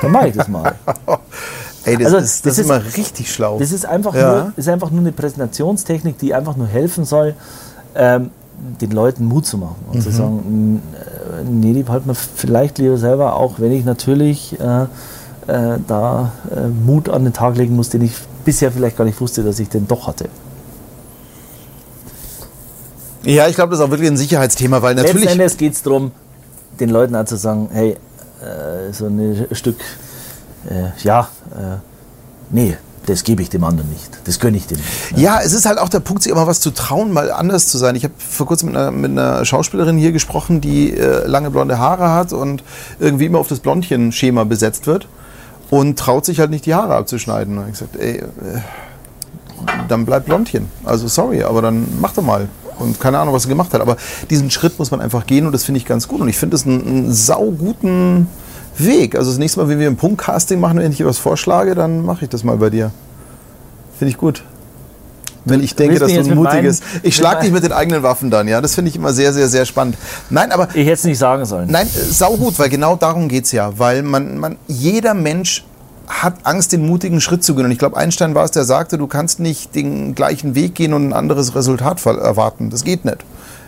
Dann mache ich das mal. Ey, das, also, ist, das, das ist, immer richtig schlau. Das ist einfach, ja. nur, ist einfach nur eine Präsentationstechnik, die einfach nur helfen soll, ähm, den Leuten Mut zu machen und mhm. zu sagen, äh, nee, die halt mir vielleicht lieber selber, auch wenn ich natürlich äh, äh, da äh, Mut an den Tag legen muss, den ich bisher vielleicht gar nicht wusste, dass ich den doch hatte. Ja, ich glaube, das ist auch wirklich ein Sicherheitsthema, weil natürlich. Letzten Endes geht es darum, den Leuten auch zu sagen, hey, äh, so ein Stück, äh, ja, äh, nee, das gebe ich dem anderen nicht. Das gönne ich dem nicht. Ne? Ja, es ist halt auch der Punkt, sich immer was zu trauen, mal anders zu sein. Ich habe vor kurzem mit einer, mit einer, Schauspielerin hier gesprochen, die äh, lange blonde Haare hat und irgendwie immer auf das Blondchen-Schema besetzt wird und traut sich halt nicht die Haare abzuschneiden. Und ich gesagt, ey, äh, dann bleib Blondchen. Also sorry, aber dann mach doch mal. Und keine Ahnung, was sie gemacht hat. Aber diesen Schritt muss man einfach gehen und das finde ich ganz gut. Und ich finde das einen, einen sauguten Weg. Also das nächste Mal, wenn wir ein Punktcasting machen, wenn ich dir was vorschlage, dann mache ich das mal bei dir. Finde ich gut. Wenn ich denke, dass du ein mutiges. Ich schlage dich mit den eigenen Waffen dann, ja. Das finde ich immer sehr, sehr, sehr spannend. Nein, aber. Ich hätte es nicht sagen sollen. Nein, saugut, weil genau darum geht es ja. Weil man, man, jeder Mensch hat Angst, den mutigen Schritt zu gehen. Und ich glaube, Einstein war es, der sagte, du kannst nicht den gleichen Weg gehen und ein anderes Resultat erwarten. Das geht nicht.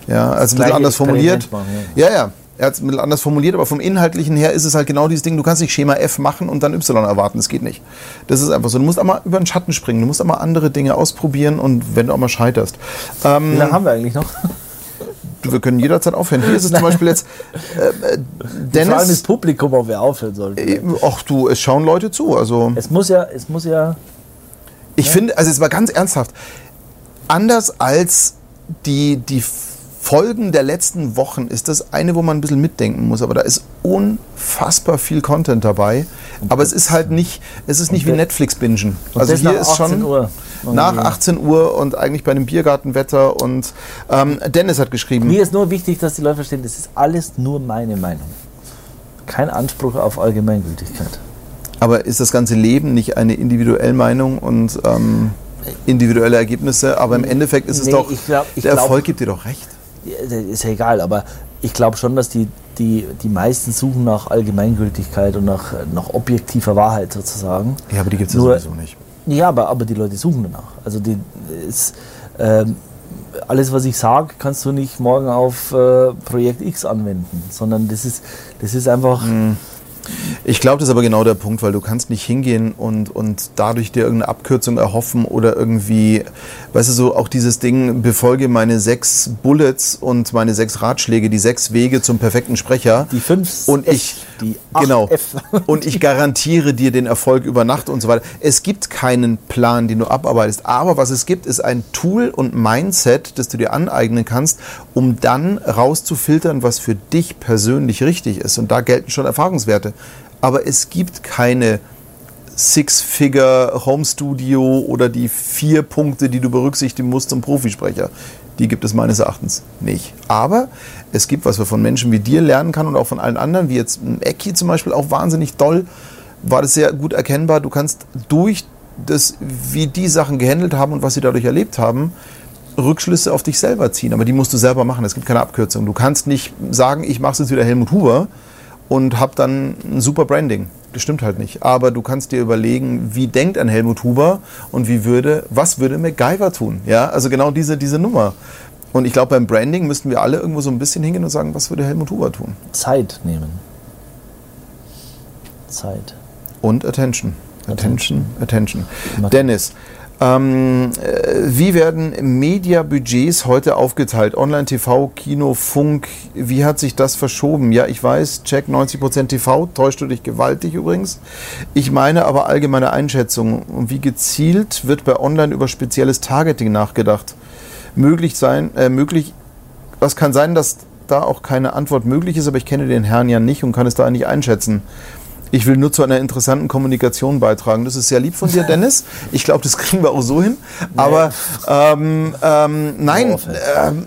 Ja, also ein bisschen anders formuliert. Machen, ja. ja, ja. Er hat es ein bisschen anders formuliert, aber vom Inhaltlichen her ist es halt genau dieses Ding, du kannst nicht Schema F machen und dann Y erwarten. Das geht nicht. Das ist einfach so. Du musst auch mal über den Schatten springen. Du musst auch mal andere Dinge ausprobieren und wenn du auch mal scheiterst. Ähm, Wie lange haben wir eigentlich noch? Wir können jederzeit aufhören. Hier ist es zum Beispiel jetzt äh, Dennis. Vor allem das Publikum, ob wir aufhören sollen. Äh, ach du, es schauen Leute zu. Also es muss ja, es muss ja. Ich ja. finde, also es war ganz ernsthaft. Anders als die, die Folgen der letzten Wochen ist das eine, wo man ein bisschen mitdenken muss. Aber da ist unfassbar viel Content dabei. Aber es ist halt nicht, es ist nicht wie Netflix-Bingen. Also hier ist schon Uhr. nach 18 Uhr und eigentlich bei einem Biergartenwetter. Und ähm, Dennis hat geschrieben. Mir ist nur wichtig, dass die Leute verstehen, das ist alles nur meine Meinung. Kein Anspruch auf Allgemeingültigkeit. Aber ist das ganze Leben nicht eine individuelle Meinung und ähm, individuelle Ergebnisse? Aber im Endeffekt ist es nee, doch, glaub, der Erfolg glaub, gibt dir doch recht ist ja egal, aber ich glaube schon, dass die, die, die meisten suchen nach Allgemeingültigkeit und nach, nach objektiver Wahrheit sozusagen. Ja, aber die gibt es ja sowieso nicht. Ja, aber, aber die Leute suchen danach. Also die ist, ähm, alles, was ich sage, kannst du nicht morgen auf äh, Projekt X anwenden, sondern das ist, das ist einfach. Mhm. Ich glaube, das ist aber genau der Punkt, weil du kannst nicht hingehen und, und dadurch dir irgendeine Abkürzung erhoffen oder irgendwie, weißt du, so auch dieses Ding, befolge meine sechs Bullets und meine sechs Ratschläge, die sechs Wege zum perfekten Sprecher. Die fünf und ich, die genau, F. und ich garantiere dir den Erfolg über Nacht und so weiter. Es gibt keinen Plan, den du abarbeitest, aber was es gibt, ist ein Tool und Mindset, das du dir aneignen kannst, um dann rauszufiltern, was für dich persönlich richtig ist. Und da gelten schon Erfahrungswerte aber es gibt keine Six-Figure Home Studio oder die vier Punkte, die du berücksichtigen musst zum Profisprecher. Die gibt es meines Erachtens nicht. Aber es gibt, was wir von Menschen wie dir lernen kann und auch von allen anderen, wie jetzt Ecki zum Beispiel, auch wahnsinnig toll, war das sehr gut erkennbar. Du kannst durch das, wie die Sachen gehandelt haben und was sie dadurch erlebt haben, Rückschlüsse auf dich selber ziehen. Aber die musst du selber machen. Es gibt keine Abkürzung. Du kannst nicht sagen, ich mache es jetzt wieder Helmut Huber, und habe dann ein super Branding. das stimmt halt nicht. Aber du kannst dir überlegen, wie denkt ein Helmut Huber und wie würde, was würde MacGyver tun? Ja, also genau diese, diese Nummer. Und ich glaube, beim Branding müssten wir alle irgendwo so ein bisschen hingehen und sagen, was würde Helmut Huber tun? Zeit nehmen. Zeit. Und Attention. Attention, Attention. Attention. Dennis, ähm, äh, wie werden Mediabudgets heute aufgeteilt? Online, TV, Kino, Funk, wie hat sich das verschoben? Ja, ich weiß, check 90% TV, täuscht du dich gewaltig übrigens. Ich meine aber allgemeine Einschätzung. Und wie gezielt wird bei Online über spezielles Targeting nachgedacht? Möglich sein, äh, möglich, was kann sein, dass da auch keine Antwort möglich ist, aber ich kenne den Herrn ja nicht und kann es da nicht einschätzen. Ich will nur zu einer interessanten Kommunikation beitragen. Das ist sehr lieb von dir, Dennis. Ich glaube, das kriegen wir auch so hin. Aber ähm, ähm, nein, ähm,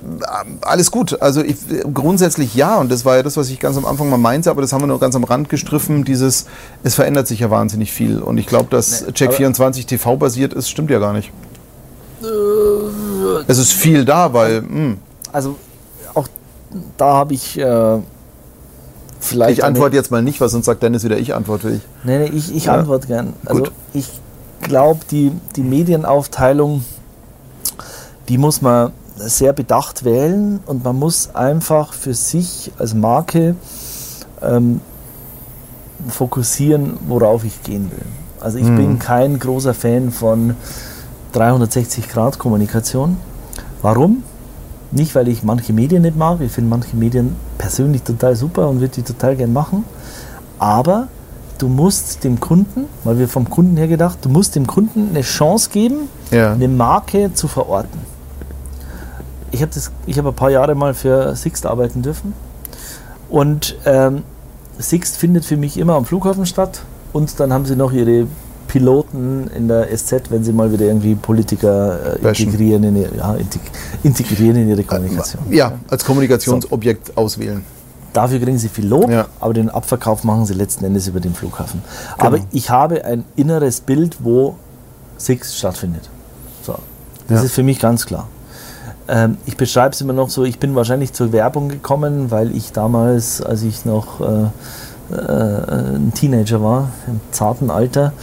alles gut. Also ich, grundsätzlich ja. Und das war ja das, was ich ganz am Anfang mal meinte. Aber das haben wir nur ganz am Rand gestriffen. Dieses, es verändert sich ja wahnsinnig viel. Und ich glaube, dass nee, Check24 TV basiert ist, stimmt ja gar nicht. Äh, es ist viel da, weil. Mh. Hm. Also auch da habe ich. Äh Vielleicht ich antworte jetzt mal nicht, was sonst sagt Dennis wieder, ich antworte ich. Nee, nee, ich, ich ja. antworte gern. Also Gut. ich glaube, die, die Medienaufteilung, die muss man sehr bedacht wählen und man muss einfach für sich als Marke ähm, fokussieren, worauf ich gehen will. Also ich mhm. bin kein großer Fan von 360-Grad-Kommunikation. Warum? Nicht, weil ich manche Medien nicht mag. Ich finde manche Medien persönlich total super und würde die total gern machen. Aber du musst dem Kunden, weil wir vom Kunden her gedacht, du musst dem Kunden eine Chance geben, ja. eine Marke zu verorten. Ich habe hab ein paar Jahre mal für Sixt arbeiten dürfen. Und ähm, Sixt findet für mich immer am Flughafen statt. Und dann haben sie noch ihre Piloten in der SZ, wenn sie mal wieder irgendwie Politiker äh, integrieren, in ihre, ja, integrieren in ihre Kommunikation. Ja, als Kommunikationsobjekt so. auswählen. Dafür kriegen sie viel Lob, ja. aber den Abverkauf machen sie letzten Endes über den Flughafen. Genau. Aber ich habe ein inneres Bild, wo Six stattfindet. So. Das ja. ist für mich ganz klar. Ähm, ich beschreibe es immer noch so, ich bin wahrscheinlich zur Werbung gekommen, weil ich damals, als ich noch äh, äh, ein Teenager war, im zarten Alter,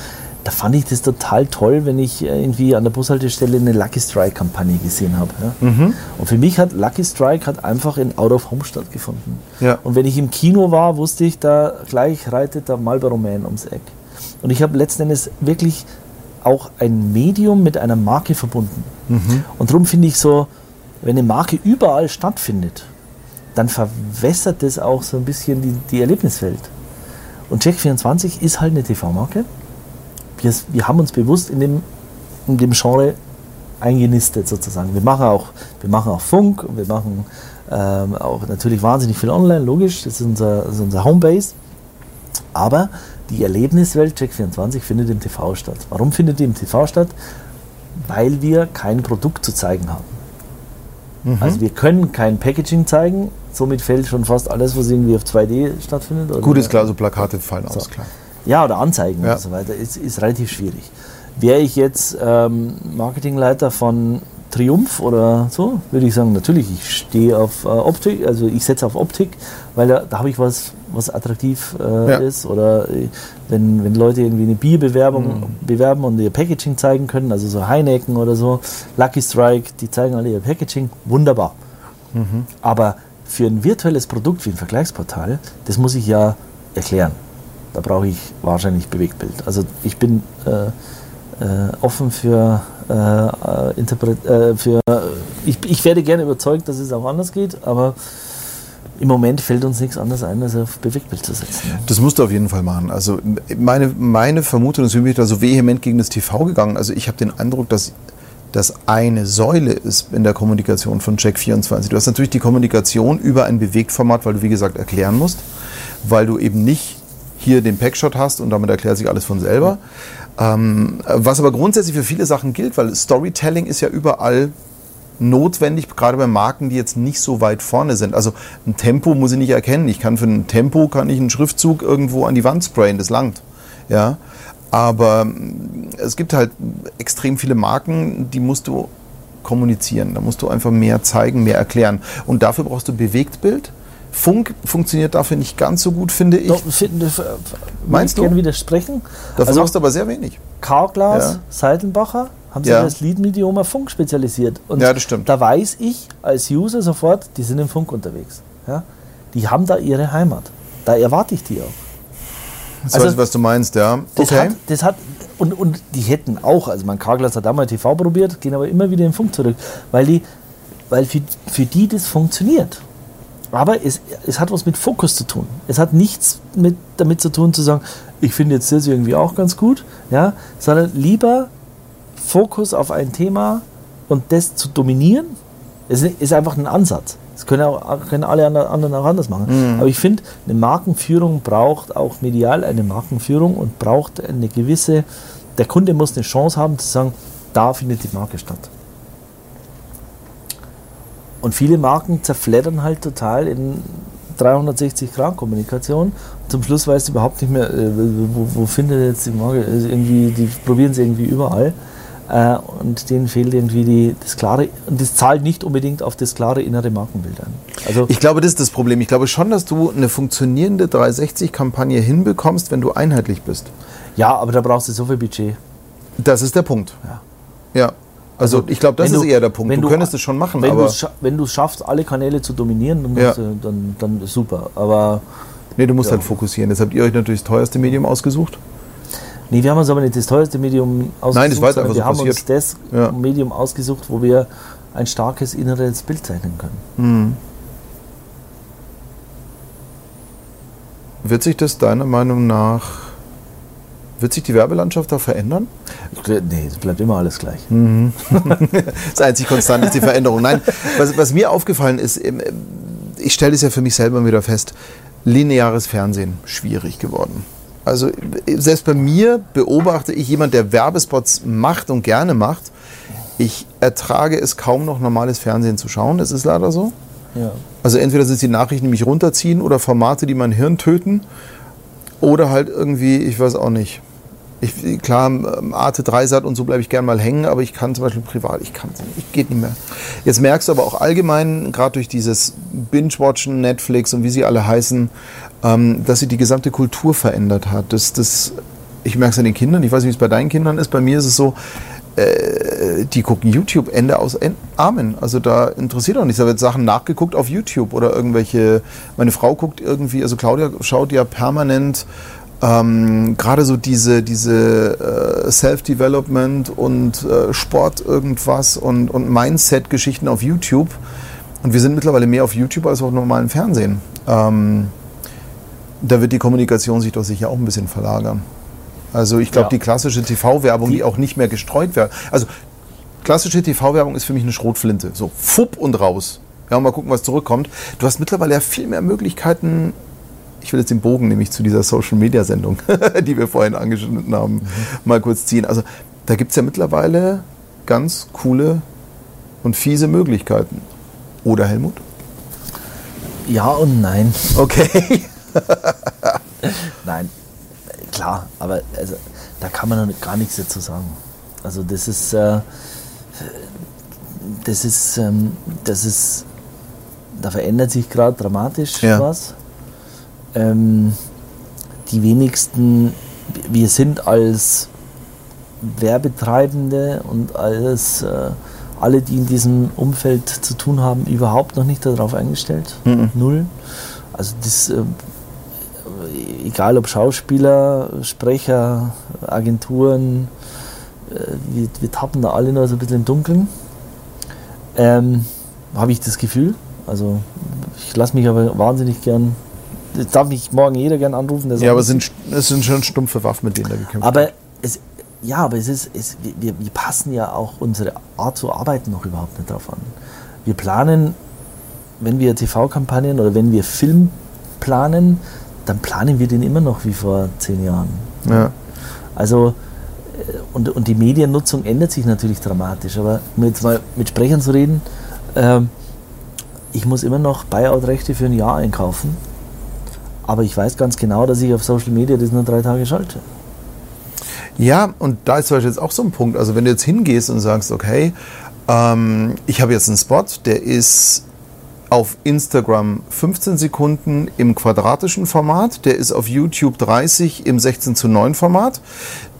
da fand ich das total toll, wenn ich irgendwie an der Bushaltestelle eine Lucky Strike Kampagne gesehen habe. Ja. Mhm. Und für mich hat Lucky Strike hat einfach in Out of Home stattgefunden. Ja. Und wenn ich im Kino war, wusste ich, da gleich reitet der Marlboro Man ums Eck. Und ich habe letzten Endes wirklich auch ein Medium mit einer Marke verbunden. Mhm. Und darum finde ich so, wenn eine Marke überall stattfindet, dann verwässert das auch so ein bisschen die, die Erlebniswelt. Und Check24 ist halt eine TV-Marke wir, wir haben uns bewusst in dem, in dem Genre eingenistet sozusagen. Wir machen auch, wir machen auch Funk, wir machen ähm, auch natürlich wahnsinnig viel online, logisch, das ist unser, das ist unser Homebase. Aber die Erlebniswelt Check24 findet im TV statt. Warum findet die im TV statt? Weil wir kein Produkt zu zeigen haben. Mhm. Also wir können kein Packaging zeigen, somit fällt schon fast alles, was irgendwie auf 2D stattfindet. Gut, ist klar, so Plakate fallen so. aus, klar. Ja, oder Anzeigen ja. und so weiter, ist, ist relativ schwierig. Wäre ich jetzt ähm, Marketingleiter von Triumph oder so, würde ich sagen, natürlich, ich stehe auf äh, Optik, also ich setze auf Optik, weil da, da habe ich was, was attraktiv äh, ja. ist. Oder äh, wenn, wenn Leute irgendwie eine Bierbewerbung mhm. bewerben und ihr Packaging zeigen können, also so Heineken oder so, Lucky Strike, die zeigen alle ihr Packaging, wunderbar. Mhm. Aber für ein virtuelles Produkt wie ein Vergleichsportal, das muss ich ja erklären. Da brauche ich wahrscheinlich Bewegtbild. Also ich bin äh, äh, offen für, äh, äh Interpret äh, für ich, ich werde gerne überzeugt, dass es auch anders geht, aber im Moment fällt uns nichts anderes ein, als auf Bewegtbild zu setzen. Das musst du auf jeden Fall machen. Also meine, meine Vermutung ist, ich bin da so vehement gegen das TV gegangen. Also ich habe den Eindruck, dass das eine Säule ist in der Kommunikation von Check24. Du hast natürlich die Kommunikation über ein Bewegtformat, weil du, wie gesagt, erklären musst, weil du eben nicht hier den Packshot hast und damit erklärt sich alles von selber. Ähm, was aber grundsätzlich für viele Sachen gilt, weil Storytelling ist ja überall notwendig, gerade bei Marken, die jetzt nicht so weit vorne sind. Also ein Tempo muss ich nicht erkennen. Ich kann für ein Tempo kann ich einen Schriftzug irgendwo an die Wand sprayen, das langt. Ja, aber ähm, es gibt halt extrem viele Marken, die musst du kommunizieren. Da musst du einfach mehr zeigen, mehr erklären. Und dafür brauchst du Bewegtbild Funk funktioniert dafür nicht ganz so gut, finde ich. Doch, äh, Meinst ich du? gerne widersprechen. Dafür also machst du aber sehr wenig. Carglass, Ja. Seidenbacher haben sich Ja. als Lead-Medium auf Funk spezialisiert. Und Ja, das stimmt. da weiß ich als User sofort, die sind im Funk unterwegs. Ja? Die haben da ihre Heimat. Da erwarte ich die auch. Das Also- weiß ich, was du meinst, ja. Das Okay. hat, das hat und, und die hätten auch, also mein Carglass hat damals TV probiert, gehen aber immer wieder in den Funk zurück, weil, die, weil für, für die das funktioniert. Aber es, es hat was mit Fokus zu tun. Es hat nichts mit, damit zu tun, zu sagen, ich finde jetzt das irgendwie auch ganz gut, ja, sondern lieber Fokus auf ein Thema und das zu dominieren, ist, ist einfach ein Ansatz. Das können, auch, können alle ander- anderen auch anders machen. Aber ich finde, eine Markenführung braucht auch medial eine Markenführung und braucht eine gewisse, der Kunde muss eine Chance haben zu sagen, da findet die Marke statt. Und viele Marken zerfleddern halt total in 360-Grad-Kommunikation. Zum Schluss weißt du überhaupt nicht mehr, äh, wo, wo findet jetzt die Marke. Also irgendwie, die probieren es irgendwie überall. Äh, und denen fehlt irgendwie die, das klare, und das zahlt nicht unbedingt auf das klare innere Markenbild ein. Also Ich glaube, das ist das Problem. Ich glaube schon, dass du eine funktionierende 360-Kampagne hinbekommst, wenn du einheitlich bist. ja, aber da brauchst du so viel Budget. Das ist der Punkt. Ja. Ja. Also, ich glaube, das wenn ist eher der Punkt. wenn Du, könntest es schon machen, wenn aber wenn du es schaffst, alle Kanäle zu dominieren, dann, Ja. du, dann, dann ist super. Aber nee, du musst Ja. halt fokussieren. Jetzt habt ihr euch natürlich das teuerste Medium ausgesucht. Nee, wir haben uns aber nicht das teuerste Medium ausgesucht. Nein, das war einfach wir so haben uns das Ja. Medium ausgesucht, wo wir ein starkes inneres Bild zeichnen können. Mhm. Wird sich das deiner Meinung nach, wird sich die Werbelandschaft da verändern? Nee, es bleibt immer alles gleich. Das einzig Konstant ist die Veränderung. Nein, was, was mir aufgefallen ist, ich stelle es ja für mich selber wieder fest, lineares Fernsehen schwierig geworden. Also äh, selbst bei mir beobachte ich jemand, der Werbespots macht und gerne macht. Ich ertrage es kaum noch normales Fernsehen zu schauen. Das ist leider so. Ja. Also entweder sind es die Nachrichten, die mich runterziehen oder Formate, die mein Hirn töten. Oder halt irgendwie, ich weiß auch nicht. Ich, klar, ähm, Arte Dreisat und so bleibe ich gern mal hängen, aber ich kann zum Beispiel privat, ich kann ich geht nicht mehr. Jetzt merkst du aber auch allgemein, gerade durch dieses Binge-Watchen, Netflix und wie sie alle heißen, ähm, dass sich die gesamte Kultur verändert hat. Das, das, ich merke es an den Kindern, ich weiß nicht, wie es bei deinen Kindern ist, bei mir ist es so, äh, die gucken YouTube Ende aus En- Amen. Also da interessiert auch nichts. Da wird Sachen nachgeguckt auf YouTube oder irgendwelche. Meine Frau guckt irgendwie, also Claudia schaut ja permanent ähm, gerade so diese, diese äh, Self-Development und äh, Sport irgendwas und, und Mindset-Geschichten auf YouTube. Und wir sind mittlerweile mehr auf YouTube als auf normalem Fernsehen. Ähm, da wird die Kommunikation sich doch sicher auch ein bisschen verlagern. Also ich glaube, Ja. die klassische TV-Werbung, die, Die- auch nicht mehr gestreut wird. Also klassische TV-Werbung ist für mich eine Schrotflinte. So, fupp und raus. Ja, mal gucken, was zurückkommt. Du hast mittlerweile ja viel mehr Möglichkeiten. Ich will jetzt den Bogen nämlich zu dieser Social-Media-Sendung, die wir vorhin angeschnitten haben, mal kurz ziehen. Also da gibt es ja mittlerweile ganz coole und fiese Möglichkeiten. Oder Helmut? ja und nein. Okay. Nein, klar, aber also, da kann man noch gar nichts dazu sagen. Also das ist, äh, das ist, ähm, das ist, da verändert sich gerade dramatisch Ja. was. Ähm, die wenigsten, wir sind als Werbetreibende und als äh, alle, die in diesem Umfeld zu tun haben, überhaupt noch nicht darauf eingestellt. Mhm. Null. Also das, ähm, egal ob Schauspieler, Sprecher, Agenturen, äh, wir, wir tappen da alle nur so ein bisschen im Dunkeln. Ähm, Habe ich das Gefühl. Also ich lasse mich aber wahnsinnig gern, das darf mich morgen jeder gern anrufen. Ja, aber es sind, es sind schon stumpfe Waffen, mit denen da gekämpft aber wird. es, ja, aber es ist, es, wir, wir passen ja auch unsere Art zu arbeiten noch überhaupt nicht drauf an. Wir planen, wenn wir TV-Kampagnen oder wenn wir Film planen, dann planen wir den immer noch wie vor zehn Jahren. Ja. Also, äh, und, und die Mediennutzung ändert sich natürlich dramatisch. Aber um jetzt mal mit Sprechern zu reden, ähm, ich muss immer noch Buyout-Rechte für ein Jahr einkaufen. Aber ich weiß ganz genau, dass ich auf Social Media das nur drei Tage schalte. Ja, und da ist zum Beispiel jetzt auch so ein Punkt. Also wenn du jetzt hingehst und sagst, okay, ähm, ich habe jetzt einen Spot, der ist auf Instagram 15 Sekunden im quadratischen Format, der ist auf YouTube 30 im 16 zu 9 Format,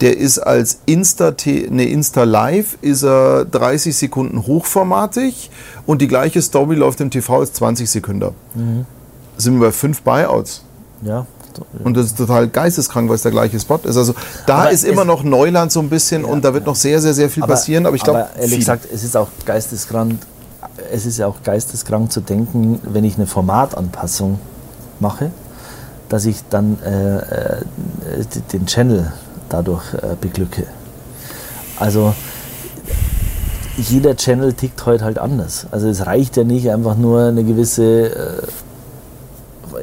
der ist als Insta, ne, Insta Live ist er 30 Sekunden hochformatig und die gleiche Story läuft im TV als 20 Sekunden. Mhm. Sind wir bei fünf Buyouts. Ja. Und das ist total geisteskrank, weil es der gleiche Spot ist. Also da aber ist immer noch Neuland so ein bisschen ja, und da wird noch sehr, sehr, sehr viel aber, passieren. Aber ich glaube, ehrlich viel. gesagt, es ist auch geisteskrank, es ist ja auch geisteskrank zu denken, wenn ich eine Formatanpassung mache, dass ich dann äh, äh den Channel dadurch äh, beglücke. Also jeder Channel tickt heute halt anders. Also es reicht ja nicht einfach nur eine gewisse, äh,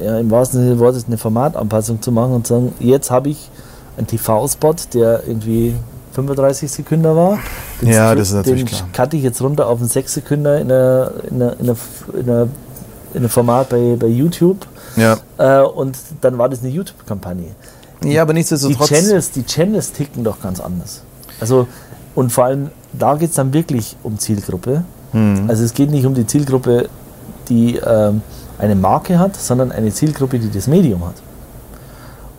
ja, im wahrsten Sinne des Wortes, eine Formatanpassung zu machen und zu sagen, jetzt habe ich einen TV-Spot, der irgendwie 35 Sekunden war. Den ja, das ist natürlich den klar. cutte ich jetzt runter auf einen 6 Sekunden in einer, in einer, in einer, in einer, in einem Format bei, bei YouTube. Ja. Äh, und dann war das eine YouTube-Kampagne. Ja, aber nichtsdestotrotz. Die Channels, die Channels ticken doch ganz anders. Also, und vor allem, da geht es dann wirklich um Zielgruppe. Mhm. Also es geht nicht um die Zielgruppe, die ähm, eine Marke hat, sondern eine Zielgruppe, die das Medium hat.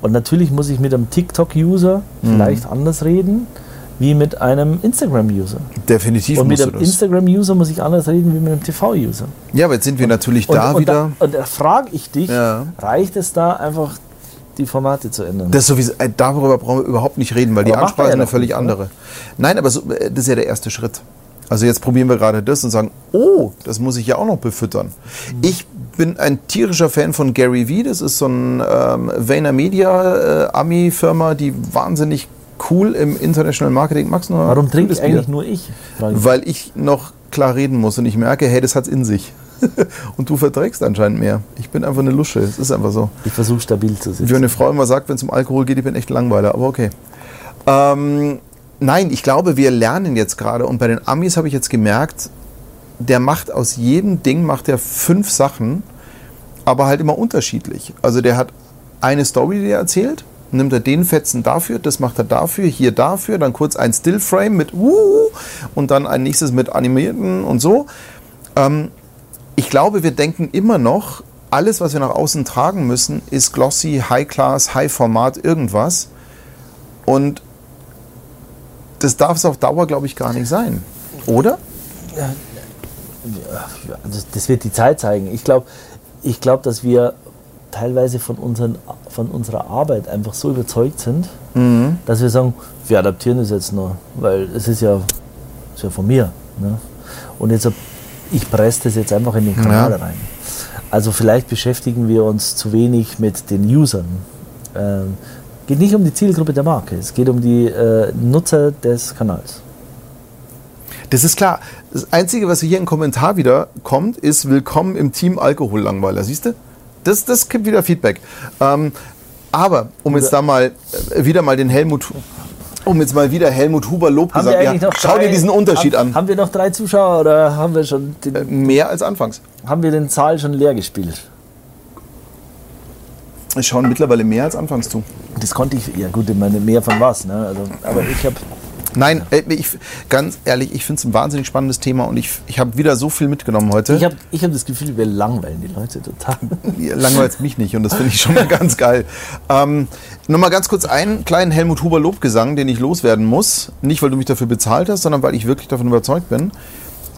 Und natürlich muss ich mit einem TikTok-User mhm. vielleicht anders reden wie mit einem Instagram-User. Definitiv. Und mit einem Instagram-User muss ich anders reden wie mit einem TV-User. Ja, aber jetzt sind wir und, natürlich da und, wieder. Da, und da frage ich dich, ja. reicht es da einfach die Formate zu ändern? Das sowieso, äh, darüber brauchen wir überhaupt nicht reden, weil aber die Ansprache ist eine völlig nicht, andere. Oder? Nein, aber so, äh, das ist ja der erste Schritt. Also jetzt probieren wir gerade das und sagen, oh, das muss ich ja auch noch befüttern. Mhm. Ich bin ein tierischer Fan von Gary Vee. Das ist so ein ähm, Vayner Media äh, Ami-Firma, die wahnsinnig cool im International Marketing. Max nur Warum trinke ich eigentlich nur ich? Weil ich noch klar reden muss und ich merke, hey, das hat's in sich. und du verträgst anscheinend mehr. Ich bin einfach eine Lusche. Es ist einfach so. Ich versuche stabil zu sitzen. Wie eine Frau immer sagt, wenn es um Alkohol geht, ich bin echt langweiler. Aber okay. Ähm, nein, ich glaube, wir lernen jetzt gerade. Und bei den Amis habe ich jetzt gemerkt, der macht aus jedem Ding macht er fünf Sachen, aber halt immer unterschiedlich. Also der hat eine Story, die er erzählt nimmt er den Fetzen dafür, das macht er dafür, hier dafür, dann kurz ein Stillframe mit uh, und dann ein nächstes mit animierten und so. Ähm, ich glaube, wir denken immer noch, alles, was wir nach außen tragen müssen, ist glossy, high class, high Format, irgendwas. Und das darf es auf Dauer, glaube ich, gar nicht sein. Oder? Ja, also das wird die Zeit zeigen. Ich glaube, ich glaub, dass wir teilweise von, unseren, von unserer Arbeit einfach so überzeugt sind, mhm. dass wir sagen, wir adaptieren das jetzt nur, weil es ist ja, ist ja von mir. Ne? Und jetzt, ich presse das jetzt einfach in den Kanal ja. rein. Also vielleicht beschäftigen wir uns zu wenig mit den Usern. Ähm, geht nicht um die Zielgruppe der Marke, es geht um die äh, Nutzer des Kanals. Das ist klar. Das Einzige, was hier im Kommentar wieder kommt, ist Willkommen im Team Alkohollangweiler. Siehst du? Das, das gibt wieder Feedback. Ähm, aber um jetzt da mal äh, wieder mal den Helmut um jetzt mal wieder Helmut Huber Lob haben gesagt, ja, schau drei, dir diesen Unterschied haben, an. Haben wir noch drei Zuschauer oder haben wir schon den, äh, mehr als anfangs? Haben wir den Saal schon leer gespielt? Es schauen mittlerweile mehr als anfangs zu. Das konnte ich, ja gut, ich meine, mehr von was, ne? Also, aber ich habe Nein, äh, ich, ganz ehrlich, ich finde es ein wahnsinnig spannendes Thema und ich, ich habe wieder so viel mitgenommen heute. Ich habe ich hab das Gefühl, wir langweilen die Leute total. Langweilt mich nicht und das finde ich schon mal ganz geil. Ähm, Nochmal ganz kurz einen kleinen Helmut Huber Lobgesang, den ich loswerden muss. Nicht, weil du mich dafür bezahlt hast, sondern weil ich wirklich davon überzeugt bin.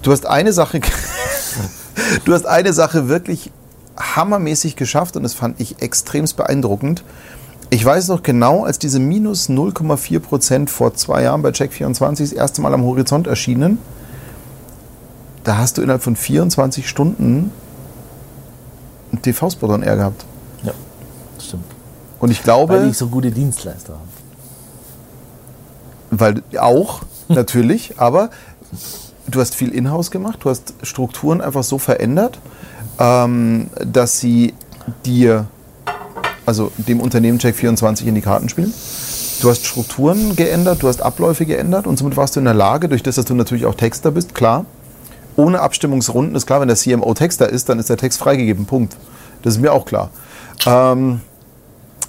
Du hast eine Sache, du hast eine Sache wirklich hammermäßig geschafft und das fand ich extremst beeindruckend. Ich weiß noch genau, als diese minus 0,4 Prozent vor zwei Jahren bei Check24 das erste Mal am Horizont erschienen, da hast du innerhalb von 24 Stunden einen TV-Spot on Air gehabt. Ja, das stimmt. Und ich glaube. Weil ich so gute Dienstleister habe. Weil auch, natürlich, aber du hast viel Inhouse gemacht, du hast Strukturen einfach so verändert, ähm, dass sie dir also dem Unternehmen Check24 in die Karten spielen. Du hast Strukturen geändert, du hast Abläufe geändert und somit warst du in der Lage, durch das, dass du natürlich auch Texter bist, klar, ohne Abstimmungsrunden ist klar, wenn der CMO Texter ist, dann ist der Text freigegeben, Punkt. Das ist mir auch klar. Ähm,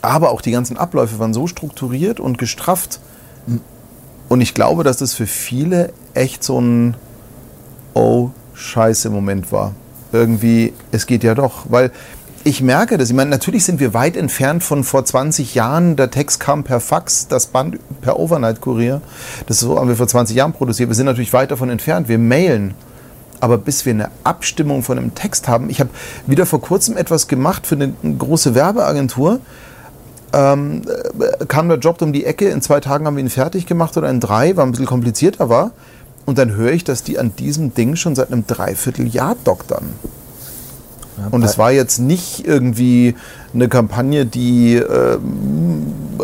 aber auch die ganzen Abläufe waren so strukturiert und gestrafft. Und ich glaube, dass das für viele echt so ein Oh, scheiße Moment war. irgendwie, es geht ja doch. Weil ich merke das. Ich meine, natürlich sind wir weit entfernt von vor 20 Jahren. Der Text kam per Fax, das Band per Overnight-Kurier. Das so haben wir vor 20 Jahren produziert. Wir sind natürlich weit davon entfernt. Wir mailen. Aber bis wir eine Abstimmung von einem Text haben, ich habe wieder vor kurzem etwas gemacht für eine große Werbeagentur. Ähm, äh, kam der Job um die Ecke, in zwei Tagen haben wir ihn fertig gemacht oder in drei, weil ein bisschen komplizierter war. Und dann höre ich, dass die an diesem Ding schon seit einem Dreivierteljahr doktern. Und es war jetzt nicht irgendwie eine Kampagne, die äh,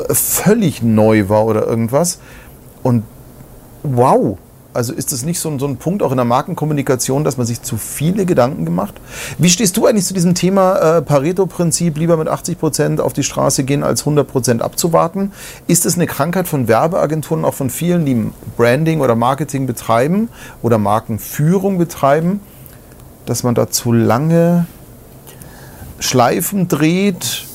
völlig neu war oder irgendwas. Und wow, also ist das nicht so, ein, so ein Punkt auch in der Markenkommunikation, dass man sich zu viele Gedanken gemacht? Wie stehst du eigentlich zu diesem Thema äh, Pareto-Prinzip, lieber mit 80 Prozent auf die Straße gehen, als 100 Prozent abzuwarten? Ist es eine Krankheit von Werbeagenturen, auch von vielen, die Branding oder Marketing betreiben oder Markenführung betreiben, dass man da zu lange Schleifen dreht,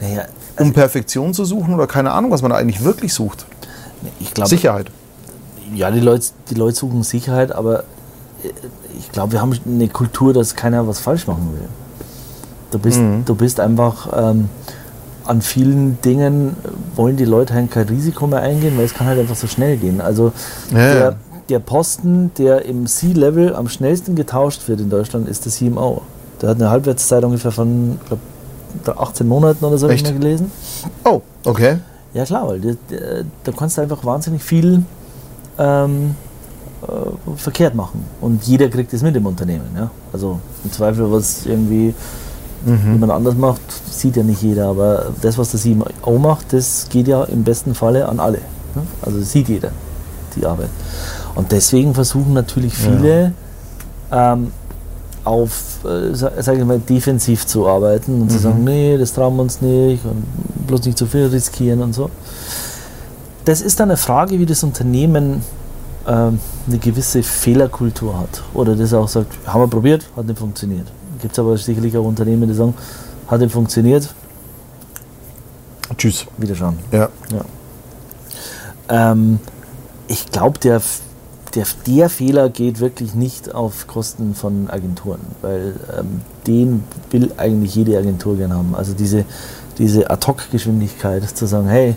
naja, also um Perfektion zu suchen oder keine Ahnung, was man da eigentlich wirklich sucht? Glaub, Sicherheit. Ja, die Leute, die Leute suchen Sicherheit, aber äh, ich glaube, wir haben eine Kultur, dass keiner was falsch machen will. Du bist, mhm. du bist einfach ähm, an vielen Dingen wollen die Leute halt kein Risiko mehr eingehen, weil es kann halt einfach so schnell gehen. Also ja, der, der Posten, der im C-Level am schnellsten getauscht wird in Deutschland, ist der CMO. Der hat eine Halbwertszeit ungefähr von glaub, 18 Monaten oder so Echt? ich mal gelesen. Oh, okay. Ja klar, weil da kannst du einfach wahnsinnig viel ähm, äh, verkehrt machen. Und jeder kriegt es mit im Unternehmen. Ja? Also im Zweifel, was irgendwie mhm. jemand anders macht, sieht ja nicht jeder. Aber das, was der CEO macht, das geht ja im besten Falle an alle. Ja? Also sieht jeder die Arbeit. Und deswegen versuchen natürlich viele ja. ähm, auf, äh, sage ich mal, defensiv zu arbeiten und mhm. zu sagen, nee, das trauen wir uns nicht und bloß nicht zu viel riskieren und so. Das ist dann eine Frage, wie das Unternehmen äh, eine gewisse Fehlerkultur hat. Oder das auch sagt, haben wir probiert, hat nicht funktioniert. Gibt es aber sicherlich auch Unternehmen, die sagen, hat nicht funktioniert. Tschüss. Wieder schauen. Ja. ja. Ähm, ich glaube, der der, der Fehler geht wirklich nicht auf Kosten von Agenturen, weil ähm, den will eigentlich jede Agentur gerne haben. Also diese, diese Ad-Hoc-Geschwindigkeit zu sagen, hey,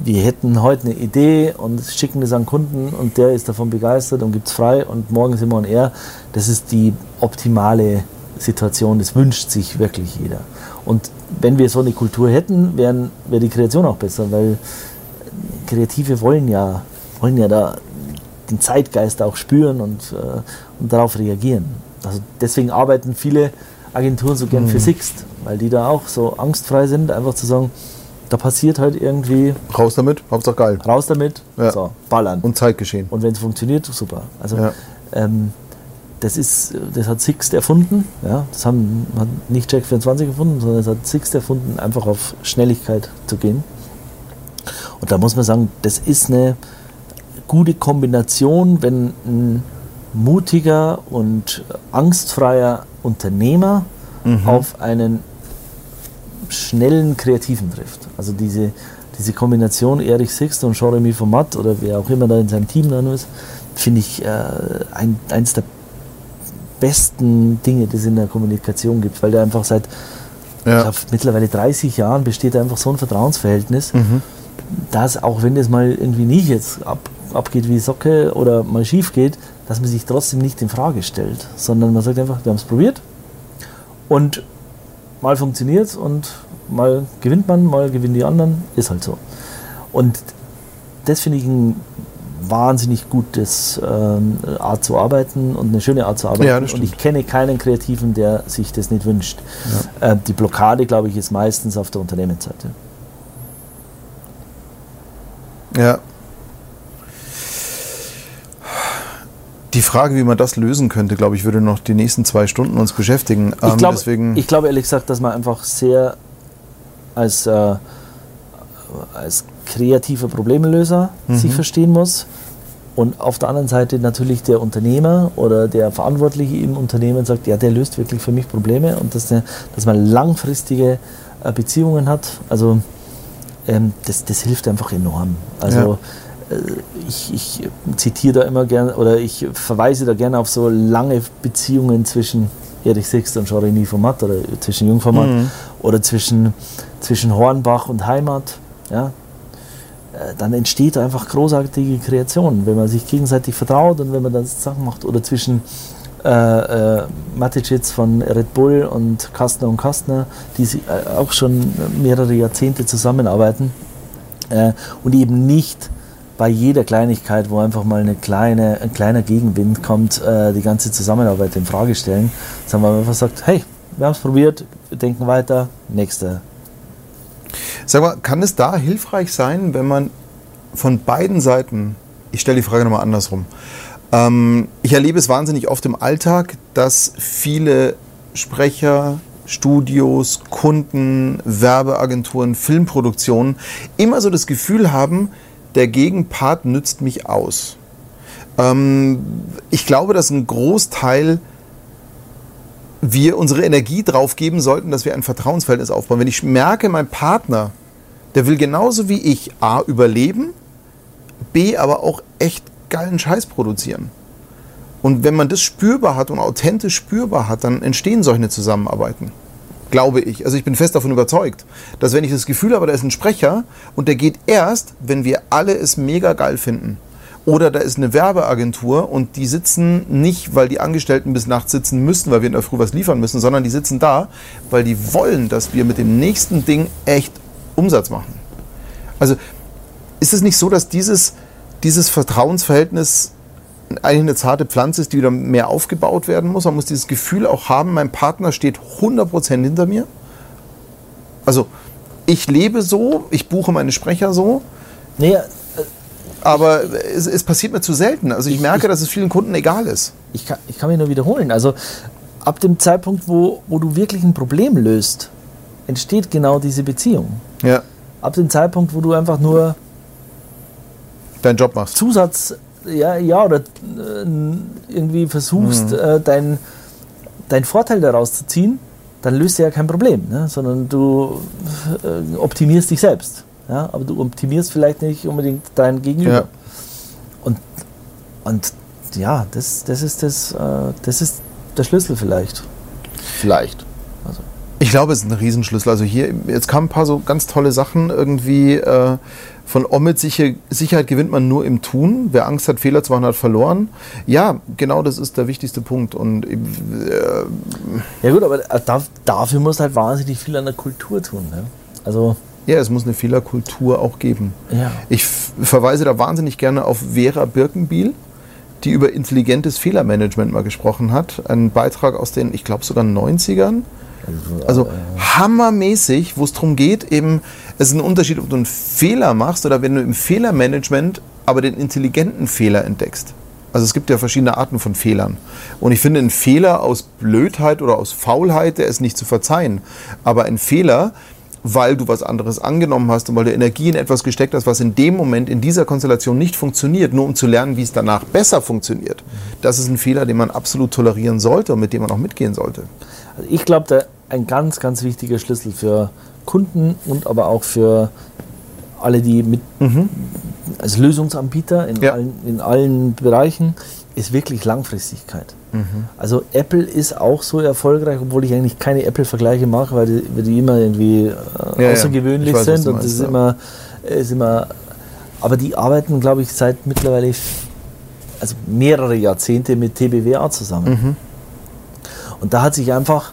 wir hätten heute eine Idee und schicken das an Kunden und der ist davon begeistert und gibt es frei und morgen sind wir on air. Das ist die optimale Situation, das wünscht sich wirklich jeder. Und wenn wir so eine Kultur hätten, wäre wär die Kreation auch besser, weil Kreative wollen ja, wollen ja da den Zeitgeist auch spüren und, äh, und darauf reagieren. Also deswegen arbeiten viele Agenturen so gern mhm. für Sixt, weil die da auch so angstfrei sind, einfach zu sagen, da passiert halt irgendwie. Raus damit, Hauptsache geil. Raus damit, ja. so, ballern. Und Zeitgeschehen. Und wenn es funktioniert, super. Also ja. ähm, das ist, das hat Sixt erfunden, ja. Das haben, hat nicht Check24 gefunden, sondern es hat Sixt erfunden, einfach auf Schnelligkeit zu gehen. Und da muss man sagen, das ist eine, gute Kombination, wenn ein mutiger und angstfreier Unternehmer mhm. auf einen schnellen Kreativen trifft. Also diese, diese Kombination Erich Sixt und Jeremy Format oder wer auch immer da in seinem Team dann ist, finde ich äh, ein, eins der besten Dinge, die es in der Kommunikation gibt, weil der einfach seit ja. glaub, mittlerweile 30 Jahren besteht einfach so ein Vertrauensverhältnis, mhm. dass auch wenn das mal irgendwie nicht jetzt ab, abgeht wie Socke oder mal schief geht, dass man sich trotzdem nicht in Frage stellt, sondern man sagt einfach, wir haben es probiert und mal funktioniert und mal gewinnt man, mal gewinnen die anderen, ist halt so. Und das finde ich ein wahnsinnig gutes äh, Art zu arbeiten und eine schöne Art zu arbeiten. Ja, und ich kenne keinen Kreativen, der sich das nicht wünscht. Ja. Äh, die Blockade, glaube ich, ist meistens auf der Unternehmensseite. Ja, Die Frage, wie man das lösen könnte, glaube ich, würde noch die nächsten zwei Stunden uns beschäftigen. Ich, ähm, deswegen ich glaube ehrlich gesagt, dass man einfach sehr als, äh, als kreativer Problemlöser mhm. sich verstehen muss. Und auf der anderen Seite natürlich der Unternehmer oder der Verantwortliche im Unternehmen sagt, ja, der löst wirklich für mich Probleme und dass, der, dass man langfristige äh, Beziehungen hat. Also ähm, das, das hilft einfach enorm. Also ich, ich zitiere da immer gerne oder ich verweise da gerne auf so lange Beziehungen zwischen Erich Sixt und Jean-René Format oder zwischen Jungformat mhm. oder zwischen, zwischen Hornbach und Heimat. Ja, äh, dann entsteht einfach großartige Kreation, wenn man sich gegenseitig vertraut und wenn man das Sachen macht. Oder zwischen äh, äh, Maticic von Red Bull und Kastner und Kastner, die äh, auch schon mehrere Jahrzehnte zusammenarbeiten äh, und eben nicht bei jeder Kleinigkeit, wo einfach mal eine kleine, ein kleiner Gegenwind kommt, äh, die ganze Zusammenarbeit in Frage stellen, sondern man einfach sagt, hey, wir haben es probiert, wir denken weiter, nächster. Sag mal, kann es da hilfreich sein, wenn man von beiden Seiten, ich stelle die Frage nochmal andersrum, ähm, ich erlebe es wahnsinnig oft im Alltag, dass viele Sprecher, Studios, Kunden, Werbeagenturen, Filmproduktionen immer so das Gefühl haben, der Gegenpart nützt mich aus. Ähm, ich glaube, dass ein Großteil wir unsere Energie drauf geben sollten, dass wir ein Vertrauensverhältnis aufbauen. Wenn ich merke, mein Partner, der will genauso wie ich A überleben, B aber auch echt geilen Scheiß produzieren. Und wenn man das spürbar hat und authentisch spürbar hat, dann entstehen solche Zusammenarbeiten. Glaube ich. Also ich bin fest davon überzeugt, dass wenn ich das Gefühl habe, da ist ein Sprecher und der geht erst, wenn wir alle es mega geil finden. Oder da ist eine Werbeagentur und die sitzen nicht, weil die Angestellten bis nachts sitzen müssen, weil wir in der Früh was liefern müssen, sondern die sitzen da, weil die wollen, dass wir mit dem nächsten Ding echt Umsatz machen. Also ist es nicht so, dass dieses, dieses Vertrauensverhältnis eigentlich eine zarte Pflanze ist, die wieder mehr aufgebaut werden muss. Man muss dieses Gefühl auch haben, mein Partner steht 100% hinter mir. Also ich lebe so, ich buche meine Sprecher so. Nee, äh, aber es, es, passiert mir zu selten. Also ich, ich merke, ich, dass es vielen Kunden egal ist. Ich kann, ich kann mich nur wiederholen. Also ab dem Zeitpunkt, wo, wo du wirklich ein Problem löst, entsteht genau diese Beziehung. Ja. Ab dem Zeitpunkt, wo du einfach nur deinen Job machst. Zusatz ja, ja oder äh, irgendwie versuchst, mhm. äh, deinen dein Vorteil daraus zu ziehen, dann löst du ja kein Problem, ne? sondern du äh, optimierst dich selbst. Ja? Aber du optimierst vielleicht nicht unbedingt dein Gegenüber. Ja. Und, und ja, das, das, ist das, äh, das ist der Schlüssel vielleicht. Vielleicht. Also. Ich glaube, es ist ein Riesenschlüssel. Also hier, jetzt kamen ein paar so ganz tolle Sachen irgendwie. Äh, von Omid sicher, Sicherheit gewinnt man nur im Tun. Wer Angst hat, Fehler zu machen, hat verloren. Ja, genau das ist der wichtigste Punkt. Und, äh, ja gut, aber dafür muss halt wahnsinnig viel an der Kultur tun. Ne? Also ja, es muss eine Fehlerkultur auch geben. Ja. Ich verweise da wahnsinnig gerne auf Vera Birkenbiel, die über intelligentes Fehlermanagement mal gesprochen hat. Ein Beitrag aus den, ich glaube sogar 90ern. Also hammermäßig, wo es darum geht, eben, es ist ein Unterschied, ob du einen Fehler machst oder wenn du im Fehlermanagement aber den intelligenten Fehler entdeckst. Also es gibt ja verschiedene Arten von Fehlern. Und ich finde, ein Fehler aus Blödheit oder aus Faulheit, der ist nicht zu verzeihen. Aber ein Fehler, weil du was anderes angenommen hast und weil du Energie in etwas gesteckt hast, was in dem Moment in dieser Konstellation nicht funktioniert, nur um zu lernen, wie es danach besser funktioniert. Das ist ein Fehler, den man absolut tolerieren sollte und mit dem man auch mitgehen sollte. Also ich glaube, ein ganz, ganz wichtiger Schlüssel für Kunden und aber auch für alle, die mit mhm. als Lösungsanbieter in, ja. allen, in allen Bereichen, ist wirklich Langfristigkeit. Mhm. Also Apple ist auch so erfolgreich, obwohl ich eigentlich keine Apple-Vergleiche mache, weil die, weil die, immer irgendwie äh, ja, außergewöhnlich ja. weiß, sind und das ist immer, ist immer. Aber die arbeiten, glaube ich, seit mittlerweile also mehrere Jahrzehnte mit TBWA zusammen. Mhm. Und da hat sich einfach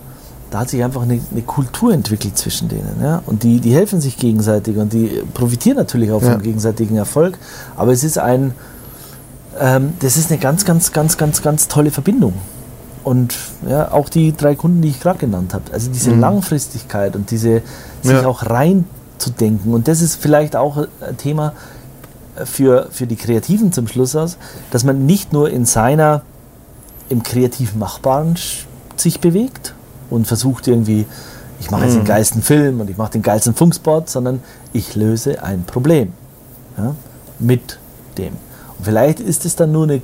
da hat sich einfach eine, eine Kultur entwickelt zwischen denen. Ja? Und die, die helfen sich gegenseitig und die profitieren natürlich auch ja. vom gegenseitigen Erfolg. Aber es ist ein, ähm, das ist eine ganz, ganz, ganz, ganz, ganz tolle Verbindung. Und ja, auch die drei Kunden, die ich gerade genannt habe. Also diese mhm. Langfristigkeit und diese sich ja. auch reinzudenken. Und das ist vielleicht auch ein Thema für, für die Kreativen zum Schluss aus, dass man nicht nur in seiner, im kreativen Machbaren sich bewegt, und versucht irgendwie, ich mache jetzt den mhm. geilsten Film und ich mache den geilsten Funkspot, sondern ich löse ein Problem ja, mit dem. Und vielleicht ist es dann nur eine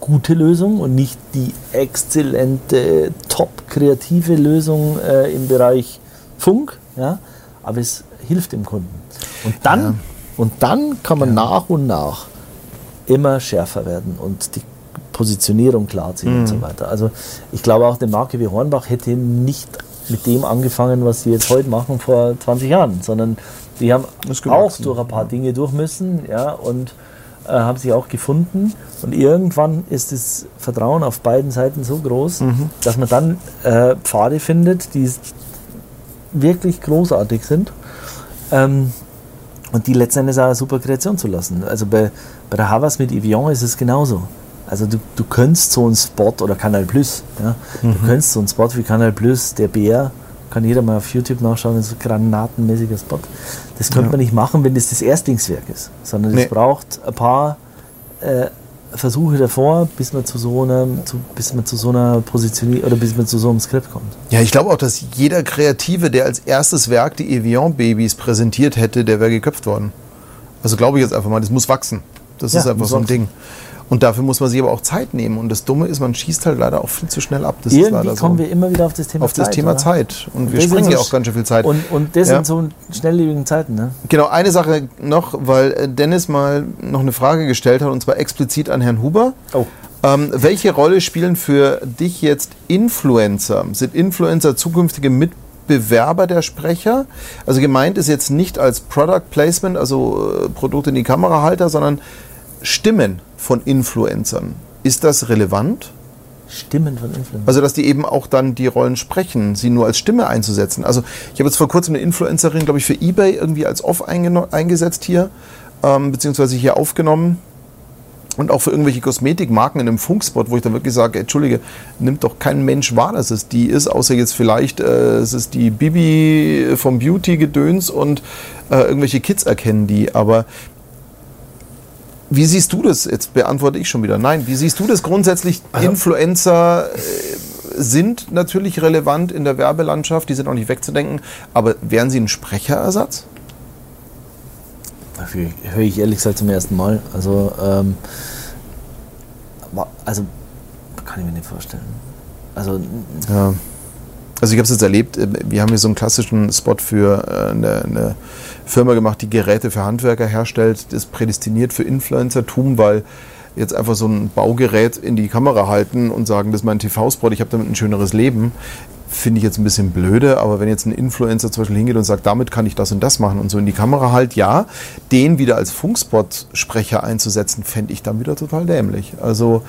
gute Lösung und nicht die exzellente, top kreative Lösung äh, im Bereich Funk, ja, aber es hilft dem Kunden. Und dann, ja. Und dann kann man nach und nach immer schärfer werden und die Positionierung klar ziehen und so Mhm. weiter. Also ich glaube auch eine Marke wie Hornbach hätte nicht mit dem angefangen, was sie jetzt heute machen vor 20 Jahren, sondern die haben auch durch ein paar Dinge durch müssen ja, und äh, haben sich auch gefunden. Und irgendwann ist das Vertrauen auf beiden Seiten so groß, Mhm. dass man dann äh, Pfade findet, die wirklich großartig sind. Ähm, und die letzten Endes auch eine super Kreation zu lassen. Also bei, bei der Havas mit Evian ist es genauso. Also du, du könntest so einen Spot oder Kanal Plus, ja, Mhm. du könntest so einen Spot wie Kanal Plus, der Bär, kann jeder mal auf YouTube nachschauen, das ist ein granatenmäßiger Spot. Das könnte Ja. man nicht machen, wenn das das Erstlingswerk ist, sondern es Nee. braucht ein paar äh, Versuche davor, bis man zu so einer, zu, bis man zu so einer Positionierung oder bis man zu so einem Skript kommt. Ja, ich glaube auch, dass jeder Kreative, der als erstes Werk die Evian-Babys präsentiert hätte, der wäre geköpft worden. Also glaube ich jetzt einfach mal, das muss wachsen. Das Ja, ist einfach so ein wachsen. Ding. Und dafür muss man sich aber auch Zeit nehmen. Und das Dumme ist, man schießt halt leider auch viel zu schnell ab. Das ist Irgendwie leider kommen so. wir immer wieder auf das Thema auf das Zeit. Thema oder? Zeit. Und wir das springen in ja so auch ganz schön viel Zeit. Und, und das Ja. in so schnelllebigen Zeiten, ne? Genau, eine Sache noch, weil äh, Dennis mal noch eine Frage gestellt hat, und zwar explizit an Herrn Huber. Oh. Ähm, welche Rolle spielen für dich jetzt Influencer? Sind Influencer zukünftige Mitbewerber der Sprecher? Also gemeint ist jetzt nicht als Product Placement, also äh, Produkte in die Kamerahalter, sondern Stimmen von Influencern. Ist das relevant? Stimmen von Influencern. Also, dass die eben auch dann die Rollen sprechen, sie nur als Stimme einzusetzen. Also, ich habe jetzt vor kurzem eine Influencerin, glaube ich, für eBay irgendwie als Off eingesetzt hier, ähm, beziehungsweise hier aufgenommen. Und auch für irgendwelche Kosmetikmarken in einem Funkspot, wo ich dann wirklich sage, Entschuldige, nimmt doch kein Mensch wahr, dass es die ist, außer jetzt vielleicht, äh, es ist die Bibi vom Beauty-Gedöns und äh, irgendwelche Kids erkennen die. Aber wie siehst du das? Jetzt beantworte ich schon wieder. Nein, wie siehst du das grundsätzlich? Also- Influencer äh, sind natürlich relevant in der Werbelandschaft, die sind auch nicht wegzudenken, aber wären sie ein Sprecherersatz? Dafür höre ich ehrlich gesagt zum ersten Mal. Also, ähm, also kann ich mir nicht vorstellen. Also, Ja. Also ich habe es jetzt erlebt, äh, wir haben hier so einen klassischen Spot für äh, eine, eine Firma gemacht, die Geräte für Handwerker herstellt. Das ist prädestiniert für Influencertum, weil jetzt einfach so ein Baugerät in die Kamera halten und sagen, das ist mein TV-Spot, ich habe damit ein schöneres Leben, finde ich jetzt ein bisschen blöde. Aber wenn jetzt ein Influencer zum Beispiel hingeht und sagt, damit kann ich das und das machen und so in die Kamera halt, ja, den wieder als Funkspot-Sprecher einzusetzen, fände ich dann wieder total dämlich. Also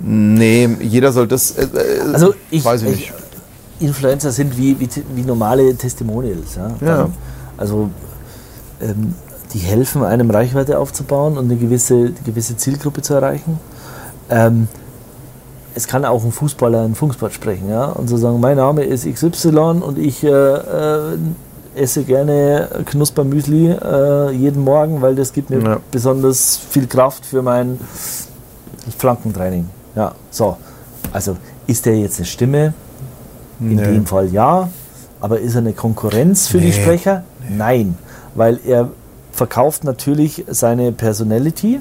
Nee, jeder soll das. Äh, äh, Also ich, weiß ich ich nicht. Influencer sind wie, wie, wie normale Testimonials. Ja? Ja. Also ähm, die helfen einem Reichweite aufzubauen und eine gewisse, gewisse Zielgruppe zu erreichen. Ähm, es kann auch ein Fußballer einen Funkspot sprechen ja? und so sagen, mein Name ist XY und ich äh, äh, esse gerne Knuspermüsli äh, jeden Morgen, weil das gibt mir Ja. besonders viel Kraft für mein Flankentraining. Ja, so. Also ist der jetzt eine Stimme? In Nee. dem Fall ja. Aber ist er eine Konkurrenz für die Nee. Sprecher? Nein. Weil er verkauft natürlich seine Personality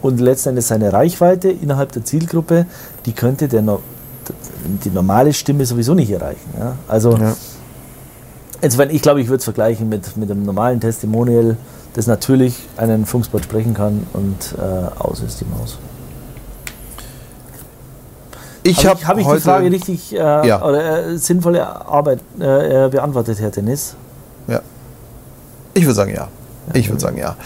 und letztendlich seine Reichweite innerhalb der Zielgruppe, die könnte der no die normale Stimme sowieso nicht erreichen. Ja? Also Ja. Insofern, ich glaube, ich würde es vergleichen mit, mit einem normalen Testimonial, das natürlich einen Funkspot sprechen kann und äh, aus ist die Maus. Ich Habe habe ich, hab ich die. Frage richtig äh, Ja. oder äh, sinnvolle Arbeit äh, äh, beantwortet, Herr Dennis? Ich würde sagen ja. Ich würde sagen ja.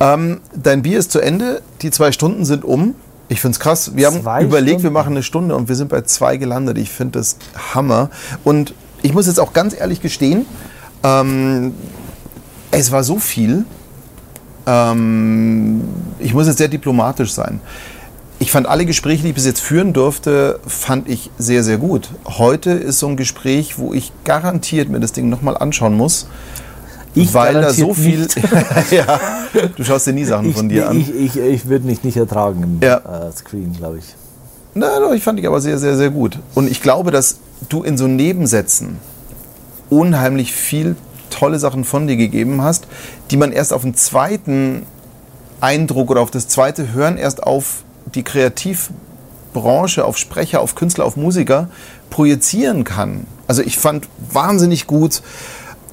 Ähm, dein Bier ist zu Ende, die zwei Stunden sind um. Ich finde es krass. Wir haben Zwei überlegt, wir Stunden? machen eine Stunde und wir sind bei zwei gelandet. Ich finde das Hammer. Und ich muss jetzt auch ganz ehrlich gestehen, ähm, es war so viel. Ähm, ich muss jetzt sehr diplomatisch sein. Ich fand alle Gespräche, die ich bis jetzt führen durfte, fand ich sehr, sehr gut. Heute ist so ein Gespräch, wo ich garantiert mir das Ding nochmal anschauen muss. Ich weil da so viel. ja, du schaust dir nie Sachen Ich, von dir an. ich, ich, ich würde mich nicht ertragen im Ja. äh, Screen, glaube ich. Na, doch, ich fand dich aber sehr, sehr, sehr gut. Und ich glaube, dass du in so Nebensätzen unheimlich viel tolle Sachen von dir gegeben hast, die man erst auf den zweiten Eindruck oder auf das zweite Hören erst auf die Kreativbranche, auf Sprecher, auf Künstler, auf Musiker projizieren kann. Also ich fand wahnsinnig gut,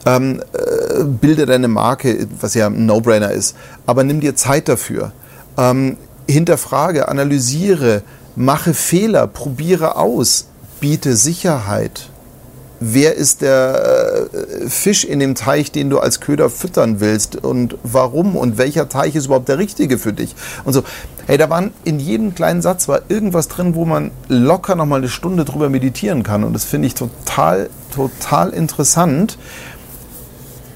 ähm, äh, bilde deine Marke, was ja ein No-Brainer ist, aber nimm dir Zeit dafür. Ähm, hinterfrage, analysiere, mache Fehler, probiere aus, biete Sicherheit. Wer ist der äh, Fisch in dem Teich, den du als Köder füttern willst und warum und welcher Teich ist überhaupt der richtige für dich? Und so, hey, da waren in jedem kleinen Satz war irgendwas drin, wo man locker noch mal eine Stunde drüber meditieren kann und das finde ich total, total interessant.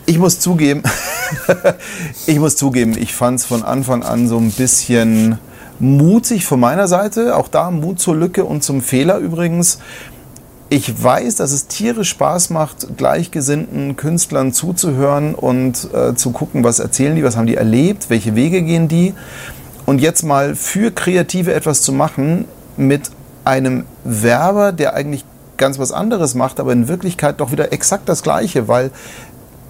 Ich muss zugeben, ich muss zugeben, ich fand es von Anfang an so ein bisschen mutig von meiner Seite. Auch da Mut zur Lücke und zum Fehler übrigens. Ich weiß, dass es tierisch Spaß macht, gleichgesinnten Künstlern zuzuhören und äh, zu gucken, was erzählen die, was haben die erlebt, welche Wege gehen die. Und jetzt mal für Kreative etwas zu machen mit einem Werber, der eigentlich ganz was anderes macht, aber in Wirklichkeit doch wieder exakt das Gleiche, weil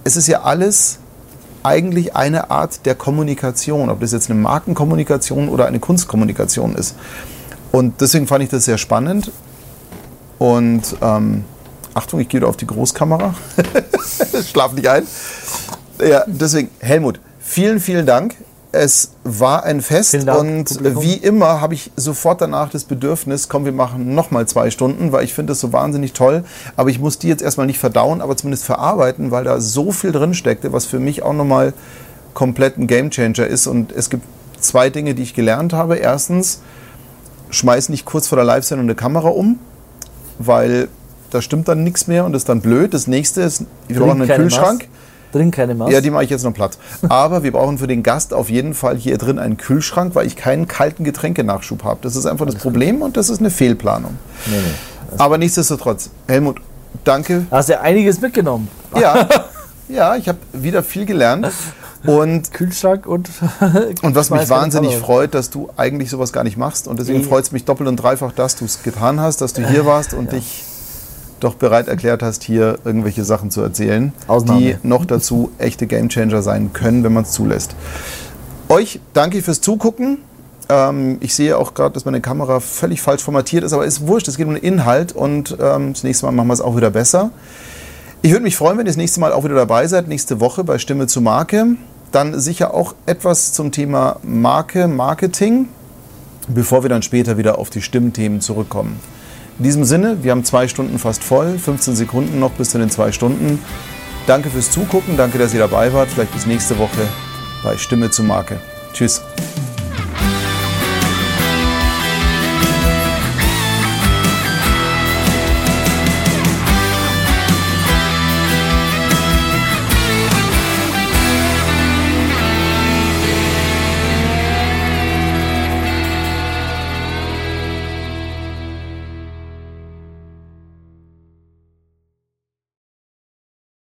es ist ja alles eigentlich eine Art der Kommunikation, ob das jetzt eine Markenkommunikation oder eine Kunstkommunikation ist. Und deswegen fand ich das sehr spannend. Und ähm, Achtung, ich gehe da auf die Großkamera. Schlaf nicht ein. Ja, deswegen, Helmut, vielen, vielen Dank. Es war ein Fest und Publikum. wie immer habe ich sofort danach das Bedürfnis, komm, wir machen nochmal zwei Stunden, weil ich finde das so wahnsinnig toll. Aber ich muss die jetzt erstmal nicht verdauen, aber zumindest verarbeiten, weil da so viel drin steckte, was für mich auch nochmal komplett ein Gamechanger ist. Und es gibt zwei Dinge, die ich gelernt habe. Erstens, schmeiß nicht kurz vor der Live-Sendung eine Kamera um, weil da stimmt dann nichts mehr und ist dann blöd. Das nächste ist, wir brauchen einen Kühlschrank. Maß. Drin keine Maus? Ja, die mache ich jetzt noch platt. Aber wir brauchen für den Gast auf jeden Fall hier drin einen Kühlschrank, weil ich keinen kalten Getränkenachschub habe. Das ist einfach das Problem und das ist eine Fehlplanung. Nee, nee. Aber nichtsdestotrotz, Helmut, danke. Hast ja einiges mitgenommen. Ja, ja ich habe wieder viel gelernt. Und Kühlschrank und. und was mich wahnsinnig freut, dass du eigentlich sowas gar nicht machst. Und deswegen freut es mich doppelt und dreifach, dass du es getan hast, dass du hier warst und ja. dich doch bereit erklärt hast, hier irgendwelche Sachen zu erzählen, Ausnahme. die noch dazu echte Gamechanger sein können, wenn man es zulässt. Euch danke fürs Zugucken. Ähm, ich sehe auch gerade, dass meine Kamera völlig falsch formatiert ist, aber ist wurscht, es geht um den Inhalt und ähm, das nächste Mal machen wir es auch wieder besser. Ich würde mich freuen, wenn ihr das nächste Mal auch wieder dabei seid, nächste Woche bei Stimme zu Marke. Dann sicher auch etwas zum Thema Marke, Marketing, bevor wir dann später wieder auf die Stimmthemen zurückkommen. In diesem Sinne, wir haben zwei Stunden fast voll, 15 Sekunden noch bis zu den zwei Stunden. Danke fürs Zugucken, danke, dass ihr dabei wart. Vielleicht bis nächste Woche bei Stimme zu Marke. Tschüss.